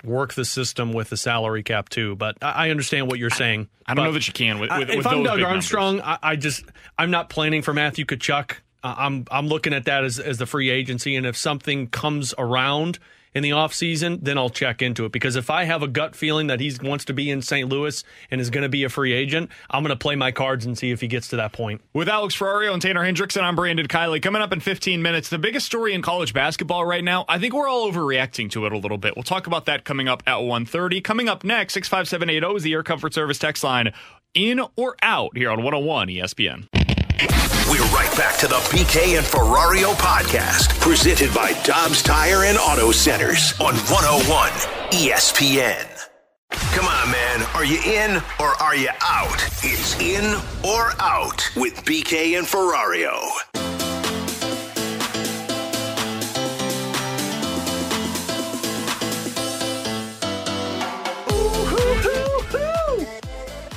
work the system with the salary cap too. But I I understand what you're saying. I don't know that you can with, I- if with I'm those Doug Armstrong, I, I just I'm not planning for Matthew Tkachuk. Uh, I'm I'm looking at that as as the free agency, and if something comes around in the offseason, then I'll check into it. Because if I have a gut feeling that he wants to be in St. Louis and is going to be a free agent, I'm going to play my cards and see if he gets to that point. With Alex Ferrario and Tanner Hendrickson, I'm Brandon Kiley. Coming up in 15 minutes, the biggest story in college basketball right now, I think we're all overreacting to it a little bit. We'll talk about that coming up at 1.30. Coming up next, 65780 is the Air Comfort Service text line. In or out here on 101 ESPN. We're right back to the BK and Ferrario podcast, presented by Dobbs Tire and Auto Centers on 101 ESPN. Come on, man. Are you in or are you out? It's in or out with BK and Ferrario.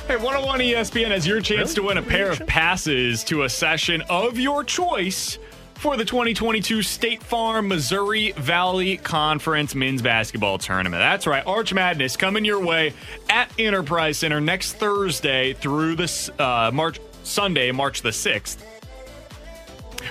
Hey, 101 ESPN has your chance to win a pair of passes to a session of your choice for the 2022 State Farm Missouri Valley Conference Men's Basketball Tournament. That's right, Arch Madness coming your way at Enterprise Center next Thursday through this uh, March Sunday, March the 6th.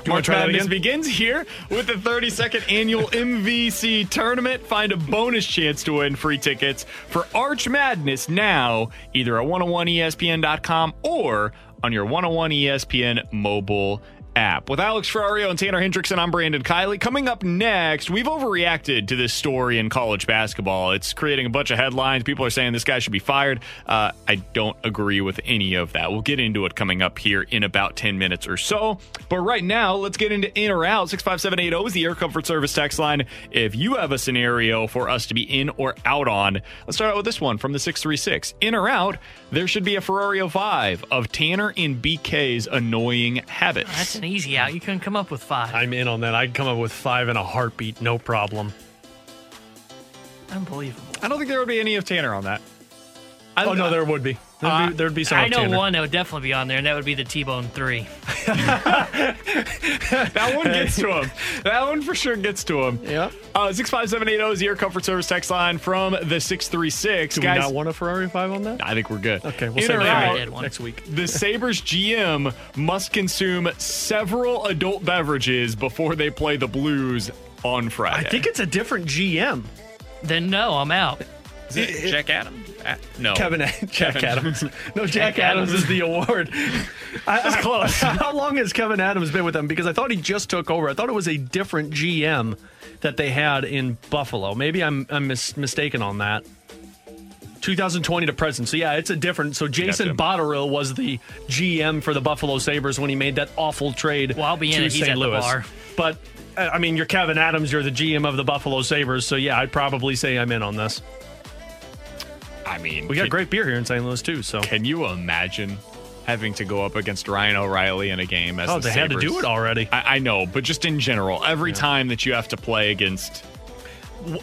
March Madness begins here with the 32nd annual MVC tournament. Find a bonus chance to win free tickets for Arch Madness now, either at 101ESPN.com or on your 101 ESPN mobile app. With Alex Ferrario and Tanner Hendrickson, I'm Brandon Kiley. Coming up next, we've overreacted to this story in college basketball. It's creating a bunch of headlines. People are saying this guy should be fired. Uh, I don't agree with any of that. We'll get into it coming up here in about 10 minutes or so. But right now, let's get into in or out. 65780 is the Air Comfort Service text line. If you have a scenario for us to be in or out on, let's start out with this one from the 636. In or out, there should be a Ferrario 5 of Tanner and BK's annoying habits. Easy out. You couldn't come up with five. I'm in on that. I'd come up with five in a heartbeat, no problem. Unbelievable. I don't think there would be any of Tanner on that. Oh, I, oh no, there would be. There'd, Uh, be, there'd be some I know Tanner. one that would definitely be on there, and that would be the T-Bone three. that one gets to him. That one for sure gets to him. Yeah. Uh, 65780 is the Air Comfort Service text line from the 636. Do Guys, we not want a Ferrario 5 on that? I think we're good. Okay, we'll In save or out, next week. The Sabres GM must consume several adult beverages before they play the Blues on Friday. I think it's a different GM. Then no, I'm out. Is it Jack Adams? Uh, no. Kevin, Jack Kevin. Adams. No, Jack, Jack Adams. Adams. is the award. I, That's close. How long has Kevin Adams been with them? Because I thought he just took over. I thought it was a different GM that they had in Buffalo. Maybe I'm, I'm mis- mistaken on that. 2020 to present. So yeah, it's a different. So Jason. Botterill was the GM for the Buffalo Sabres when he made that awful trade Well, I'll be in to it. He's St. at the Louis. bar. But uh, I mean, you're Kevin Adams. You're the GM of the Buffalo Sabres. So yeah, I'd probably say I'm in on this. I mean, We got can- great beer here in St. Louis too. So Can you imagine having to go up against Ryan O'Reilly in a game as oh, the they had to do it already. I, I know, but just in general, every time that you have to play against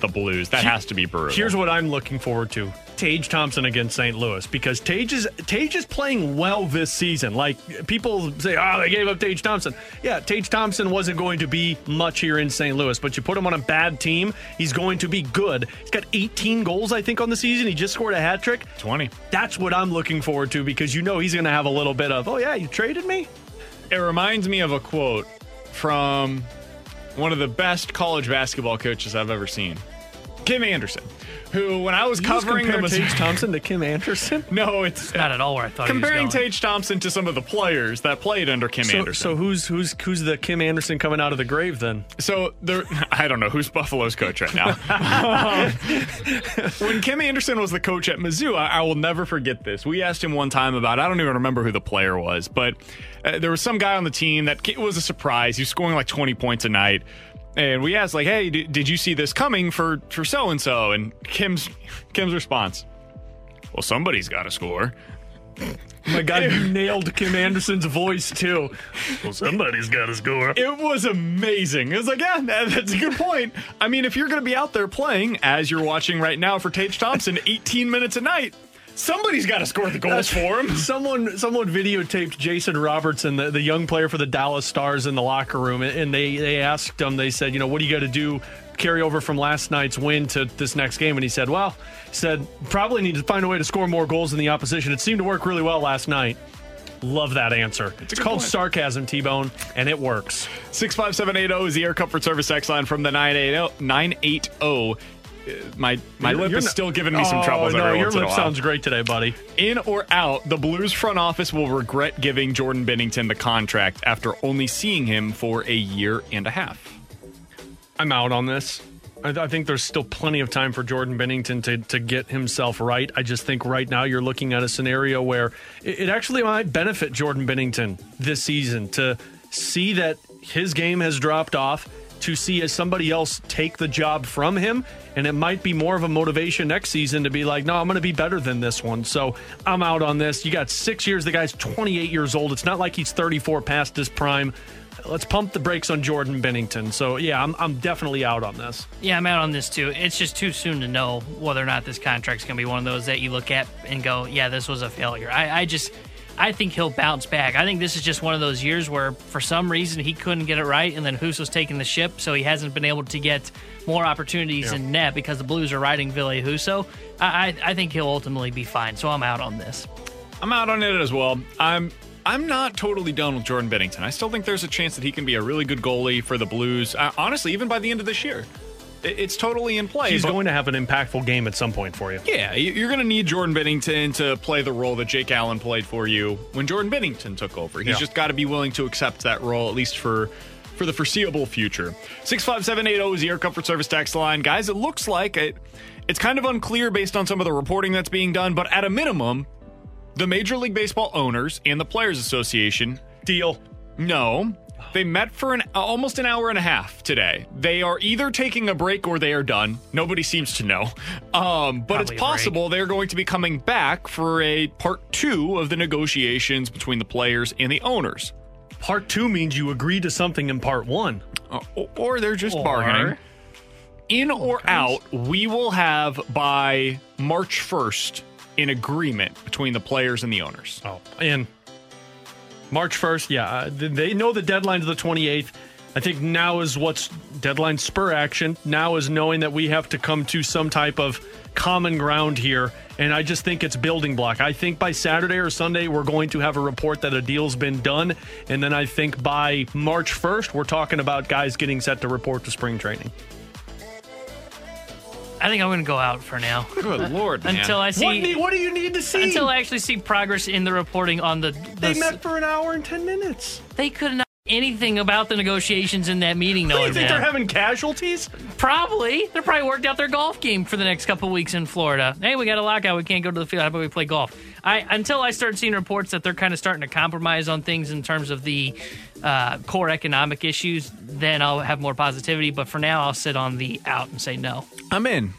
the Blues, that Here- has to be brutal. Here's what I'm looking forward to: Tage Thompson against St. Louis because Tage is Tage is playing well this season. Like people say, oh, they gave up Tage Thompson. Yeah, Tage Thompson wasn't going to be much here in St. Louis, but you put him on a bad team, he's going to be good. He's got 18 goals, I think, on the season. He just scored a hat trick. 20. That's what I'm looking forward to because you know he's going to have a little bit of, oh yeah, you traded me. It reminds me of a quote from one of the best college basketball coaches I've ever seen, Kim Anderson, who, when I was You just covering the compare Missouri- Tage Thompson to Kim Anderson. No, it's Not at all where I thought comparing he was going. Tage Thompson to some of the players that played under Kim So, Anderson. so who's who's who's the Kim Anderson coming out of the grave then? So there, I don't know who's Buffalo's coach right now. Um, when Kim Anderson was the coach at Mizzou, I, I will never forget this. We asked him one time about I don't even remember who the player was, but uh, there was some guy on the team that it was a surprise. He was scoring like 20 points a night. And we asked, like, "Hey, d- did you see this coming for for so and so?" And Kim's Kim's response, "Well, somebody's got to score." Oh My God, you nailed Kim Anderson's voice too. Well, somebody's got to score. It was amazing. It was like, yeah, that- that's a good point. I mean, if you're going to be out there playing, as you're watching right now for Tage Thompson, 18 minutes a night, somebody's got to score the goals uh, for him. Someone someone videotaped Jason Robertson, the, the young player for the Dallas Stars, in the locker room, and they they asked him. They said, you know, what do you got to do? Carry over from last night's win to this next game, and he said, "Well, he said probably need to find a way to score more goals than the opposition. It seemed to work really well last night." Love that answer. It's, good called point. sarcasm, T Bone, and it works. 65780 is the Air Comfort Service X line from the 980. 980. My my You're- lip you're is not- still giving me some Oh, troubles. No, your once in a lip sounds great today, buddy. In or out, the Blues front office will regret giving Jordan Binnington the contract after only seeing him for a year and a half. I'm out on this. I, I think there's still plenty of time for Jordan Binnington to, to get himself right. I just think right now you're looking at a scenario where it, it actually might benefit Jordan Binnington this season to see that his game has dropped off, to see as somebody else take the job from him. And it might be more of a motivation next season to be like, no, I'm going to be better than this one. So I'm out on this. You got six years. The guy's 28 years old. It's not like he's 34 past his prime. Let's pump the brakes on Jordan Binnington. So yeah, I'm, I'm definitely out on this. Yeah, I'm out on this too. It's just too soon to know whether or not this contract's going to be one of those that you look at and go, yeah, this was a failure. I, I just, I think he'll bounce back. I think this is just one of those years where for some reason he couldn't get it right, and then Husso's taking the ship, so he hasn't been able to get more opportunities Yeah. in net because the Blues are riding Ville Husso. I, I, I think he'll ultimately be fine, so I'm out on this. I'm out on it as well. I'm I'm not totally done with Jordan Binnington. I still think there's a chance that he can be a really good goalie for the Blues. Uh, honestly, even by the end of this year, it's totally in play. He's but- going to have an impactful game at some point for you. Yeah, you- you're going to need Jordan Binnington to play the role that Jake Allen played for you when Jordan Binnington took over. He's Yeah. just got to be willing to accept that role, at least for for the foreseeable future. 65780 is the Air Comfort Service tax line. Guys, it looks like it, it's kind of unclear based on some of the reporting that's being done, but at a minimum, the Major League Baseball owners and the Players Association deal. No. They met for an almost an hour and a half today. They are either taking a break or they are done. Nobody seems to know. Um, but Probably it's possible they're going to be coming back for a part two of the negotiations between the players and the owners. Part two means you agree to something in part one. Uh, or- or they're just Or- bargaining. In or out, we will have by March 1st an agreement between the players and the owners. Oh, and March 1st, yeah. uh, They know the deadline to the 28th. I think now is what's deadline spur action. Now is knowing that we have to come to some type of common ground here. And I just think it's building block. I think by Saturday or Sunday, we're going to have a report that a deal's been done. And then I think by March 1st, we're talking about guys getting set to report to spring training. I think I'm going to go out for now. Good lord, man. Until I see. What, need- what do you need to see? Until I actually see progress in the reporting on the. the they met for an hour and 10 minutes. They could not anything about the negotiations in that meeting. What, No, do you think they're having casualties? Probably. They're probably worked out their golf game for the next couple weeks in Florida. Hey, we got a lockout. We can't go to the field. How about we play golf? I until I start seeing reports that they're kind of starting to compromise on things in terms of the uh, core economic issues, then I'll have more positivity. But for now, I'll sit on the out and say no. I'm in.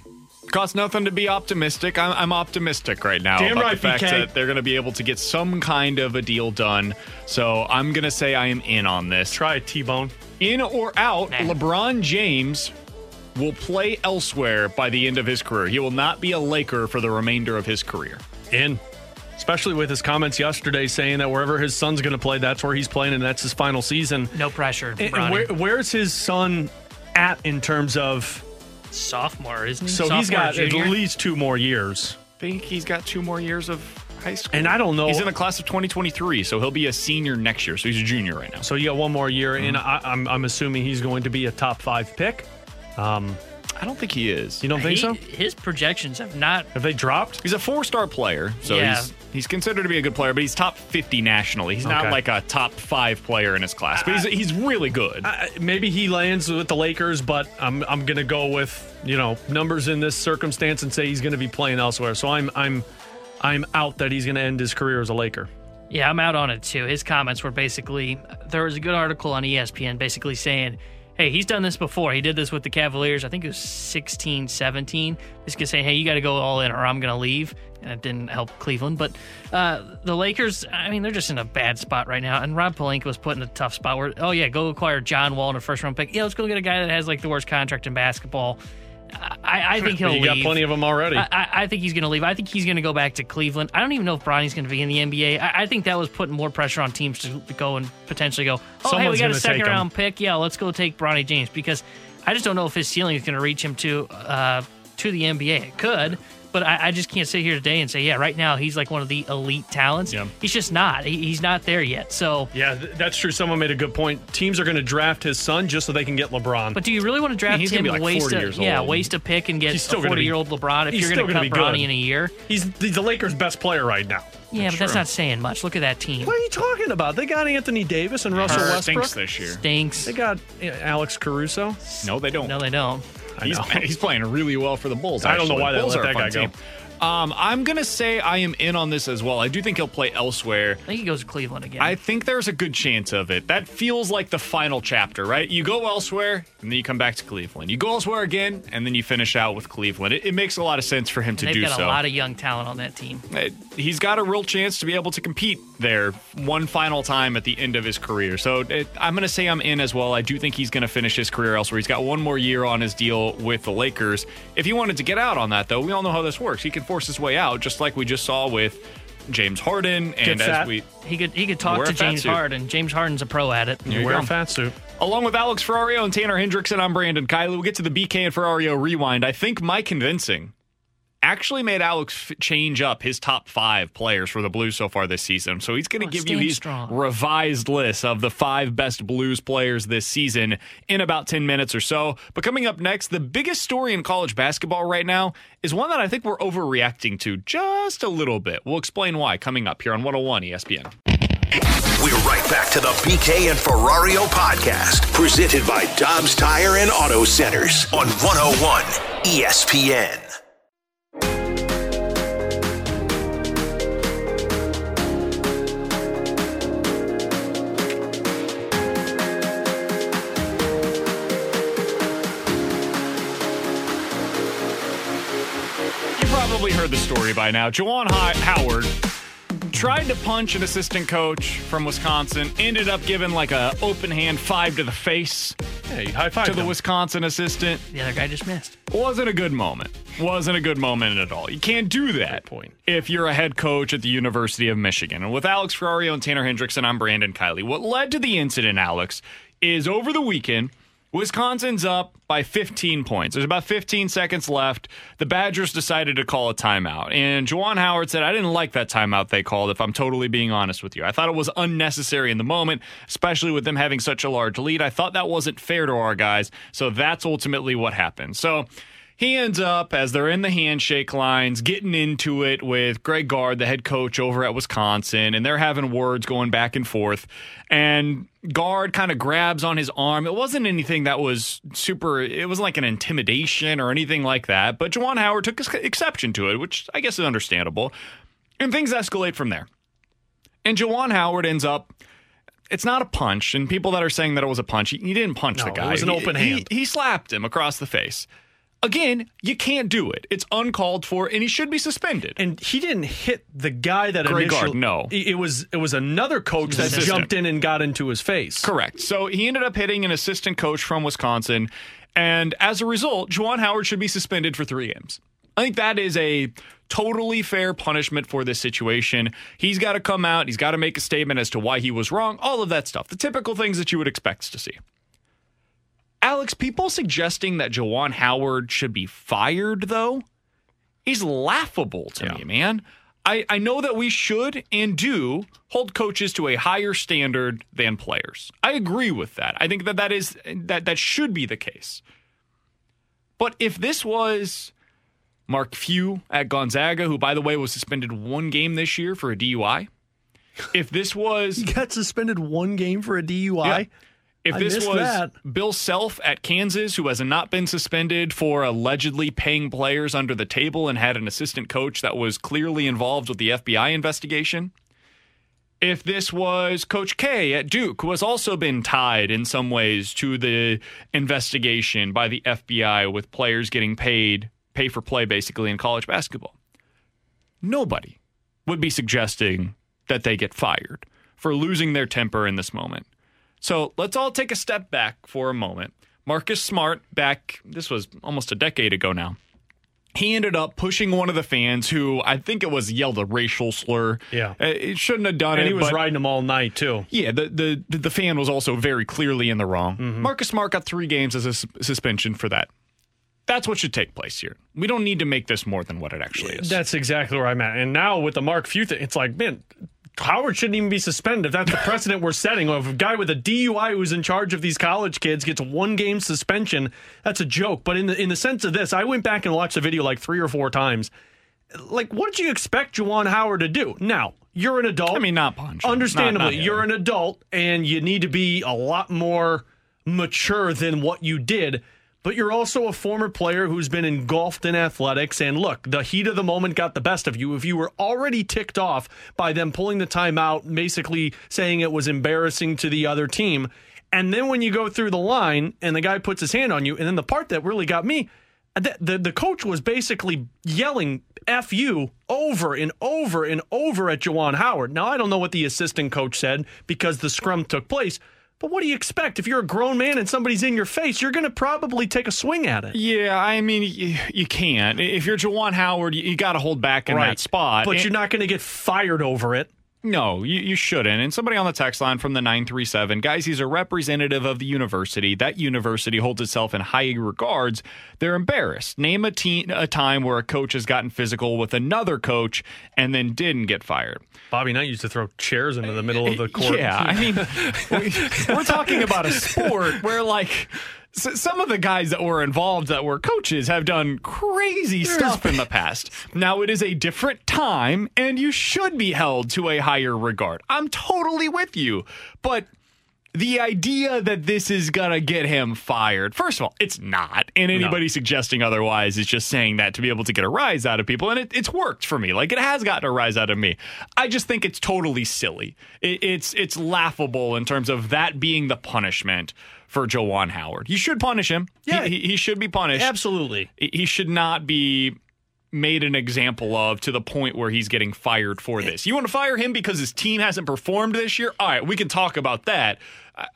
Costs nothing to be optimistic. I'm, I'm optimistic right now Damn about right, the fact BK. that they're going to be able to get some kind of a deal done. So I'm going to say I am in on this. Try it, T Bone. In or out, LeBron James will play elsewhere by the end of his career. He will not be a Laker for the remainder of his career. In. Especially with his comments yesterday saying that wherever his son's going to play, that's where he's playing and that's his final season. No pressure. And- and where, where's his son at in terms of. Sophomore, isn't he? So he's Sophomore, got at least two more years. I think he's got two more years of high school. And I don't know. He's in the class of 2023, so he'll be a senior next year. So he's a junior right now. So you got one more year, and Mm-hmm. I, I'm, I'm assuming he's going to be a top five pick. Um, I don't think he is. You don't think He- so? His projections have not. Have they dropped? He's a four-star player, so Yeah. he's he's considered to be a good player, but he's top 50 nationally. He's not Okay. like a top five player in his class, but he's he's really good. I- maybe he lands with the Lakers, but I'm I'm gonna go with you know numbers in this circumstance and say he's gonna be playing elsewhere. So I'm I'm I'm out that he's gonna end his career as a Laker. Yeah, I'm out on it too. His comments were basically there was a good article on ESPN basically saying, hey, he's done this before. He did this with the Cavaliers. I think it was 16, 17. Basically say, hey, you got to go all in or I'm going to leave. And it didn't help Cleveland. But uh, the Lakers, I mean, they're just in a bad spot right now. And Rob Pelinka was put in a tough spot where, oh, yeah, go acquire John Wall in a first round pick. Yeah, let's go get a guy that has like the worst contract in basketball. I, I think he'll you got plenty of them already. I, I- think he's going to leave. I think he's going to go back to Cleveland. I don't even know if Bronny's going to be in the NBA. I, I think that was putting more pressure on teams to go and potentially go, oh, hey, we got a second him. round pick. Yeah, let's go take Bronny James because I just don't know if his ceiling is going to reach him to uh, to the NBA. It could, but I, I just can't sit here today and say, yeah, right now he's like one of the elite talents. Yeah. He's just not. He, he's not there yet. So, Yeah, th- that's true. Someone made a good point. Teams are going to draft his son just so they can get LeBron. but do you really want to draft he's him? gonna be like waste 40 a, years yeah, old. waste a pick and get He's still a forty-year-old LeBron if you're going to gonna cut Bronny in a year. He's the, the Lakers' best player right now. Yeah, but that's not saying much. Look at that team. What are you talking about? They got Anthony Davis and Russell Hurt. Westbrook. Stinks this year. Stinks. They got uh, Alex Caruso. No, they don't. No, they don't. I He's, he's playing really well for the Bulls. I don't know why they Bulls let are that fun guy go. Um, I'm gonna say I am in on this as well. I do think he'll play elsewhere. I think he goes to Cleveland again. I think there's a good chance of it. That feels like the final chapter, right? You go elsewhere and then you come back to Cleveland. You go elsewhere again and then you finish out with Cleveland. It, it makes a lot of sense for him And to they've do got so. a lot of young talent on that team. He's got a real chance to be able to compete there one final time at the end of his career. So it, I'm going to say I'm in as well. I do think he's going to finish his career elsewhere. He's got one more year on his deal with the Lakers. If he wanted to get out on that, though, we all know how this works. He can force his way out, just like we just saw with James Harden. And Get as fat. we He could he could talk Wear to fat James suit. Harden. James Harden's a pro at it. There you Wear go. a fat suit. Along with Alex Ferrario and Tanner Hendrickson, I'm Brandon Kiley. We'll get to the BK and Ferrario rewind. I think my convincing actually made Alex f- change up his top five players for the Blues so far this season. So he's going to Oh, give you his strong. revised list of the five best Blues players this season in about 10 minutes or so. But coming up next, the biggest story in college basketball right now is one that I think we're overreacting to just a little bit. We'll explain why coming up here on 101 ESPN. We're right back to the BK and Ferrario podcast, presented by Dobbs Tire and Auto Centers on 101 ESPN. Heard the story by now. Juwan Howard tried to punch an assistant coach from Wisconsin, ended up giving like a open hand five to the face Hey, high five to the Wisconsin assistant. The other guy just missed. Wasn't a good moment. Wasn't a good moment at all. You can't do that point. if you're a head coach at the University of Michigan. And with Alex Ferrario and Tanner Hendrickson, I'm Brandon Kiley. What led to the incident, Alex, is over the weekend, Wisconsin's up by 15 points. There's about 15 seconds left. The Badgers decided to call a timeout. And Juwan Howard said, I didn't like that timeout they called, if I'm totally being honest with you. I thought it was unnecessary in the moment, especially with them having such a large lead. I thought that wasn't fair to our guys. So that's ultimately what happened. So he ends up, as they're in the handshake lines, getting into it with Greg Gard, the head coach over at Wisconsin, and they're having words going back and forth. And Gard kind of grabs on his arm. It wasn't anything that was super, it wasn't like an intimidation or anything like that. But Juwan Howard took exception to it, which I guess is understandable. And things escalate from there. And Juwan Howard ends up. It's not a punch, and people that are saying that it was a punch, he, he didn't punch No, the guy. it was an open he- hand. he slapped him across the face. Again, you can't do it. It's uncalled for, and he should be suspended. And he didn't hit the guy that Greg initially. Gard, no. It it was it was another coach that Assistant. jumped in and got into his face. Correct. So he ended up hitting an assistant coach from Wisconsin, and as a result, Juwan Howard should be suspended for three games. I think that is a totally fair punishment for this situation. He's got to come out. He's got to make a statement as to why he was wrong. All of that stuff. The typical things that you would expect to see. Alex, people suggesting that Juwan Howard should be fired, though, is laughable to me, man. I, I know that we should and do hold coaches to a higher standard than players. I agree with that. I think that that is that that should be the case. But if this was Mark Few at Gonzaga, who by the way was suspended one game this year for a DUI, if this was He got suspended one game for a DUI. yeah. If this was that. Bill Self at Kansas, who has not been suspended for allegedly paying players under the table and had an assistant coach that was clearly involved with the FBI investigation. If this was Coach K at Duke, who has also been tied in some ways to the investigation by the FBI with players getting paid, pay for play basically in college basketball. Nobody would be suggesting that they get fired for losing their temper in this moment. So let's all take a step back for a moment. Marcus Smart, back, this was almost a decade ago now. He ended up pushing one of the fans who I think it was yelled a racial slur. Yeah. Uh, It shouldn't have done and it. And he was but- riding him all night too. yeah, the, the the fan was also very clearly in the wrong. Mm-hmm. Marcus Smart got three games as a suspension for that. That's what should take place here. We don't need to make this more than what it actually is. That's exactly where I'm at. And now with the Mark Few thing, it's like, man, Howard shouldn't even be suspended. If that's the precedent we're setting, if a guy with a DUI who's in charge of these college kids gets one game suspension, that's a joke. But in the in the sense of this, I went back and watched the video like three or four times. Like, what did you expect Juwan Howard to do? Now, you're an adult. I mean, not punch. him. Understandably, Not- not you're an adult and you need to be a lot more mature than what you did. But you're also a former player who's been engulfed in athletics. And look, the heat of the moment got the best of you. If you were already ticked off by them pulling the timeout, basically saying it was embarrassing to the other team, and then when you go through the line and the guy puts his hand on you, and then the part that really got me, the, the, the coach was basically yelling F you over and over and over at Juwan Howard. Now, I don't know what the assistant coach said because the scrum took place, but what do you expect? If you're a grown man and somebody's in your face, you're going to probably take a swing at it. Yeah, I mean, you, you can't. If you're Juwan Howard, you, you got to hold back in that spot. But And- you're not going to get fired over it. No, you, you shouldn't. And somebody on the text line from the 937, guys, he's a representative of the university. That university holds itself in high regards. They're embarrassed. Name a, te- a time where a coach has gotten physical with another coach and then didn't get fired. Bobby Knight used to throw chairs into the middle of the court. Yeah, I mean, we, we're talking about a sport where, like, some of the guys that were involved that were coaches have done crazy stuff in the past. Now, it is a different time, and you should be held to a higher regard. I'm totally with you. But the idea that this is going to get him fired, first of all, it's not. And anybody suggesting otherwise is just saying that to be able to get a rise out of people. And it, it's worked for me. Like it has gotten a rise out of me. I just think it's totally silly. It, it's, it's laughable in terms of that being the punishment for Juwan Howard. You should punish him. Yeah. He, he, he should be punished. Absolutely. He should not be made an example of to the point where he's getting fired for this. You want to fire him because his team hasn't performed this year? All right, we can talk about that.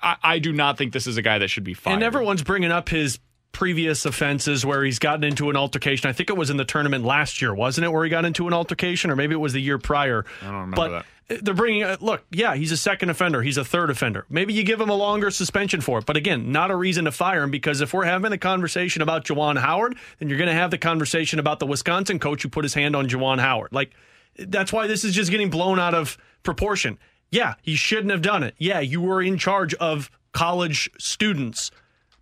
I, I, do not think this is a guy that should be fired. And everyone's bringing up his previous offenses where he's gotten into an altercation. I think it was in the tournament last year, wasn't it, where he got into an altercation, or maybe it was the year prior. I don't remember but They're bringing. Uh, look, yeah, he's a second offender. He's a third offender. Maybe you give him a longer suspension for it. But again, not a reason to fire him because if we're having a conversation about Juwan Howard, then you're going to have the conversation about the Wisconsin coach who put his hand on Juwan Howard. Like that's why this is just getting blown out of proportion. Yeah, he shouldn't have done it. Yeah, you were in charge of college students.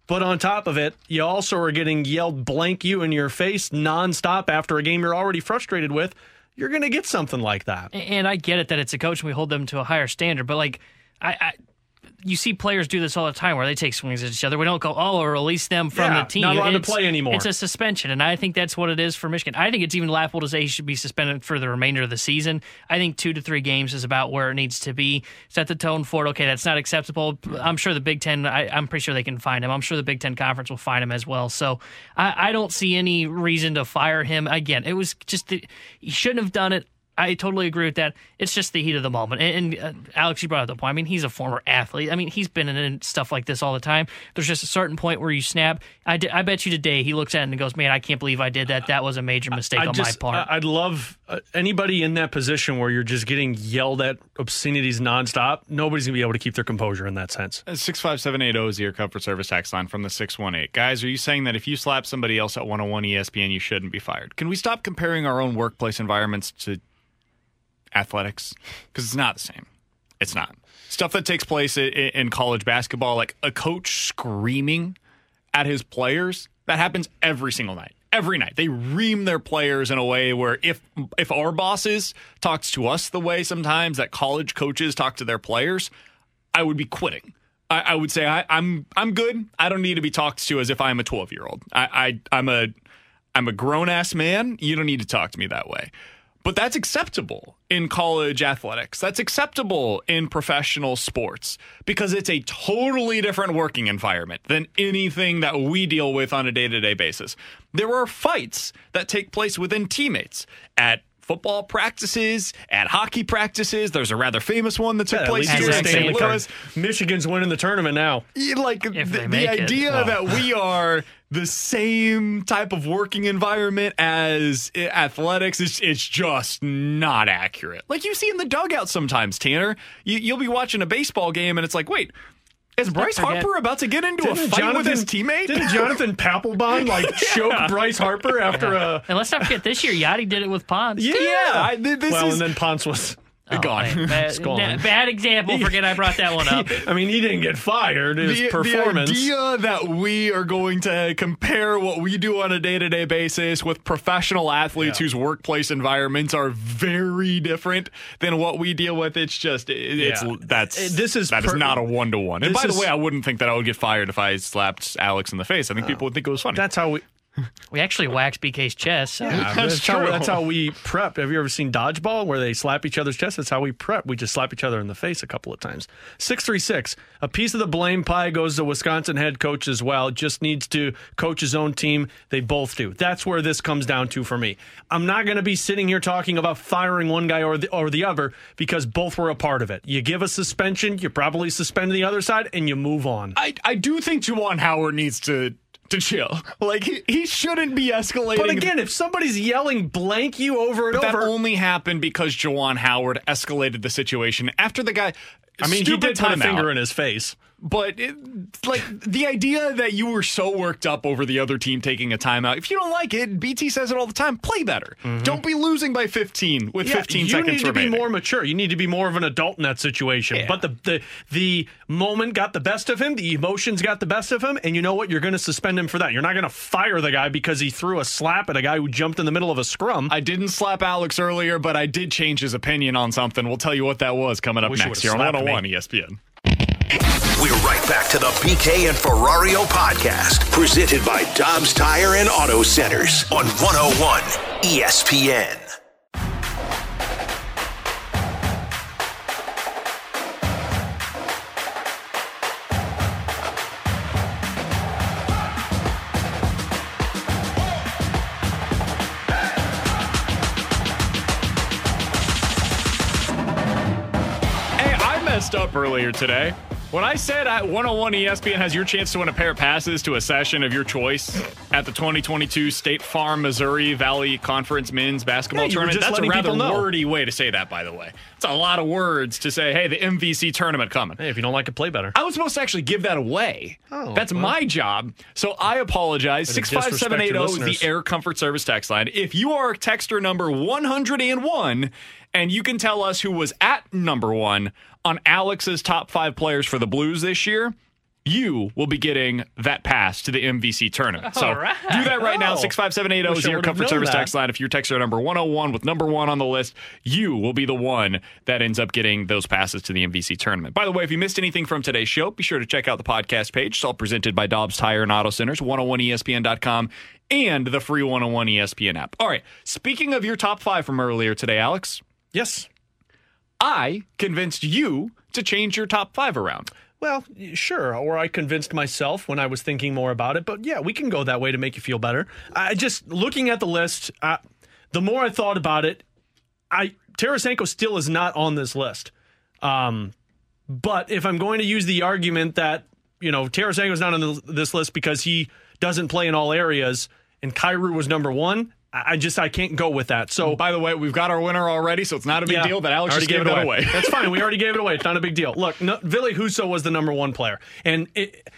But on top of it, you also are getting yelled blank you in your face nonstop after a game you're already frustrated with. You're going to get something like that. And I get it that it's a coach and we hold them to a higher standard, but like I, I you see players do this all the time where they take swings at each other. We don't go, oh, or release them from Yeah, the team. not allowed to It's- play anymore. It's a suspension, and I think that's what it is for Michigan. I think it's even laughable to say he should be suspended for the remainder of the season. I think two to three games is about where it needs to be. Set the tone for it. Okay, that's not acceptable. I'm sure the Big Ten. I, I'm pretty sure they can find him. I'm sure the Big Ten conference will find him as well. So I, I don't see any reason to fire him. Again, it was just the, he shouldn't have done it. I totally agree with that. It's just the heat of the moment. And, and uh, Alex, you brought up the point. I mean, he's a former athlete. I mean, he's been in stuff like this all the time. There's just a certain point where you snap. I, di- I bet you today he looks at it and goes, "Man, I can't believe I did that. That was a major mistake I on just, my part." I- I'd love uh, anybody in that position where you're just getting yelled at obscenities nonstop. Nobody's gonna be able to keep their composure in that sense. Six five seven eight zero is your comfort service tax line from the six one eight. Guys, are you saying that if you slap somebody else at one hundred one ESPN, you shouldn't be fired? Can we stop comparing our own workplace environments to athletics? Because it's not the same. It's not stuff that takes place in college basketball, like a coach screaming at his players. That happens every single night. Every night they ream their players in a way where if if our bosses talks to us the way sometimes that college coaches talk to their players, I would be quitting. I, I would say I, I'm I'm good. I don't need to be talked to as if I'm a 12 year old. I, I I'm a I'm a grown ass man. You don't need to talk to me that way. But that's acceptable in college athletics. That's acceptable in professional sports because it's a totally different working environment than anything that we deal with on a day to day basis. There are fights that take place within teammates at football practices, at hockey practices. There's a rather famous one that took Yeah, place least here in St. Louis. Michigan's winning the tournament now. Yeah, like the, the make it. idea Well. that we are the same type of working environment as athletics is it's just not accurate. Like you see in the dugout sometimes, Tanner. You, you'll be watching a baseball game and it's like, wait, Is Bryce Harper about to get into a Didn't fight with his teammate? Didn't Jonathan Papelbon like choke Bryce Harper after a? And let's not forget this year, Yadi did it with Ponce. Yeah, I- th- this well, is- and then Ponce was Oh, gone. hey, bad, It's gone. na- bad example. Forget I brought that one up. I mean, he didn't get fired. His the, performance. The idea that we are going to compare what we do on a day to day basis with professional athletes Yeah. whose workplace environments are very different than what we deal with, it's just, it- it's, Yeah. that's, Uh, this is that is per- not a one to one. And this by the way, I wouldn't think that I would get fired if I slapped Alex in the face. I think people would think it was funny. That's how we. We actually waxed BK's chest. So. Yeah, that's, how, that's how we prep. Have you ever seen dodgeball where they slap each other's chest? That's how we prep. We just slap each other in the face a couple of times. 636. A piece of the blame pie goes to Wisconsin head coach as well. Just needs to coach his own team. They both do. That's where this comes down to for me. I'm not going to be sitting here talking about firing one guy or the, or the other because both were a part of it. You give a suspension, you probably suspend the other side, and you move on. I, I do think Juwan Howard needs to to chill. Like he, he shouldn't be escalating. But again, if somebody's yelling blank you over and But that only happened because Juwan Howard escalated the situation after the guy. I mean, he did put a timeout. finger in his face. But it, like the idea that you were so worked up over the other team taking a timeout. If you don't like it, BT says it all the time. Play better. Mm-hmm. Don't be losing by 15 with Yeah, 15 you need to remaining. be more mature. You need to be more of an adult in that situation. But the, the the moment got the best of him. The emotions got the best of him. And you know what? You're going to suspend him for that. You're not going to fire the guy because he threw a slap at a guy who jumped in the middle of a scrum. I didn't slap Alex earlier, but I did change his opinion on something. We'll tell you what that was coming up Wish next here on slapped 101 me. ESPN. Oh We're right back to the BK and Ferrario podcast, presented by Dobbs Tire and Auto Centers on 101 ESPN. Hey, I messed up earlier today. When I said at 101 ESPN has your chance to win a pair of passes to a session of your choice at the 2022 State Farm Missouri Valley Conference men's basketball Yeah, tournament, that's a rather wordy way to say that, by the way. It's a lot of words to say, hey, the MVC tournament coming. Hey, if you don't like it, play better. I was supposed to actually give that away. Oh, That's well. my job. So I apologize. Way to disrespect your 65780 is the Air Comfort Service text line. If you are texter number 101 and you can tell us who was at number one on Alex's top five players for the Blues this year, you will be getting that pass to the MVC tournament. So All right. do that right now. Oh. 65780 is your Comfort Service that. text line. If you're texter number 101 with number one on the list, you will be the one that ends up getting those passes to the MVC tournament. By the way, if you missed anything from today's show, be sure to check out the podcast page. It's all presented by Dobbs Tire and Auto Centers, 101ESPN.com, and the free 101 ESPN app. All right. Speaking of your top five from earlier today, Alex, Yes. I convinced you to change your top five around. Well, sure. Or I convinced myself when I was thinking more about it. But yeah, we can go that way to make you feel better. I just looking at the list. Uh, the more I thought about it, I Tarasenko still is not on this list. Um, but if I'm going to use the argument that you know Tarasenko's not on the, this list because he doesn't play in all areas, and Kyrou was number one, I just I can't go with that. So mm. By the way, we've got our winner already, so it's not a big Yeah. deal that Alex Already just gave it away. That's fine. We already gave it away. It's not a big deal. Look, no, Ville Husso was the number one player, and it,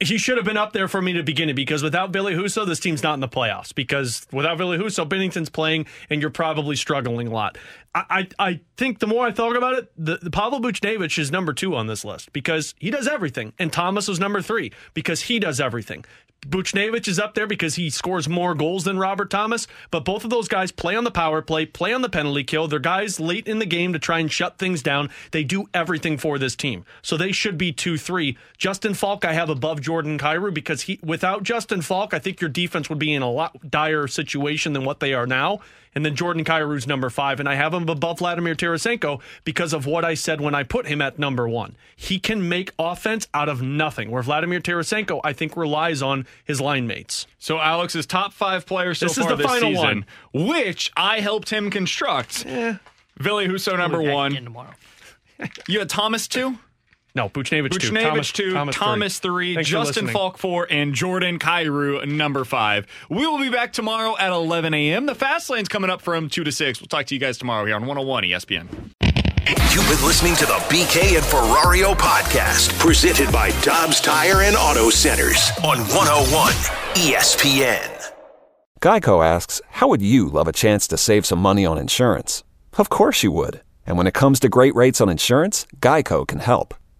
he should have been up there for me to begin it because without Ville Husso, this team's not in the playoffs. Because without Ville Husso, Binnington's playing, and you're probably struggling a lot. I, I, I think the more I thought about it, the, the Pavel Buchnevich is number two on this list because he does everything, and Thomas was number three because he does everything. Buchnevich is up there because he scores more goals than Robert Thomas, but both of those guys play on the power play, play on the penalty kill. They're guys late in the game to try and shut things down. They do everything for this team. So they should be 2 3. Justin Faulk, I have above Jordan Kyrou because he without Justin Faulk, I think your defense would be in a lot dire situation than what they are now. And then Jordan Kyrou's number five, and I have him above Vladimir Tarasenko because of what I said when I put him at number one. He can make offense out of nothing, where Vladimir Tarasenko, I think, relies on his line mates. So Alex's top five players so This is the this final season, which I helped him construct. Eh. Ville Husso number We'll be back one. You had Thomas two, No, Buchnevich two. Buchnevich two, Thomas, three, Thanks for Justin. Faulk four, and Jordan Kyrou number five. We will be back tomorrow at 11 a.m. The Fast Lane's coming up from two to six. We'll talk to you guys tomorrow here on 101 ESPN. You've been listening to the BK and Ferrario podcast, presented by Dobbs Tire and Auto Centers on 101 ESPN. Geico asks, How would you love a chance to save some money on insurance? Of course you would. And when it comes to great rates on insurance, Geico can help.